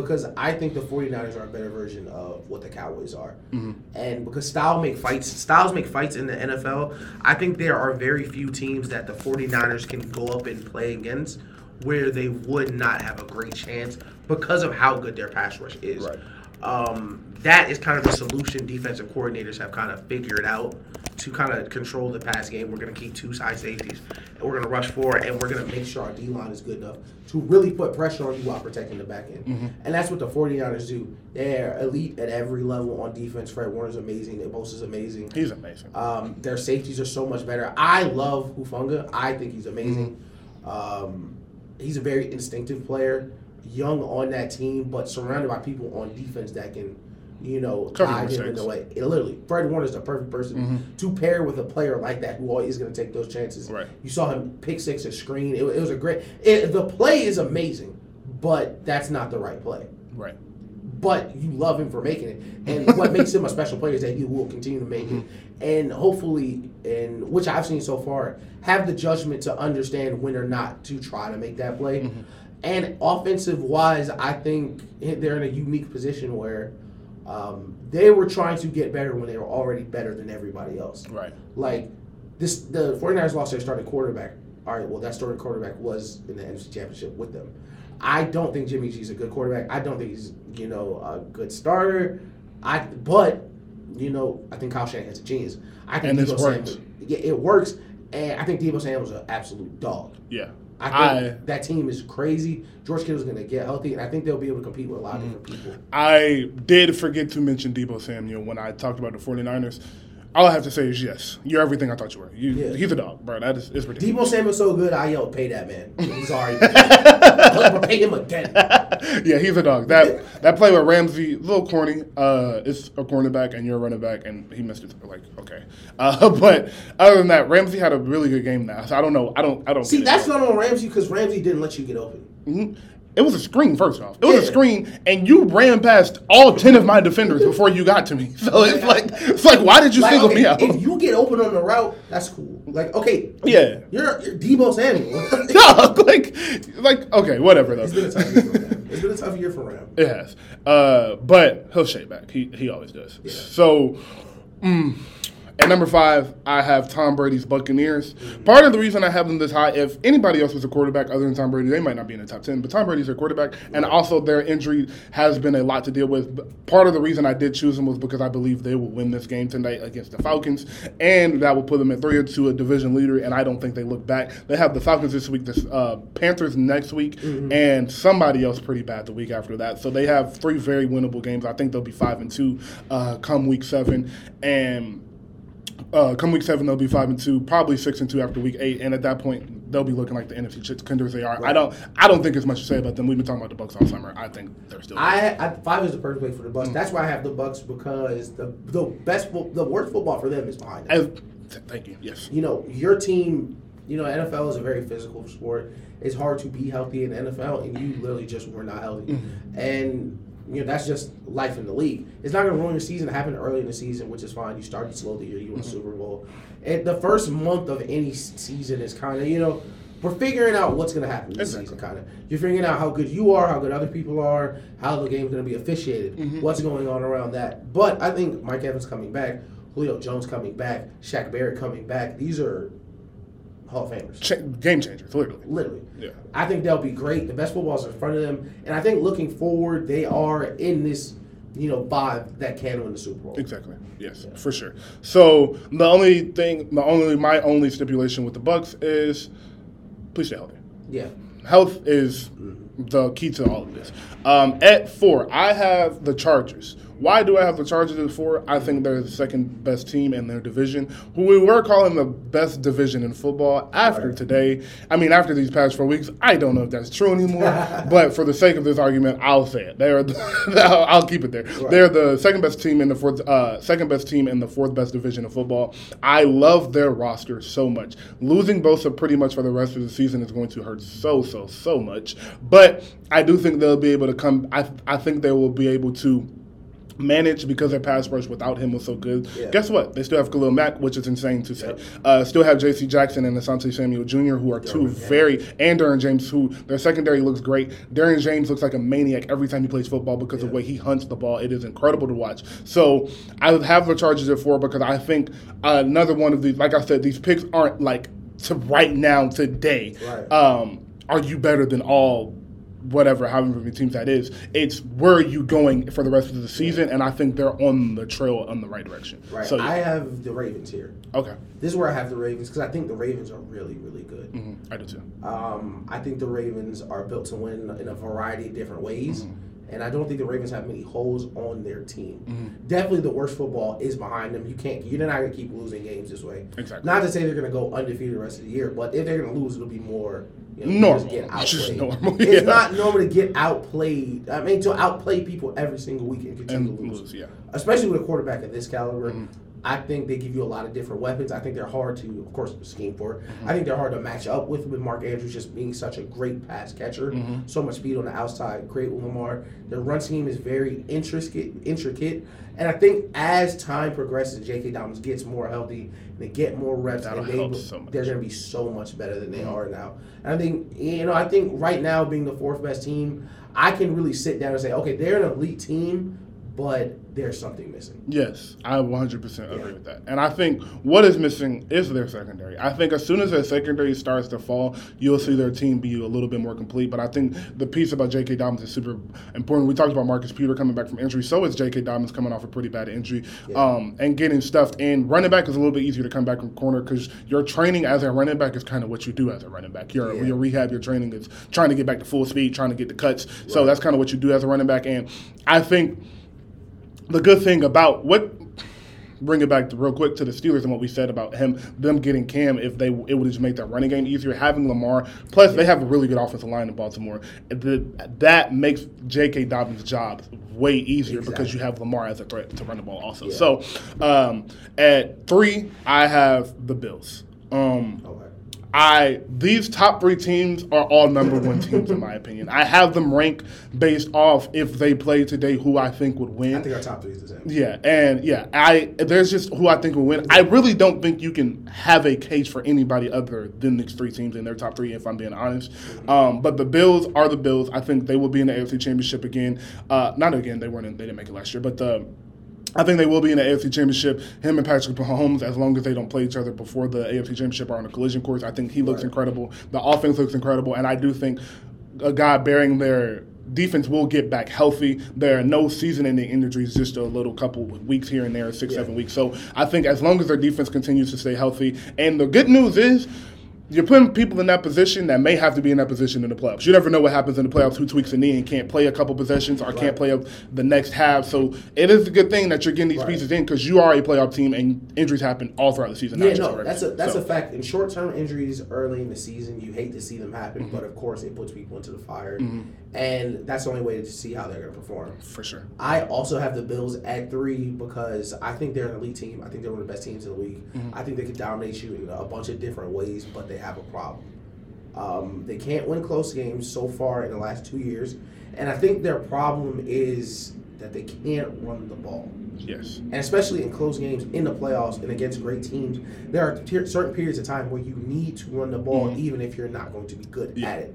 because I think the 49ers are a better version of what the Cowboys are. Mm-hmm. And because style make fights, styles make fights in the NFL, I think there are very few teams that the 49ers can go up and play against where they would not have a great chance because of how good their pass rush is. Right. Um, that is kind of the solution defensive coordinators have kind of figured out to kind of control the pass game. We're going to keep two side safeties, and we're going to rush forward, and we're going to make sure our D line is good enough to really put pressure on you while protecting the back end. And that's what the 49ers do. They're elite at every level on defense. Fred Warner's amazing. Bosa's amazing. He's amazing. Um, their safeties are so much better. I love Hufanga. I think he's amazing. Um, he's a very instinctive player, young on that team, but surrounded by people on defense that can, you know, Cover guide him in the way. It literally, Fred Warner's the perfect person mm-hmm. to pair with a player like that who always is going to take those chances. Right. You saw him pick six a screen. It, it was a great. It, the play is amazing, but that's not the right play right. but you love him for making it. And what makes him a special player is that he will continue to make it. Mm-hmm. And hopefully, and which I've seen so far, have the judgment to understand when or not to try to make that play. Mm-hmm. And offensive wise, I think they're in a unique position where Um, they were trying to get better when they were already better than everybody else. Right. Like this, the 49ers lost their starting quarterback. All right, well, that starting quarterback was in the NFC Championship with them. I don't think Jimmy G's a good quarterback. I don't think he's you know a good starter. I but you know I think Kyle Shanahan's a genius. I think And Deebo worked. Samuel, yeah, it works, and I think Deebo Samuel's an absolute dog. Yeah. I think that team is crazy. George Kittle's going to get healthy, and I think they'll be able to compete with a lot of mm. different people. I did forget to mention Deebo Samuel when I talked about the 49ers. All I have to say is yes. You're everything I thought you were. You, Yeah. He's a dog, bro. That is it's ridiculous. Deebo Samuel's so good, I yelled, "Pay that man!" He's already but pay him again. yeah, he's a dog. That that play with Ramsey, a little corny. Uh, it's a cornerback and you're a running back, and he missed it. Like, okay, uh, but other than that, Ramsey had a really good game now. So I don't know. I don't. I don't. See, get it. that's not on Ramsey because Ramsey didn't let you get open. Mhm. It was a screen, first off. It was a Yeah. screen, and you ran past all ten of my defenders before you got to me. So it's like, it's like, why did you Like, single okay, me out? if you get open on the route, that's cool. Like, okay, Yeah. you're, you're Deebo Samuel. Dog, like, like, okay, whatever though. it's been a tough year for Ram. It's been a tough year for Ram. It has, uh, but he'll shake back. He he always does. Yeah. So, mm, at number five, I have Tom Brady's Buccaneers. Part of the reason I have them this high, if anybody else was a quarterback other than Tom Brady, they might not be in the top ten. But Tom Brady's their quarterback, and also their injury has been a lot to deal with. But part of the reason I did choose them was because I believe they will win this game tonight against the Falcons, and that will put them at three or two, a division leader. And I don't think they look back. They have the Falcons this week, the uh, Panthers next week, and somebody else pretty bad the week after that. So they have three very winnable games. I think they'll be five and two uh, come week seven, and uh, come week seven, they'll be five and two, probably six and two after week eight, and at that point, they'll be looking like the NFC contenders they are. I don't, I don't think it's much to say about them. We've been talking about the Bucks all summer. I think they're still. I, I five is the perfect way for the Mm. Bucks. That's why I have the Bucks because the the best the worst football for them is behind them. As, th- thank you. Yes. you know, your team, you know, NFL is a very physical sport. It's hard to be healthy in the NFL, and you literally just were not healthy. Mm-hmm. And, you know, that's just life in the league. It's not going to ruin your season. It happened early in the season, which is fine. You started slow the year, you Mm-hmm. won the Super Bowl. And the first month of any season is kind of, you know, we're figuring out what's going to happen this Exactly. season, kind of. You're figuring out how good you are, how good other people are, how the game's going to be officiated, Mm-hmm. what's going on around that. But I think Mike Evans coming back, Julio Jones coming back, Shaq Barrett coming back. These are Hall of Famers, Cha- game changers, literally. literally. Yeah. I think they'll be great. The best football's in front of them, and I think looking forward, they are in this, you know, vibe that can win the Super Bowl. Exactly. Yes, for sure. So the only thing, the only my only stipulation with the Bucks is, please stay healthy. Yeah, Health is the key to all of this. Um, at four, I have the Chargers. Why do I have the Chargers at four? I think they're the second best team in their division, who we were calling the best division in football after Right. today. I mean, after these past four weeks, I don't know if that's true anymore. but for the sake of this argument, I'll say it. They're, I'll I'll keep it there. Right. They're the second best team in the fourth, uh, second best team in the fourth best division of football. I love their roster so much. Losing Bosa pretty much for the rest of the season is going to hurt so so so much. But I do think they'll be able to come. I I think they will be able to manage because their pass rush without him was so good. Yeah. Guess what? They still have Khalil Mack, which is insane to say. Yep. Uh, still have J.C. Jackson and Asante Samuel Jr., who are two very and Derwin James, who their secondary looks great. Derwin James looks like a maniac every time he plays football because of the way he hunts the ball. It is incredible to watch. So I have the Chargers at four because I think another one of these, like I said, these picks aren't like to right now today. Right. Um, are you better than all? Whatever, however many teams that is, it's where are you going for the rest of the season, and I think they're on the trail on the right direction. right. So I have the Ravens here. okay, This is where I have the Ravens because I think the Ravens are really, really good. hmm I do too. Um, I think the Ravens are built to win in a variety of different ways. Mm-hmm. And I don't think the Ravens have many holes on their team. Mm-hmm. Definitely the worst football is behind them. You can't you're not gonna keep losing games this way. Exactly. Not to say they're gonna go undefeated the rest of the year, but if they're gonna lose, it'll be more you know, Normal. Get Just outplayed. normal, It's not normal to get outplayed. I mean to outplay people every single week and continue And to lose. lose, yeah. Especially with a quarterback of this caliber. Mm-hmm. I think they give you a lot of different weapons. I think they're hard to, of course, scheme for. Mm-hmm. I think they're hard to match up with with Mark Andrews just being such a great pass catcher, Mm-hmm. so much speed on the outside, great with Lamar. Their run scheme is very intricate, intricate, and I think as time progresses, J.K. Dobbins gets more healthy, and they get more reps, That'll and they, so they're going to be so much better than they Mm-hmm. are now. And I think you know, I think right now being the fourth best team, I can really sit down and say, okay, they're an elite team. But there's something missing. Yes, I 100% agree with that. And I think what is missing is their secondary. I think as soon as their secondary starts to fall, you'll see their team be a little bit more complete. But I think the piece about J.K. Dobbins is super important. We talked about Marcus Peter coming back from injury. So is J.K. Dobbins coming off a pretty bad injury Yeah. um, and getting stuffed in. Running back is a little bit easier to come back from corner because your training as a running back is kind of what you do as a running back. Your, Yeah. your rehab, your training is trying to get back to full speed, trying to get the cuts. So that's kind of what you do as a running back. And I think the good thing about what bring it back to real quick to the Steelers and what we said about him them getting Cam if they it would just make that running game easier having Lamar plus they have a really good offensive line in Baltimore that makes J.K. Dobbins' job way easier because you have Lamar as a threat to run the ball also Yeah. so um, at three I have the Bills um, Okay. I these top three teams are all number one teams in my opinion. I have them ranked based off if they play today, who I think would win. I think our top three is the same. Yeah, and yeah, I there's just who I think will win. I really don't think you can have a case for anybody other than these three teams in their top three, if I'm being honest. Um, but the Bills are the Bills. I think they will be in the AFC Championship again. Uh, not again. They weren't. In, they didn't make it last year, but the. I think they will be in the AFC Championship. Him and Patrick Mahomes, as long as they don't play each other before the AFC Championship, are on a collision course. I think he looks Right. incredible. The offense looks incredible, and I do think a guy bearing their defense will get back healthy. There are no season-ending injuries, just a little couple weeks here and there, six, Yeah. seven weeks. So I think as long as their defense continues to stay healthy, and the good news is. You're putting people in that position that may have to be in that position in the playoffs. You never know what happens in the playoffs. Who tweaks a knee and can't play a couple possessions or can't play up the next half. So it is a good thing that you're getting these Right. pieces in because you are a playoff team and injuries happen all throughout the season. Yeah, no, that's a that's So, a fact. In short term injuries early in the season, you hate to see them happen, Mm-hmm. but of course it puts people into the fire, and that's the only way to see how they're going to perform. for sure. I also have the Bills at three because I think they're an elite team. I think they're one of the best teams in the league. Mm-hmm. I think they could dominate you in a bunch of different ways, but they have a problem. Um, they can't win close games so far in the last two years, and I think their problem is that they can't run the ball Yes. and especially in close games in the playoffs and against great teams, there are ter- certain periods of time where you need to run the ball, even if you're not going to be good Mm-hmm. Yeah. at it,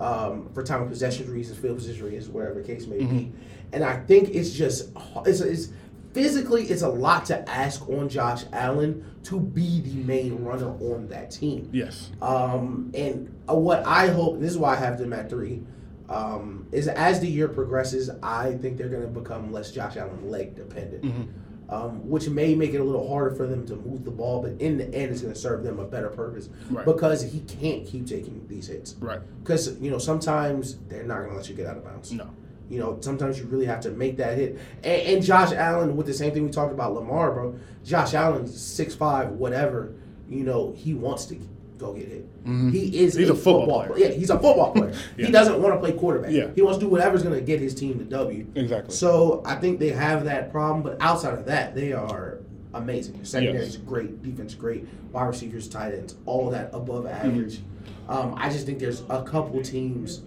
um, for time of possession reasons, field position reasons, whatever the case may Mm-hmm. be. And I think it's just it's, it's physically it's a lot to ask on Josh Allen to be the main runner on that team. Yes. Um, and uh, what I hope, this is why I have them at three, um, is as the year progresses, I think they're going to become less Josh Allen leg dependent, Mm-hmm. um, which may make it a little harder for them to move the ball, but in the end, it's going to serve them a better purpose Right. because he can't keep taking these hits. Right. Because, you know, sometimes they're not going to let you get out of bounds. No. You know, sometimes you really have to make that hit. And, and Josh Allen, with the same thing we talked about Lamar, bro. Josh Allen's six five, whatever. You know, he wants to go get hit. He is. Mm-hmm. He's a football player. Yeah, he's a football player. Yeah. He doesn't want to play quarterback. Yeah. He wants to do whatever's going to get his team to W. Exactly. So I think they have that problem, but outside of that, they are amazing. Secondary is Yes. great, defense great, wide receivers, tight ends, all that above Mm-hmm. average. Um, I just think there's a couple teams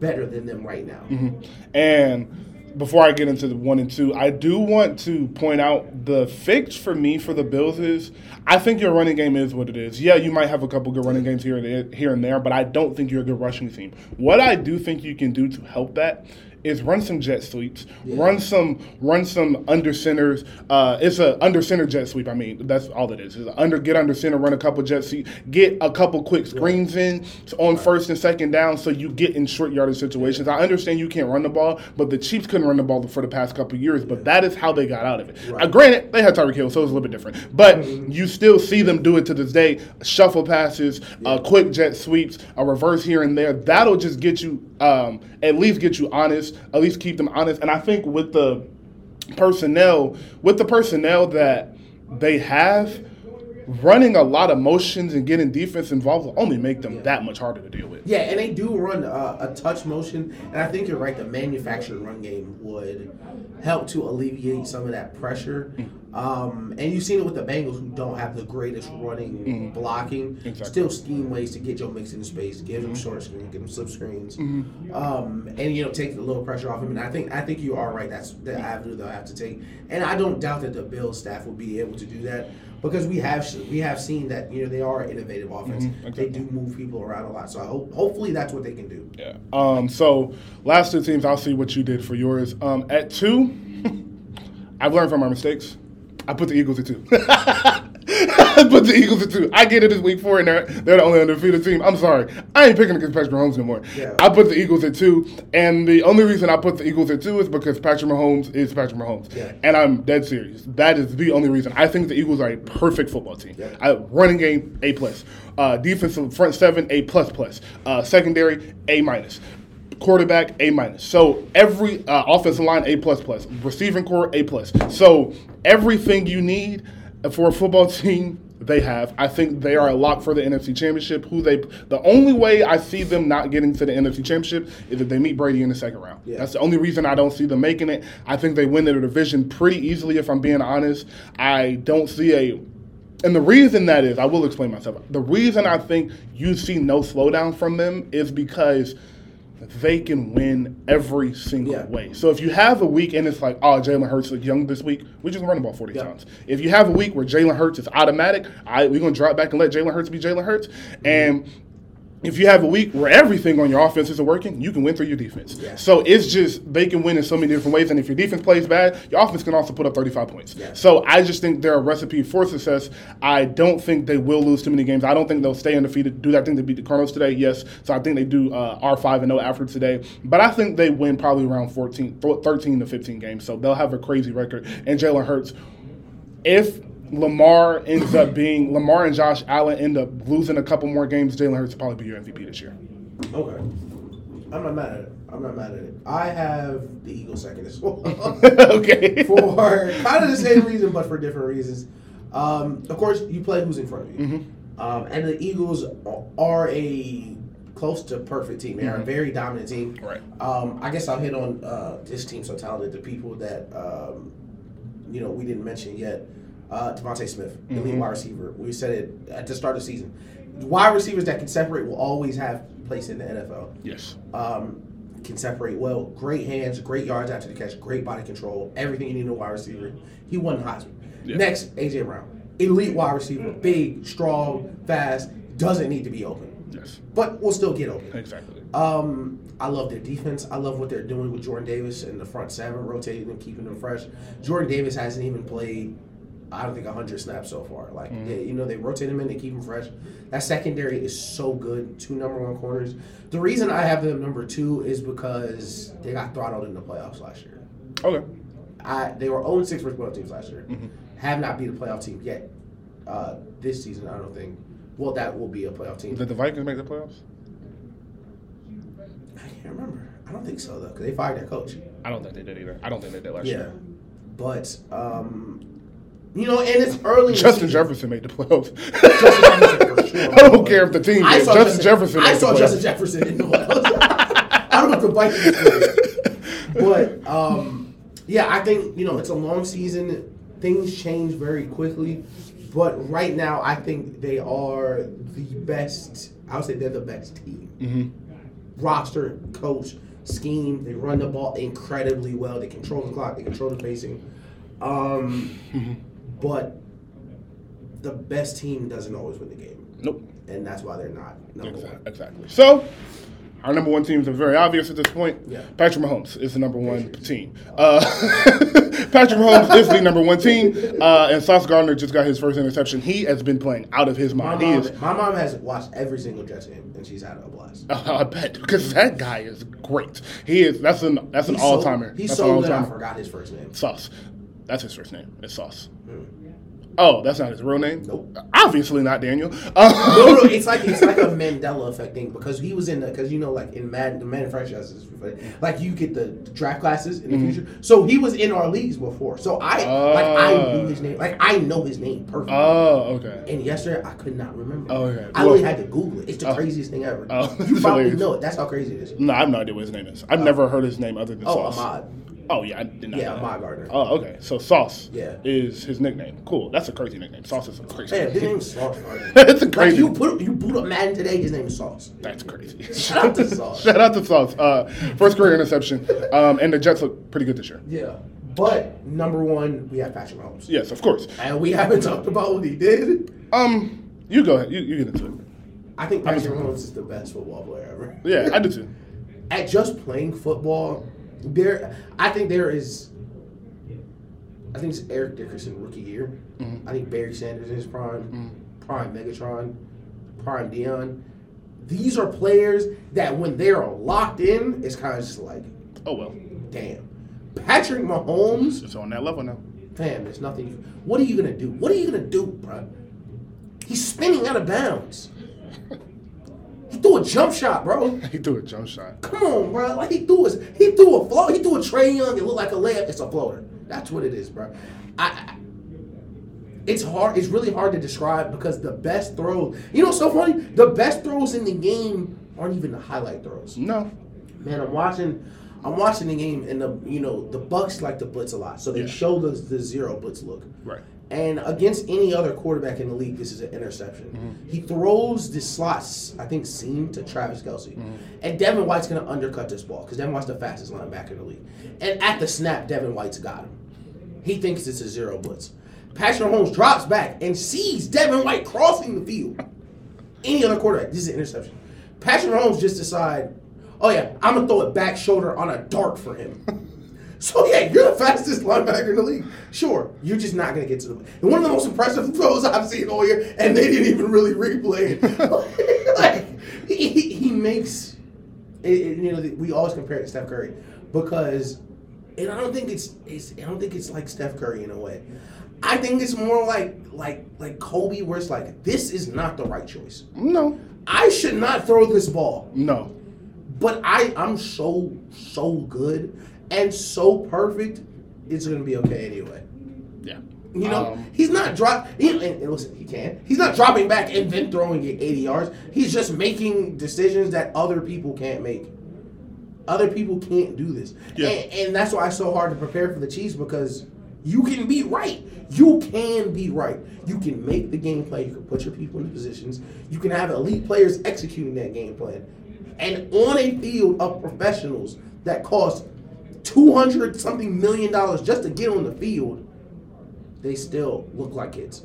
better than them right now. Mm-hmm. And before I get into the one and two, I do want to point out the fix for me for the Bills is I think your running game is what it is. Yeah, you might have a couple good running games here and there, here and there, but I don't think you're a good rushing team. What I do think you can do to help that is run some jet sweeps, run some run some under centers. Uh, it's a under center jet sweep. I mean, that's all it is. Is under get under center, run a couple jet sweeps, get a couple quick screens in on first and second down, so you get in short yardage situations. I understand you can't run the ball, but the Chiefs couldn't run the ball for the past couple years. But that is how they got out of it. Uh, granted, they had Tyreek Hill, so it's a little bit different. But you still see them do it to this day. Shuffle passes, uh, quick jet sweeps, a reverse here and there. That'll just get you um, at least get you honest, at least keep them honest. And I think with the personnel, with the personnel that they have, running a lot of motions and getting defense involved will only make them that much harder to deal with. Yeah, and they do run uh, a touch motion, and I think you're right. The manufactured run game would help to alleviate some of that pressure. Um, and you've seen it with the Bengals, who don't have the greatest running blocking, Exactly. still scheme ways to get Joe Mixon in space, give him short screen, give him slip screens, um, and you know take a little pressure off him. And I think I think you are right. That's the avenue they'll have to take. And I don't doubt that the Bills staff will be able to do that. Because we have we have seen that you know they are an innovative offense. They do move people around a lot, so I hope hopefully that's what they can do. Yeah. Um, so last two teams, I'll see what you did for yours. Um, at two, I've learned from our mistakes. I put the Eagles at two. I put the Eagles at two. I get it. It's week four, and they're, they're the only undefeated team. I'm sorry. I ain't picking against Patrick Mahomes no more. Yeah. I put the Eagles at two, and the only reason I put the Eagles at two is because Patrick Mahomes is Patrick Mahomes. Yeah. And I'm dead serious. That is the only reason. I think the Eagles are a perfect football team. Yeah. I, running game, A plus. Uh, defensive front seven, A plus plus. Uh, secondary, A minus quarterback A minus. So every uh, offensive line A plus plus, receiving core A plus. So everything you need for a football team. They have. I think they are a lock for the NFC Championship. Who they? The only way I see them not getting to the NFC Championship is if they meet Brady in the second round. Yeah. That's the only reason I don't see them making it. I think they win their division pretty easily. If I'm being honest, I don't see a and the reason that is, I will explain myself. The reason I think you see no slowdown from them is because they can win every single Yeah. way. So if you have a week and it's like, oh, Jalen Hurts is young this week, we just run the ball 40 Yeah. times. If you have a week where Jalen Hurts is automatic, I we're gonna drop back and let Jalen Hurts be Jalen Hurts. And if you have a week where everything on your offense isn't working, you can win through your defense. Yeah. So it's just they can win in so many different ways. And if your defense plays bad, your offense can also put up 35 points. Yeah. So I just think they're a recipe for success. I don't think they will lose too many games. I don't think they'll stay undefeated. Do that thing to beat the Cardinals today? Yes. So I think they do uh, R five and 0 after today. But I think they win probably around 14, 13 to 15 games. So they'll have a crazy record. And Jalen Hurts, if Lamar ends up being Lamar and Josh Allen end up losing a couple more games, Jalen Hurts will probably be your MVP this year. Okay. I'm not mad at it. I'm not mad at it. I have the Eagles second as well. okay. for kind of the same reason, but for different reasons. Um, of course, you play who's in front of you. Mm-hmm. Um, and the Eagles are a close to perfect team. They're a very dominant team. Mm-hmm. Right. Um, I guess I'll hit on uh, this team so talented. The people that um, you know we didn't mention yet. Uh, DeVonta Smith, the Mm-hmm. wide receiver. We said it at the start of the season. Wide receivers that can separate will always have place in the NFL Yes. um, can separate well. Great hands, great yards after the catch, great body control, everything you need in a wide receiver. He won Heisman. Yeah. Next, AJ Brown, elite wide receiver, big, strong, fast, doesn't need to be open, Yes. but will still get open. Exactly. Um, I love their defense. I love what they're doing with Jordan Davis and the front seven, rotating and keeping them fresh. Jordan Davis hasn't even played, I don't think, 100 snaps so far. Like, they, you know, they rotate him in, they keep him fresh. That secondary is so good. Two number one corners. The reason I have them number two is because they got throttled in the playoffs last year. Okay. I They were 0 6 versus playoff teams last year. Have not beat a playoff team yet. Uh, this season, I don't think. Well, that will be a playoff team. Did the Vikings make the playoffs? I can't remember. I don't think so, though, because they fired their coach. I don't think they did either. I don't think they did last Yeah, year. but um, you know, and it's early. Justin. Jefferson made the playoffs. Justin Jefferson for sure. I don't care if the team I did. saw Justin Jefferson. I saw. Justin Jefferson in the playoffs. I don't know if the Vikings did. but um, yeah, I think you know it's a long season. Things change very quickly, but right now I think they are the best. I would say they're the best team. Mm-hmm. Roster, coach, scheme. They run the ball incredibly well. They control the clock. They control the pacing. Um, Mm-hmm. But the best team doesn't always win the game, Nope. and that's why they're not number one. Exactly. exactly. So, our number one teams are very obvious at this point. Yeah. Patrick Mahomes is the number one team. Uh, Patrick Mahomes is the number one team, uh, and Sauce Gardner just got his first interception. He has been playing out of his mind. He mom, is. my mom has watched every single Jets game, and she's had a blast. I bet because that guy is great. He is. That's an that's an He's all so- He's that's so good. I forgot his first name. Sauce. That's his first name. It's Sauce. Oh, that's not his real name. Nope. Obviously not Daniel. Uh, no, no, it's like it's like a Mandela effect thing because he was in the because you know like in Madden the Madden franchises like you get the draft classes in the Mm-hmm. future. So he was in our leagues before. So I like I knew his name. Like I know his name perfectly. oh, okay. and yesterday I could not remember. Oh, okay. I only had to Google it. It's the craziest thing ever. Oh, you probably hilarious. know it. That's how crazy it is. No, I have no idea what his name is. I've never heard his name other than Oh, Sauce. Ahmad. Oh yeah, I did not. Yeah, know that. Ahmad Gardner. Oh, okay. So Sauce. Yeah. Is his nickname? Cool. That's a crazy nickname. Sauce is a crazy. Man, his is Sauce. It's a Like crazy. you put you boot up Madden today, his name is Sauce. That's crazy. Shout out to Sauce. Shout out to Sauce. Uh, first career interception. Um, and the Jets look pretty good this year. Yeah. But number one, we have Patrick Mahomes. Yes, of course. And we haven't talked about what he did. Um, you go ahead. You, you get into it. I think Patrick Mahomes is the best football player ever. Yeah, I do too. At just playing football, there I think there is I think it's Eric Dickerson rookie year. Mm-hmm. I think Barry Sanders his prime, prime Megatron, prime Deion. These are players that when they're locked in, it's kind of just like, Oh well, damn. Patrick Mahomes, it's on that level now. fam, there's nothing. What are you gonna do? What are you gonna do, bro? He's spinning out of bounds. He threw a jump shot, bro. He threw a jump shot. Come on, bro. Like he threw a he threw a float. He threw a Trae Young. It looked like a layup. It's a floater. That's what it is, bro. I, I it's hard. It's really hard to describe because the best throws. You know, what's so funny. The best throws in the game aren't even the highlight throws. No, Man, I'm watching. I'm watching the game, and the you know the Bucks like to blitz a lot, so they Yeah. show the the zero blitz look. right. And against any other quarterback in the league, this is an interception. Mm-hmm. He throws the slots, I think, seam to Travis Kelce. Mm-hmm. And Devin White's going to undercut this ball because Devin White's the fastest linebacker in the league. And at the snap, Devin White's got him. He thinks it's a zero blitz. Patrick Mahomes drops back and sees Devin White crossing the field. Any other quarterback, this is an interception. Patrick Mahomes just decide, oh yeah, I'm gonna throw it back shoulder on a dart for him. so yeah, you're the fastest linebacker in the league. Sure, you're just not gonna get to the. And one of the most impressive throws I've seen all year, and they didn't even really replay it. like he, he- he makes, it, it- you know, we always compare it to Steph Curry because, and I don't think it's, it's I don't think it's like Steph Curry in a way. I think it's more like like like Kobe, where it's like this is not the right choice. No, I should not throw this ball, no. but I I'm so so good and so perfect. It's gonna be okay anyway. Yeah. You know, Um, he's not drop. He, and, and listen, he can. He's not dropping back and then throwing it 80 yards. He's just making decisions that other people can't make. Other people can't do this, Yeah. and, and that's why it's so hard to prepare for the Chiefs because you can be right. You can be right. You can make the game plan. You can put your people in positions. You can have elite players executing that game plan, and on a field of professionals that cost two hundred something million dollars just to get on the field they still look like kids.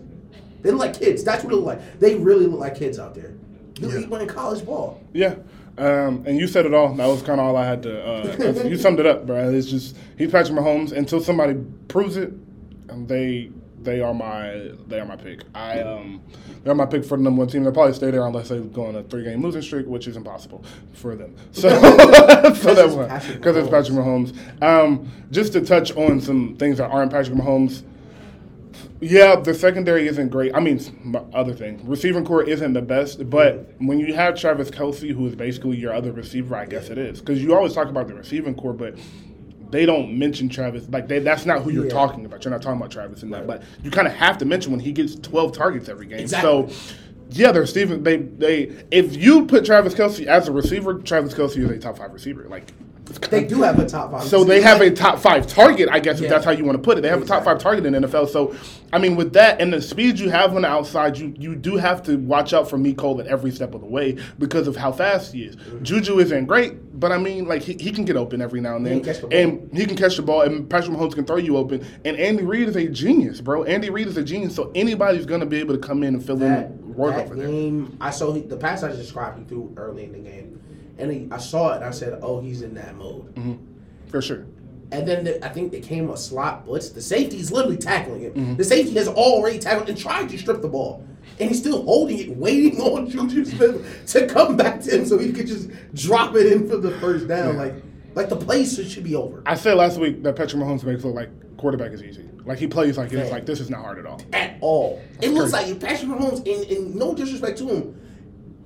They look like kids. That's what they look like. They really look like kids out there. They Yeah. yeah. playing college ball. Yeah. Um, and you said it all. That was kind of all I had to. Uh, you summed it up, bro. It's just he's Patrick Mahomes until somebody proves it. And they they are my they are my pick. I um they're my pick for the number one team. They'll probably stay there unless they go on a three game losing streak, which is impossible for them. So so that's it's why Patrick because it's Patrick Mahomes. Um, just to touch on some things that aren't Patrick Mahomes. Yeah, the secondary isn't great. I mean, my other thing, receiving core isn't the best, but when you have Travis Kelce, who is basically your other receiver, I guess it is because you always talk about the receiving core, but they don't mention Travis. Like they, that's not who you're Yeah. talking about. You're not talking about Travis in that, but you kind of have to mention when he gets 12 targets every game. Exactly. So. Yeah, they're Steven. They they. If you put Travis Kelce as a receiver, Travis Kelce is a top five receiver. Like They do have a top five. so they have a top five target, I guess, if Yeah. that's how you want to put it. They have a top five target in the NFL. So, I mean, with that and the speed you have on the outside, you you do have to watch out for Miko at every step of the way because of how fast he is. Mm-hmm. Juju isn't great, but I mean, like he, he can get open every now and then, catch the and he can catch the ball, and Patrick Mahomes can throw you open. And Andy Reid is a genius, bro. Andy Reid is a genius, so anybody's gonna be able to come in and fill that, in the work over there. game. I saw he, the pass I just described. He threw early in the game, and I saw it. and I said, "Oh, he's in that mode." Mm-hmm. For sure. And then the, I think there came a slot blitz. The safety is literally tackling him. Mm-hmm. The safety has already tackled and tried to strip the ball. And he's still holding it, waiting on Juju Smith to come back to him so he could just drop it in for the first down. Like, like the play should, be over. I said last week that Patrick Mahomes makes it look like quarterback is easy. Like he plays like it's like this is not hard at all. At all. It looks crazy. like Patrick Mahomes, and, and no disrespect to him,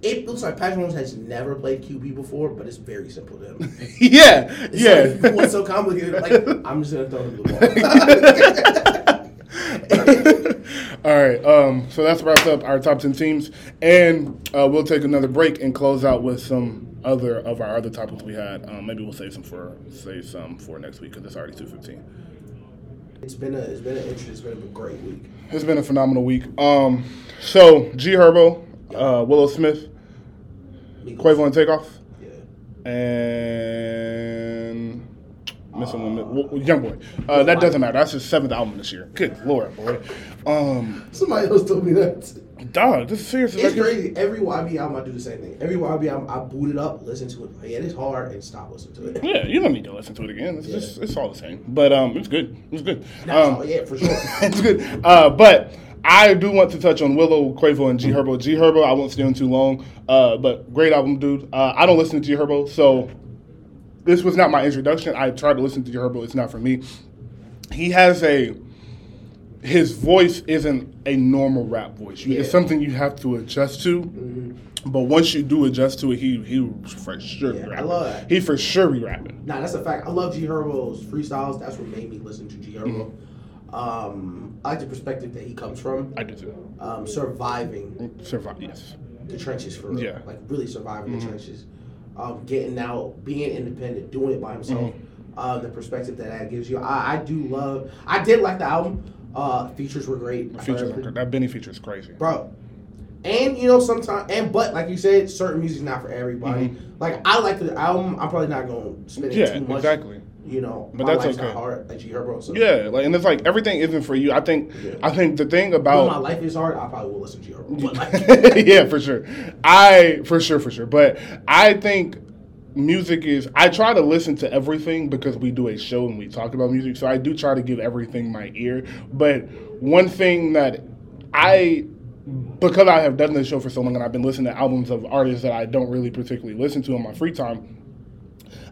it looks like Patrick Mahomes has never played QB before, but it's very simple to him. yeah, It's yeah. like, what's so complicated? Like, I'm just going to throw him the ball. All right. Um, so that's wraps up our top ten teams, and uh, we'll take another break and close out with some other of our other topics we had. Um, maybe we'll save some for save some for next week because it's already two fifteen. it's been a it's been an interesting, it's been a great week. It's been a phenomenal week. Um, so G Herbo, uh, Willow Smith, Quavo and Takeoff, Yeah. and missing one, well, Young Boy. Uh, that doesn't matter. That's his seventh album this year. Good lord, boy. Um, Somebody else told me that. Dog, this is serious. It's Like, crazy. Every YB album, I do the same thing. Every YB album, I boot it up, listen to it. Like, yeah, it's hard, and stop listening to it. Yeah, you don't need to listen to it again. It's Yeah. just it's all the same. But um, it's good. It's good. Um, yeah, for sure. it's good. Uh, but I do want to touch on Willow, Quavo, and G Herbo. G Herbo, I won't stay on too long. Uh, but great album, dude. Uh, I don't listen to G Herbo, so this was not my introduction. I tried to listen to G Herbo. It's not for me. He has a his voice isn't a normal rap voice. You- It's something you have to adjust to. But once you do adjust to it, he he for sure be Yeah, I love that. He for sure be rapping. Nah, that's a fact. I love G Herbo's freestyles. That's what made me listen to G Herbo. Mm-hmm. Um, I like the perspective that he comes from. I do too. Um, surviving Survive. Yes. the trenches for real. Yeah. Mm-hmm. Like really surviving the trenches. Um, getting out, being independent, doing it by himself. Mm-hmm. Uh, the perspective that that gives you. I, I do love. I did like the album. Uh, features were great. Features everything- that Benny feature is crazy. bro. And you know, sometimes and but like you said, certain music's not for everybody. Like I like the album. I'm probably not gonna spend it Mm-hmm. Yeah, too much. exactly. You know, But my that's okay. not hard like G Herbo. So Yeah, like and it's like everything isn't for you. I think Yeah. I think the thing about when my life is hard, I probably will listen to G Herbo. But like, yeah, for sure. I for sure for sure. But I think music is I try to listen to everything because we do a show and we talk about music. So I do try to give everything my ear. But one thing that I because I have done this show for so long and I've been listening to albums of artists that I don't really particularly listen to in my free time,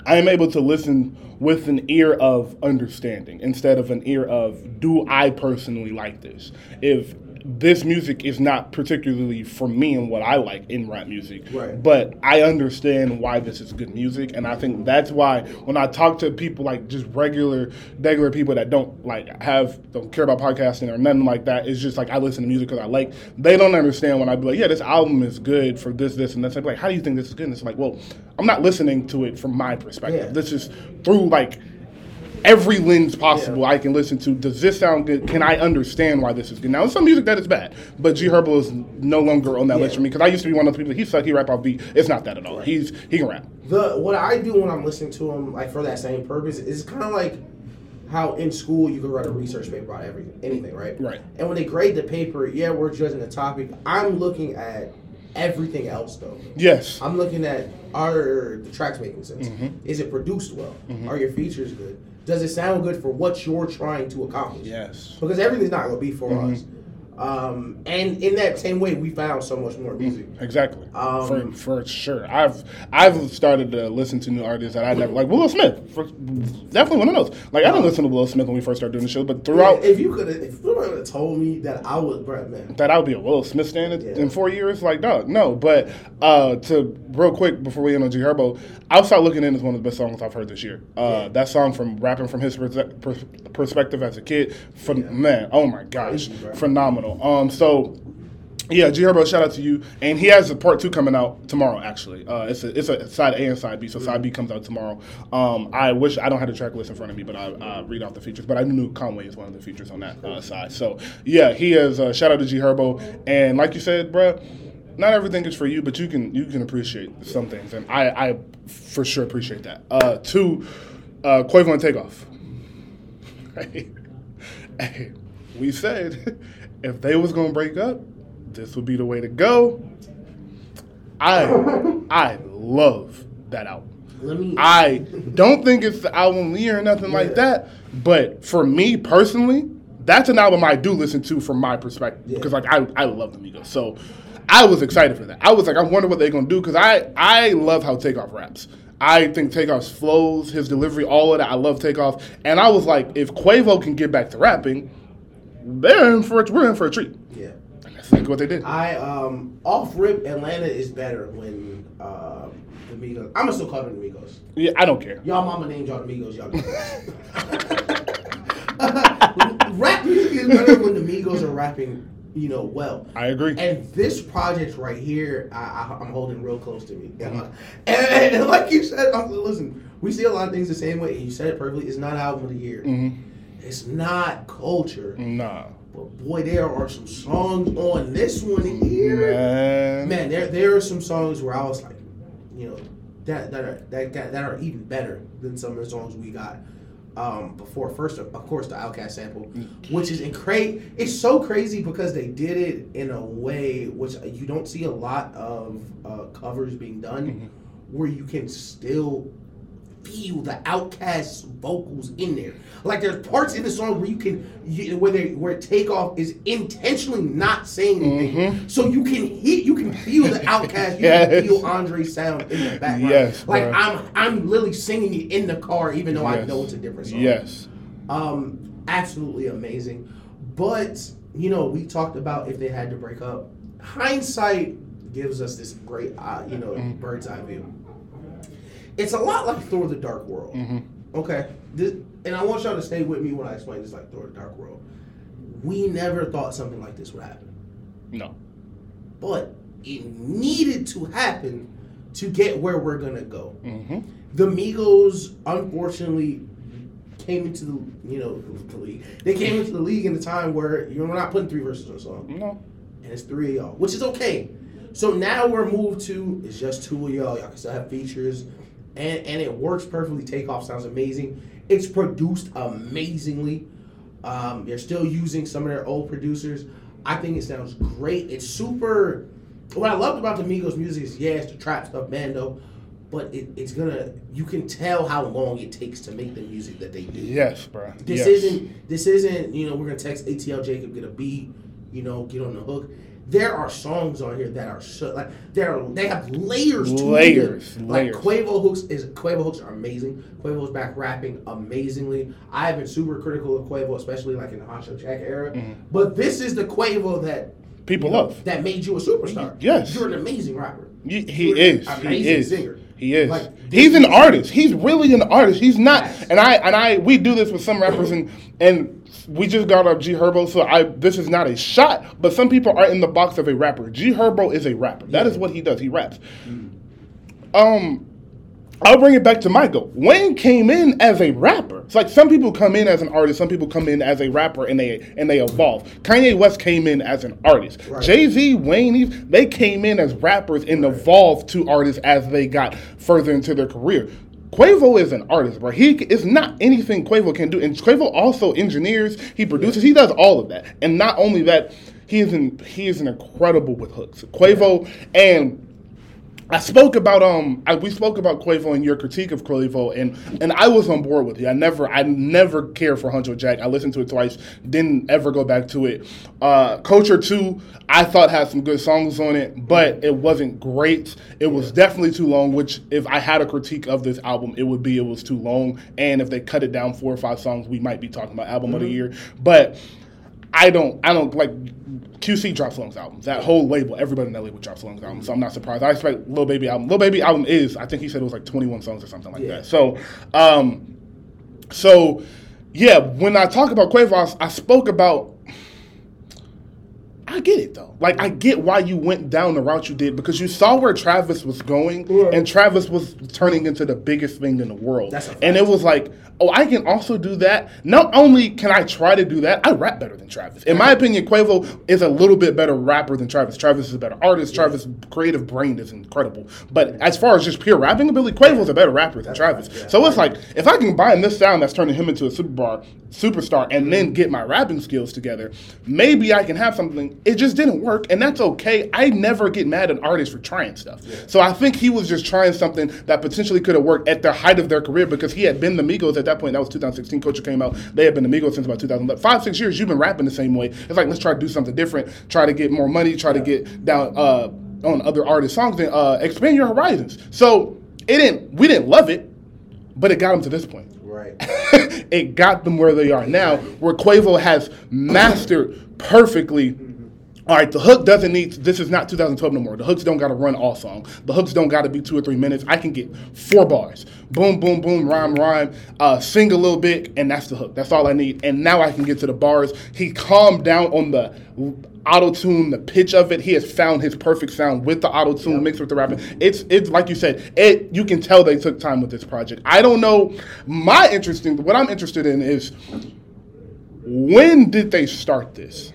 I am able to listen with an ear of understanding instead of an ear of do I personally like this? If this music is not particularly for me and what I like in rap music, Right. but I understand why this is good music, and I think that's why when I talk to people like just regular, regular people that don't like have don't care about podcasting or nothing like that, it's just like I listen to music because I like. They don't understand when I be like, yeah, this album is good for this, this, and that's like, how do you think this is good? And it's like, well, I'm not listening to it from my perspective. Yeah. This is through like every lens possible Yeah. I can listen to. Does this sound good? Can I understand why this is good? Now, there's some music that is bad, but G Herbo is no longer on that list for me because I used to be one of those people. He suck. He rap off beat. It's not that at all. He's he can rap. the what I do when I'm listening to him, like for that same purpose, is kind of like how in school you could write a research paper about everything, anything, right? Right. And when they grade the paper, yeah, we're judging the topic. I'm looking at everything else though. Yes. I'm looking at are the tracks making sense? Mm-hmm. Is it produced well? Are your features good? Does it sound good for what you're trying to accomplish? Yes. Because everything's not gonna be for Mm-hmm. us. Um, and in that same way, we found so much more music. Exactly. Um, for for sure. I've I've started to listen to new artists that I never like Willow Smith. For, definitely one of those. Like I didn't listen to Willow Smith when we first started doing the show, but throughout if you could, if you would have told me that I would, bro, man. that I would be a Willow Smith stand in, Yeah. in four years, like dog, no. But uh, to real quick before we end on G Herbo, Outside Looking In is one of the best songs I've heard this year. Uh, Yeah. That song from rapping from his pers- perspective as a kid, phen- man, oh my gosh, bro. Phenomenal. Um, so. Yeah, G Herbo, shout out to you. And he has a part two coming out tomorrow. Actually, uh, it's a it's a side A and side B. So side B comes out tomorrow. Um, I wish I don't have the track list in front of me, but I uh, read off the features. But I knew Conway is one of the features on that uh, side. So yeah, he is. Uh, shout out to G Herbo. And like you said, bruh, not everything is for you, but you can you can appreciate some things, and I I for sure appreciate that. Uh, two, uh, Quavo and Takeoff. Hey, we said if they was gonna break up, this would be the way to go. I I love that album. I don't think it's the album of year or nothing like that, but for me personally, that's an album I do listen to from my perspective Yeah. because like I, I love the Migos. So I was excited for that. I was like, I wonder what they're gonna do because I I love how Takeoff raps. I think Takeoff's flows, his delivery, all of that. I love Takeoff, and I was like, if Quavo can get back to rapping, they're in for a, we're in for a treat. yeah. And that's exactly what they did. I um off rip Atlanta is better when um the Migos. I'm gonna still call them the Migos. Yeah, I don't care. Y'all mama named y'all the Migos. Y'all. Rap music is better when the Migos are rapping, you know, well. I agree. And this project right here, I, I, I'm holding real close to me. And, and, and like you said, I'm, listen, we see a lot of things the same way. And you said it perfectly. It's not album of the year. Mm-hmm. It's not culture. Nah, But boy, there are some songs on this one here. man. Man, there there are some songs where I was like, you know, that that are that got, that are even better than some of the songs we got. um, before first, of course, the Outkast sample, which is incredible. It's so crazy because they did it in a way which you don't see a lot of uh, covers being done, Mm-hmm. where you can still feel the Outkast vocals in there. Like there's parts in the song where you can you, where they where takeoff is intentionally not saying anything, so you can hit you can feel the Outkast, you Mm-hmm. Yes. can feel Andre's sound in the background. Yes, like bro. I'm I'm literally singing it in the car, even though I know it's a different song. Yes. Um, absolutely amazing. But you know, we talked about if they had to break up. Hindsight gives us this great, uh, you know, Mm-hmm. bird's eye view. It's a lot like Thor: The Dark World. Mm-hmm. Okay, this, and I want y'all to stay with me when I explain this like Thor: The Dark World. We never thought something like this would happen, No. but it needed to happen to get where we're gonna go. Mm-hmm. The Migos, unfortunately, came into the you know the league. They came into the league in a time where you're not putting three verses on a song, No. and it's three of y'all, which is okay. So now we're moved to it's just two of y'all. Y'all can still have features, and and it works perfectly. Takeoff sounds amazing. It's produced amazingly. Um, they're still using some of their old producers. I think it sounds great. It's super. What I loved about the Migos music is yeah, it's the trap stuff, bando, but it, it's gonna. You can tell how long it takes to make the music that they do. Yes, bro. This yes. isn't. This isn't. You know, we're gonna text ATL Jacob, get a beat. You know, get on the hook. There are songs on here that are so, like there. Are, they have layers to Layers, layers. Like Quavo hooks is Quavo hooks are amazing. Quavo's back rapping amazingly. I have been super critical of Quavo, especially like in the Hot Shot Jack era. Mm-hmm. But this is the Quavo that People you know, love. that made you a superstar. Yes. you're an amazing rapper. He, he is. He is. singer. He is. Like, He's an artist. He's really an artist. He's not. Yes. And I and I we do this with some rappers and and we just got up G Herbo. So I this is not a shot, but some people are in the box of a rapper. G Herbo is a rapper. That is what he does. He raps. Um. I'll bring it back to Michael. Wayne came in as a rapper. It's like some people come in as an artist, some people come in as a rapper, and they and they evolve. Kanye West came in as an artist. Right. Jay Z, Wayne, they came in as rappers and evolved to artists as they got further into their career. Quavo is an artist, bro. He is not anything Quavo can do, and Quavo also engineers, he produces, he does all of that. And not only that, he is an, he is incredible with hooks. Quavo and I spoke about um I, we spoke about Quavo and your critique of Quavo and and I was on board with you. I never I never cared for Huncho Jack. I listened to it twice, didn't ever go back to it. Uh Culture 2 I thought had some good songs on it, but it wasn't great. It was definitely too long, which if I had a critique of this album, it would be it was too long. And if they cut it down four or five songs, we might be talking about album of the year. But I don't I don't like QC drops Long's albums. That whole label, everybody in that label drops Long's album. So I'm not surprised. I expect Lil Baby album. Lil Baby album is, I think he said it was like 21 songs or something like Yeah. that. So um so yeah, when I talk about Quavo, I, spoke about I get it though. Like I get why you went down the route you did because you saw where Travis was going, Right. and Travis was turning into the biggest thing in the world. That's a and it was like, oh, I can also do that. Not only can I try to do that, I rap better than Travis. In my opinion, Quavo is a little bit better rapper than Travis. Travis is a better artist. Travis' creative brain is incredible. But as far as just pure rapping ability, Quavo's a better rapper than That's Travis. right, yeah. So it's like if I can combine this sound that's turning him into a superstar, superstar, and mm-hmm. then get my rapping skills together, maybe I can have something. It just didn't work, and that's okay. I never get mad at artists for trying stuff. So I think he was just trying something that potentially could have worked at the height of their career because he had been the Migos at that point. That was 2016. Culture came out. They had been Amigos since about 2011. Five, six years. You've been rapping the same way. It's like let's try to do something different. Try to get more money. Try to get down uh, on other artists' songs and uh, expand your horizons. So it didn't. We didn't love it, but it got them to this point Right. it got them where they are now, where Quavo has mastered perfectly. All right, the hook doesn't need. This is not 2012 no more. The hooks don't got to run all song. The hooks don't got to be two or three minutes. I can get four bars, boom, boom, boom, rhyme, rhyme, uh, sing a little bit, and that's the hook. That's all I need. And now I can get to the bars. He calmed down on the auto tune, the pitch of it. He has found his perfect sound with the auto tune mixed with the rapping. It's it's like you said. It you can tell they took time with this project. I don't know. My interesting. What I'm interested in is when did they start this?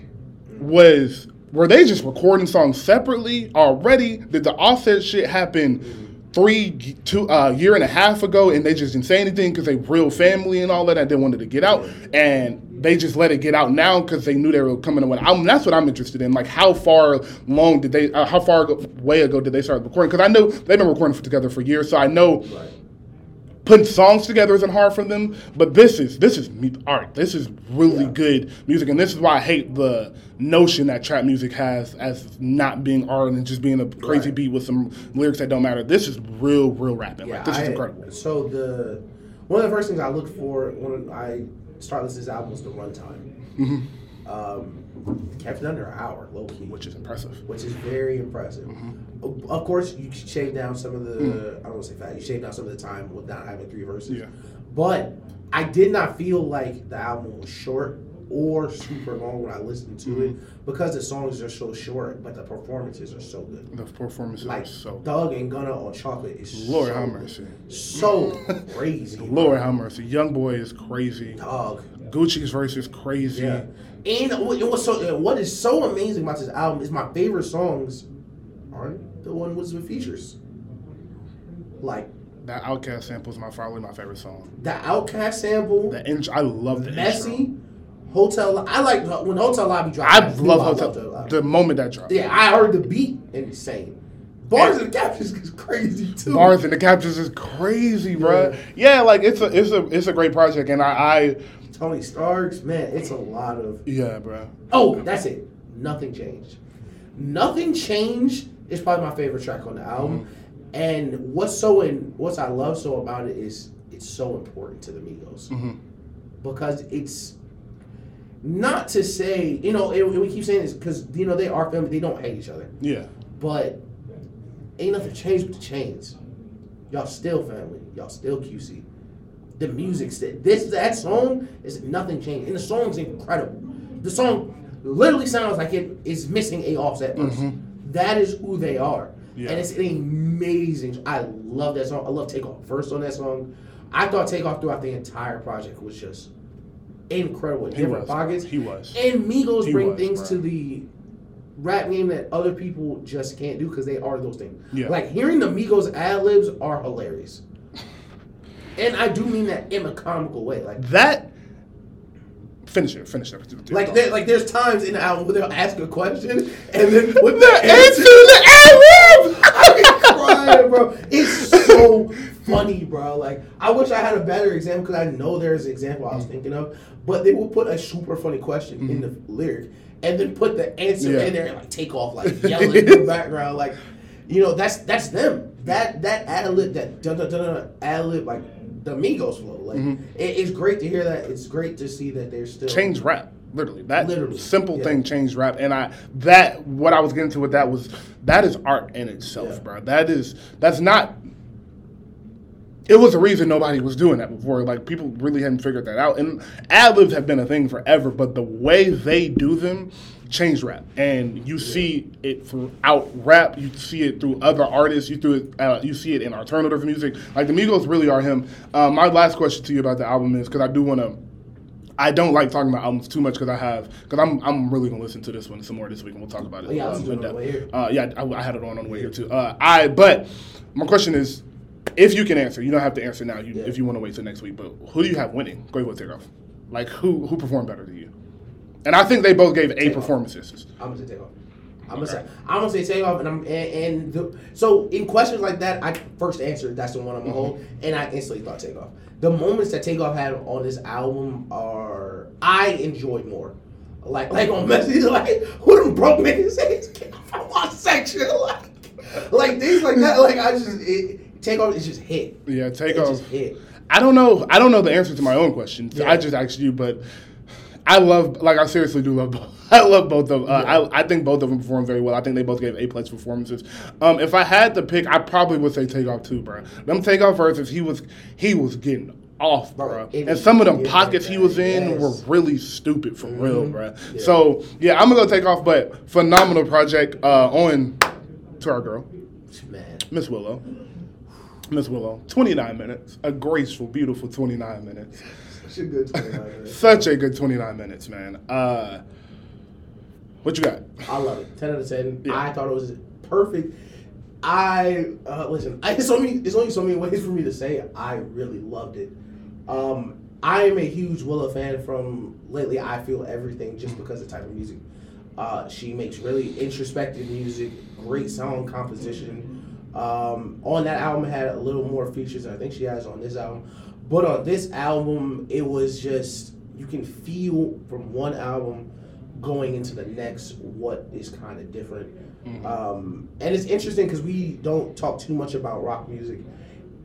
Was were they just recording songs separately already? Did the offset shit happen three two uh, year and a half ago, and they just didn't say anything because they real family and all that, and They wanted to get out, and they just let it get out now because they knew they were coming to I'm, that's what I'm interested in. Like, how far long did they? Uh, how far ago, way ago did they start recording? Because I know they've been recording for, together for years, so I know. Right putting songs together isn't hard for them, but this is this is art. This is really yeah. good music, and this is why I hate the notion that trap music has as not being art and just being a crazy right. beat with some lyrics that don't matter. This is real, real rapping. Yeah, like this I, is incredible. So the one of the first things I look for when I start listening to this album is the runtime. Mm-hmm. Um, kept it under an hour, low key, which is impressive. Which is very impressive. Mm-hmm. Of course, you shave down some of the. Mm. I don't want to say fat. You shave down some of the time with not having three verses. Yeah. But I did not feel like the album was short or super long when I listened to mm-hmm. it because the songs are so short, but the performances are so good. The performances like, are so. Thug and Gunna on Chocolate is Lord so, have mercy. So crazy. Lord have mercy. Young Boy is crazy. Dog. Gucci's verse is crazy. Yeah. And it was so. What is so amazing about this album is my favorite songs aren't the one with the features. Like that Outkast sample is my probably my favorite song. The Outkast sample. The intro, I love the messy. Intro. Hotel. I like when Hotel Lobby dropped. I, love Hotel. Hotel Lobby. The moment that dropped. Yeah, I heard the beat and insane. Bars and, and the captions is crazy too. Bars and the captions is crazy, bro. Yeah. yeah, like it's a it's a it's a great project, and I, I Tony Starks, man, it's a lot of. Yeah, bro. Oh, that's it. Nothing changed. Nothing changed is probably my favorite track on the album. Mm-hmm. And what's so in what's I love so about it is it's so important to the Migos mm-hmm. because it's not to say you know it, we keep saying this because you know they are family they don't hate each other yeah but ain't nothing changed with the chains y'all still family y'all still QC the music said this that song is nothing changed, and the song's incredible. The song literally sounds like it is missing a offset verse. Mm-hmm. That is who they are, yeah. and it's amazing. I love that song. I love Takeoff first on that song. I thought Takeoff throughout the entire project was just incredible in different was, pockets. He was. And Migos he bring was, things bro. to the rap game that other people just can't do because they are those things. Yeah. Like hearing the Migos ad libs are hilarious and I do mean that in a comical way. Like that. Finish it. Finish it. Like there, like there's times in the album where they'll ask a question and then with the answer in the album. I'm crying, bro. It's so funny, bro. Like I wish I had a better example because I know there's an example I was mm-hmm. thinking of, but they will put a super funny question mm-hmm. in the lyric and then put the answer yeah. in there and like Takeoff like yelling in the background like you know that's that's them that that ad lib that dun, dun, dun, dun, ad lib like the Migos flow. Like mm-hmm. it, it's great to hear that. It's great to see that they're still change rap. Literally, that literally simple yeah. thing changed rap, and I that what I was getting to with that was that is art in itself, yeah. bro. That is that's not. It was a reason nobody was doing that before. Like people really hadn't figured that out, and ad libs have been a thing forever. But the way they do them change rap, and you see it throughout rap. You see it through other artists. You through it. Uh, you see it in alternative music. Like the Migos really are him. Um, my last question to you about the album is because I do want to. I don't like talking about albums too much because I have because I'm I'm really gonna listen to this one some more this week and we'll talk about it. Oh, yeah, um, uh, yeah, I, I, had it on on the way here too. Uh, I but my question is, if you can answer, you don't have to answer now. You, yeah. If you want to wait till next week, but who do you have winning? Go ahead, Takeoff. Like who who performed better than you? And I think they both gave A performances. I'm gonna say Takeoff. I'm gonna say I'm gonna say Takeoff, and I'm and, and the, so in questions like that, I first answered that's the one I'm gonna mm-hmm. hold, and I instantly thought Takeoff. The moments that Takeoff had on this album are I enjoyed more. Like like on message, like who them broke niggas say from my section, like like things like that. Like I just it, Takeoff is just hit. Yeah, Takeoff. hit. I don't know. I don't know the answer to my own question. Yeah. I just asked you, but I love, like, I seriously do love. Both. I love both of. Uh, yeah. I, I think both of them performed very well. I think they both gave A plus performances. Um, if I had to pick, I probably would say Takeoff too, bro. Them Takeoff verses, he was he was getting off, bro. and some of them pockets he was in yes. were really stupid for mm-hmm. real, bro. Yeah. So yeah, I'm gonna go Takeoff, but phenomenal project uh, on to our girl, Miss Willow. Miss Willow, 29 minutes, a graceful, beautiful 29 minutes. Such a good 29 minutes. Such a good 29 minutes, man. Uh, what you got? I love it. 10 out of 10. Yeah. I thought it was perfect. I uh, listen. I, it's only it's only so many ways for me to say it. I really loved it. Um, I am a huge Willow fan. From lately, I feel everything just because of the type of music. Uh, she makes really introspective music, great song composition. Um, on that album, had a little more features. I think she has on this album, but on this album, it was just you can feel from one album going into the next what is kind of different. Mm-hmm. Um, and it's interesting because we don't talk too much about rock music,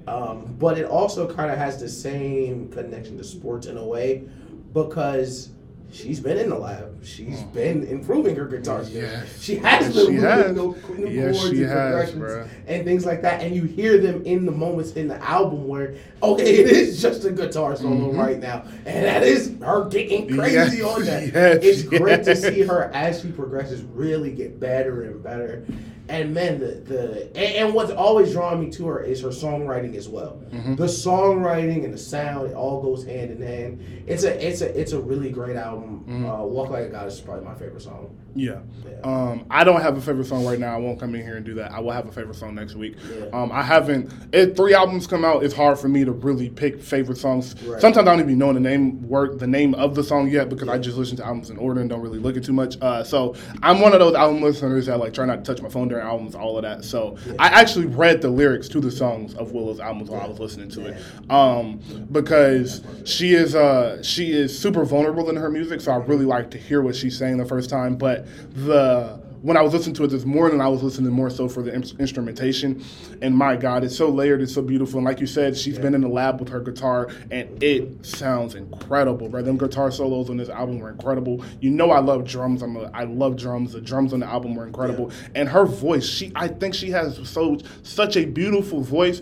um, but it also kind of has the same connection to sports in a way because she's been in the lab. She's mm. been improving her guitar skills. Yes. She has been she has. new, new yes, chords and has, progressions and things like that. And you hear them in the moments in the album where, okay, it is just a guitar solo mm-hmm. right now. And that is her getting crazy yes, on that. Yes, it's great to see her as she progresses really get better and better and man, the the and, and, what's always drawing me to her is her songwriting as well. Mm-hmm. The songwriting and the sound, it all goes hand in hand. It's a it's a it's a really great album. Mm-hmm. Uh, Walk Like a Goddess is probably my favorite song. Yeah. yeah. Um, I don't have a favorite song right now. I won't come in here and do that. I will have a favorite song next week. Yeah. Um, I haven't. It, three albums come out. It's hard for me to really pick favorite songs. Right. Sometimes I don't even know the name work the name of the song yet because yeah. I just listen to albums in order and don't really look at too much. Uh, so I'm one of those album listeners that like try not to touch my phone during albums, all of that. So I actually read the lyrics to the songs of Willow's albums while I was listening to it, um, because she is uh, she is super vulnerable in her music. So I really like to hear what she's saying the first time, but the when I was listening to it this morning, I was listening more so for the in- instrumentation. And my God, it's so layered, it's so beautiful. And like you said, she's yeah. been in the lab with her guitar, and it sounds incredible, bro. Them guitar solos on this album were incredible. You know, I love drums. I'm a, I love drums. The drums on the album were incredible, yeah. and her voice. She, I think she has so such a beautiful voice.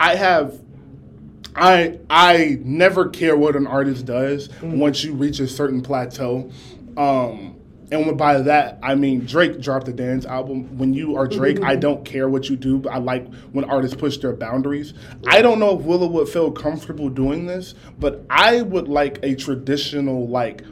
I have I I never care what an artist does mm. once you reach a certain plateau. Um, and by that, I mean Drake dropped the dance album. When you are Drake, I mm-hmm. don't care what you do, but I like when artists push their boundaries. I don't know if Willow would feel comfortable doing this, but I would like a traditional like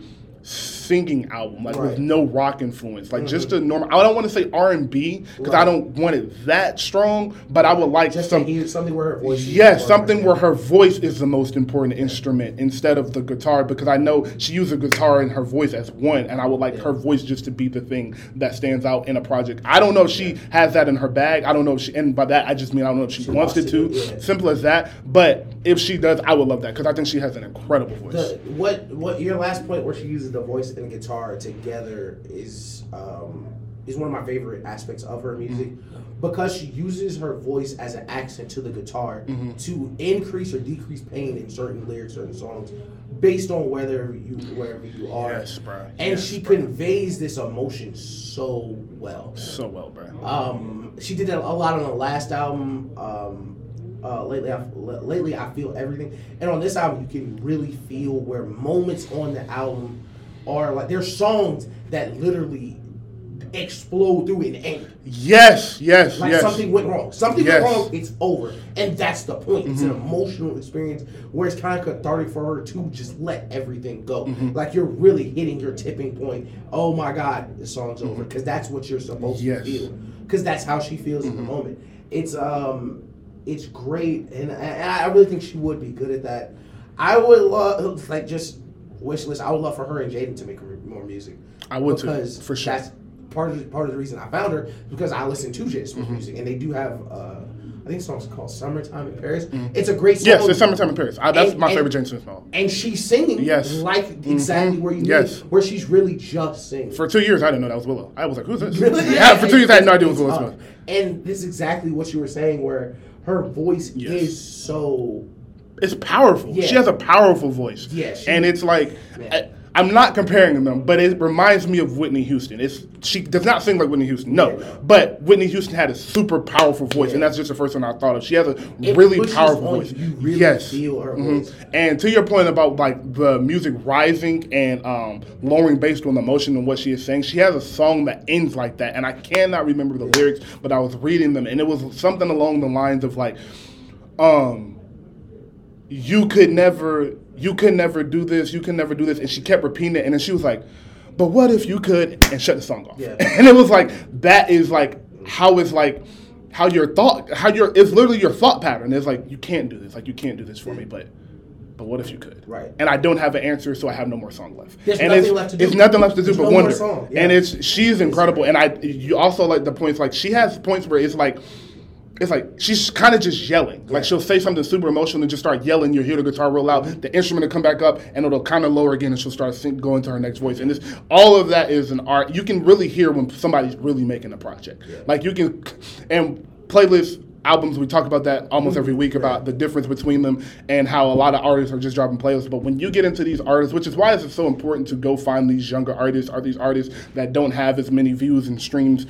singing album, like right. with no rock influence, like mm-hmm. just a normal. I don't want to say R and B because right. I don't want it that strong, but I would like just some, something where her voice. Yes, something where her voice is the most important instrument instead of the guitar because I know she uses guitar and her voice as one, and I would like yeah. her voice just to be the thing that stands out in a project. I don't know if she has that in her bag. I don't know if she, and by that I just mean I don't know if she, she wants it to. Yeah. Simple as that. But if she does, I would love that because I think she has an incredible voice. The, what what your last point where she uses the voice and guitar together is um, is one of my favorite aspects of her music mm-hmm. because she uses her voice as an accent to the guitar mm-hmm. to increase or decrease pain in certain lyrics, certain songs, based on whether you wherever you are. Yes, bro. And yes, she bro. conveys this emotion so well. So well, bro. Um, she did that a lot on the last album. Um, uh, lately, I, lately I feel everything, and on this album you can really feel where moments on the album are like there's songs that literally explode through and end. Yes, yes, like yes. something went wrong. Something yes. went wrong. It's over, and that's the point. Mm-hmm. It's an mm-hmm. emotional experience where it's kind of cathartic for her to just let everything go. Mm-hmm. Like you're really hitting your tipping point. Oh my God, the song's mm-hmm. over because that's what you're supposed yes. to feel. Because that's how she feels in the mm-hmm. moment. It's um, it's great, and, and I really think she would be good at that. I would love like just wish list. I would love for her and Jaden to make more music. I would because too, for sure. That's part of the, part of the reason I found her because I listen to Jaden Smith's mm-hmm. music, and they do have. Uh, I think the song's called "Summertime in Paris." Mm-hmm. It's a great song. Yes, it's "Summertime in Paris." I, that's and, my and, favorite Jaden Smith song. And she's singing, yes, like mm-hmm. exactly mm-hmm. where you yes, where she's really just singing. For two years, I didn't know that was Willow. I was like, "Who's this?" Really? Yeah, yeah for two years, I had no idea it was Willow Smith. And this is exactly what you were saying, where her voice yes. is so. It's powerful. Yeah. She has a powerful voice. Yes, yeah, and it's like. I, I'm not comparing them, but it reminds me of Whitney Houston. It's she does not sing like Whitney Houston, no, yeah, but Whitney Houston had a super powerful voice, yeah. and that's just the first one I thought of. She has a it really powerful voice. You really yes. feel her mm-hmm. voice. And to your point about like the music rising and um, lowering based on the emotion and what she is saying, she has a song that ends like that, and I cannot remember the yeah. lyrics, but I was reading them, and it was something along the lines of like, um, you could never you could never do this, you can never do this. And she kept repeating it. And then she was like, but what if you could? And shut the song off. Yeah. And it was like, that is like how it's like, how your thought, how your, it's literally your thought pattern. It's like you can't do this, like you can't do this for me, but. But what if you could? Right. And I don't have an answer, so I have no more song left. There's and nothing it's, left to do. It's nothing left to do There's but no wonder. song, yeah. And it's she's incredible. And I you also like the points like she has points where it's like it's like she's kind of just yelling. Like Yeah. she'll say something super emotional and just start yelling. You'll hear the guitar roll out, the instrument will come back up, and it'll kind of lower again, and she'll start sing, going to her next voice. And this, all of that is an art. You can really hear when somebody's really making a project. Like you can, and playlists. Albums, we talk about that almost every week about the difference between them and how a lot of artists are just dropping playlists. But when you get into these artists, which is why it's so important to go find these younger artists or these artists that don't have as many views and streams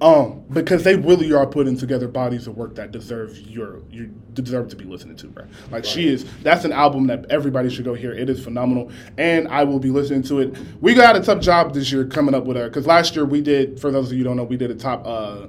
um, because they really are putting together bodies of work that deserve your you deserve to be listening to, bro. Like she is. That's an album that everybody should go hear. It is phenomenal, and I will be listening to it. We got a tough job this year coming up with her because last year we did. For those of you who don't know, we did a top. Uh,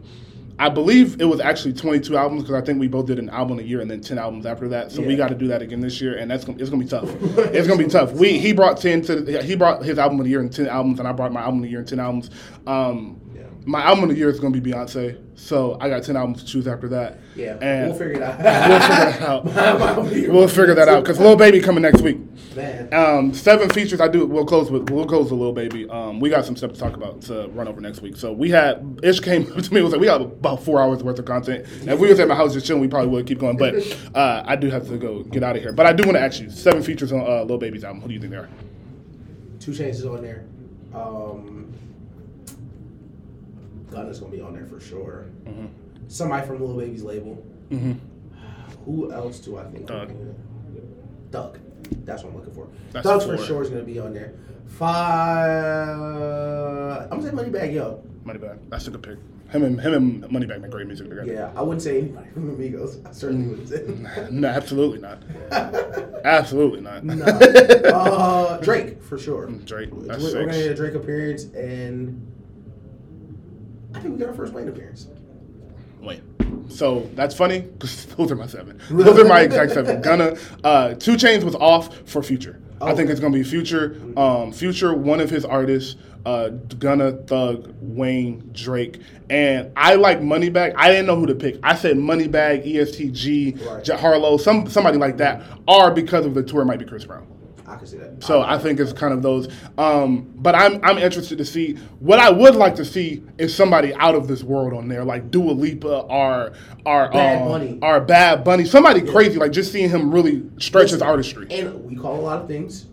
I believe it was actually 22 albums because I think we both did an album a year and then 10 albums after that. So we got to do that again this year, and that's gonna, it's gonna be tough. it's gonna be tough. We he brought 10 to he brought his album of the year and 10 albums, and I brought my album of the year and 10 albums. Um, Yeah. My album of the year is going to be Beyonce, so I got ten albums to choose after that. Yeah, and we'll figure it out. we'll figure that out. We'll We'll figure that out because Lil Baby coming next week. Man. Um, seven features. I do. We'll close with. We'll close with Lil Baby. Um, we got some stuff to talk about to run over next week. So we had Ish came up to me and was like, we got about four hours worth of content. And if we was at my house just chilling, we probably would keep going. But uh, I do have to go get out of here. But I do want to ask you seven features on uh, Lil Baby's album. Who do you think they are? 2 Chainz on there. Um, Gunna's gonna be on there for sure. Mm-hmm. Somebody from Lil Baby's label. Who else do I think? Thug. Thug. That's what I'm looking for. That's Thug for sure is gonna be on there. Five. I'm gonna say Moneybagg Yo. Moneybagg. That's a good pick. Him and him and Moneybagg make great music together. Yeah, I wouldn't say anybody from Amigos. I certainly wouldn't say. No, absolutely not. absolutely not. no. Uh, Drake for sure. Drake, We're, that's we're gonna six. get a Drake appearance, and I think we got our first Wayne appearance. Wait. So that's funny because those are my seven. Those are my exact seven. Gunna, uh, 2 Chainz was off for Future. I think it's gonna be Future. Um, Future, one of his artists. Uh, Gunna, Thug, Wayne, Drake, and I like Moneybagg. I didn't know who to pick. I said Moneybagg, ESTG, Right. J- Harlow, some somebody like that. Or because of the tour, it might be Chris Brown. I can see that. So I think it's kind of those. Um, but I'm I'm interested to see what I would like to see is somebody out of this world on there, like Dua Lipa or or Bad um, Bunny. or Bad Bunny, somebody crazy, like just seeing him really stretch his artistry. And we call a lot of things.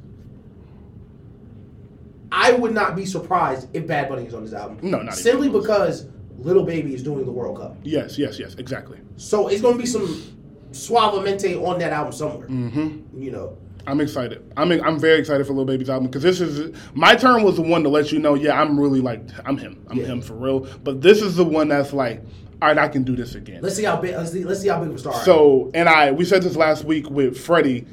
I would not be surprised if Bad Bunny is on this album. No, not even simply close. because Lil Baby is doing the World Cup. Yes, yes, yes, exactly. So it's going to be some suavemente on that album somewhere. Mm-hmm. You know, I'm excited. I'm I'm very excited for Lil Baby's album because this is my turn was the one to let you know, yeah, I'm really like I'm him. I'm Yeah. him for real. But this is the one that's like, all right, I can do this again. let's see how big. Let's see, let's see how big of a star. So, and I, we said this last week with Freddie.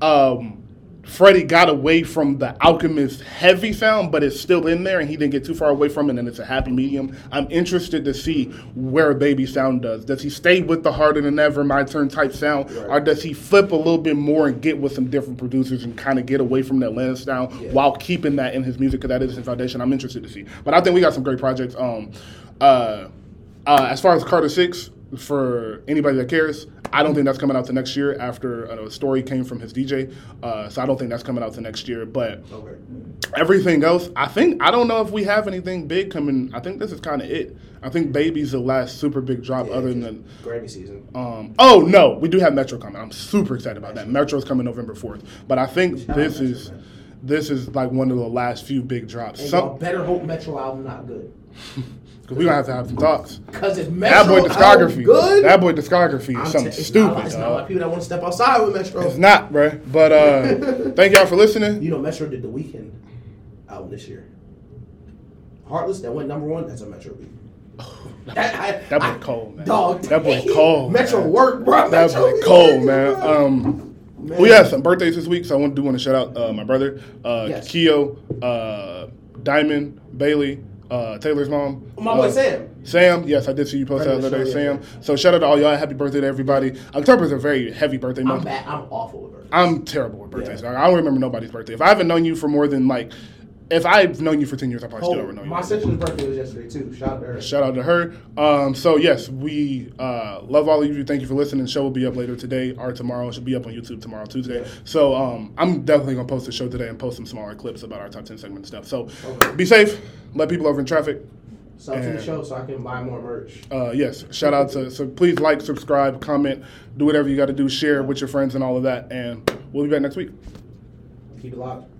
Um, Freddie got away from the Alchemist heavy sound, but it's still in there, and he didn't get too far away from it, and it's a happy medium. I'm interested to see where Baby Sound does. Does he stay with the harder than ever, my turn type sound, Right. or does he flip a little bit more and get with some different producers and kind of get away from that Atlanta style Yeah. while keeping that in his music? Because that is his foundation. I'm interested to see. But I think we got some great projects. Um, uh, uh, as far as Carter Six, for anybody that cares, I don't think that's coming out to next year. After uh, a story came from his DJ, uh, so I don't think that's coming out to next year. But okay. everything else, I think I don't know if we have anything big coming. I think this is kind of it. I think Baby's the last super big drop, Yeah, other than. Grammy season. Um, oh no, we do have Metro coming. I'm super excited about that. Metro's coming November fourth, but I think Shout this Metro, is man. this is like one of the last few big drops. And Some, better hope Metro album not good. cause we gonna have to have some talks. Because if That Metro boy album discography, good, that boy discography is t- something it's not, stupid. it's not dog. like people that want to step outside with Metro. It's not, bro. But uh, thank y'all for listening. You know, Metro did the Weeknd album this year. Heartless that went number one. That's a Metro beat. That, I, That boy I- cold, man. Dog, That boy cold, Metro man. work, bro. That Metro boy cold, man. Um, Man. we had some birthdays this week, so I want, to do want to shout out uh, my brother, uh, Yes. Keo, uh, Diamond, Bailey, uh, Taylor's mom. My boy uh, Sam. Sam, yes, I did see you post that Friend the other day, show, Sam. So shout out to all y'all. Happy birthday to everybody. October is a very heavy birthday month. I'm month. bad. I'm awful with her. I'm terrible with birthdays. Yeah. I don't remember nobody's birthday. If I haven't known you for more than like if I've known you for ten years, I probably Oh, still never know you. my sister's birthday was yesterday too. Shout out to her. Shout out to her. Um, so yes, we uh, love all of you. Thank you for listening. The show will be up later today or tomorrow. It should be up on YouTube tomorrow, Tuesday. So um, I'm definitely gonna post the show today and post some smaller clips about our top ten segment stuff. So Okay. be safe. Let people over in traffic. Sub to the show so I can buy more merch. Uh, yes, shout out to so please like, subscribe, comment, do whatever you got to do, share with your friends and all of that, and we'll be back next week. Keep it locked.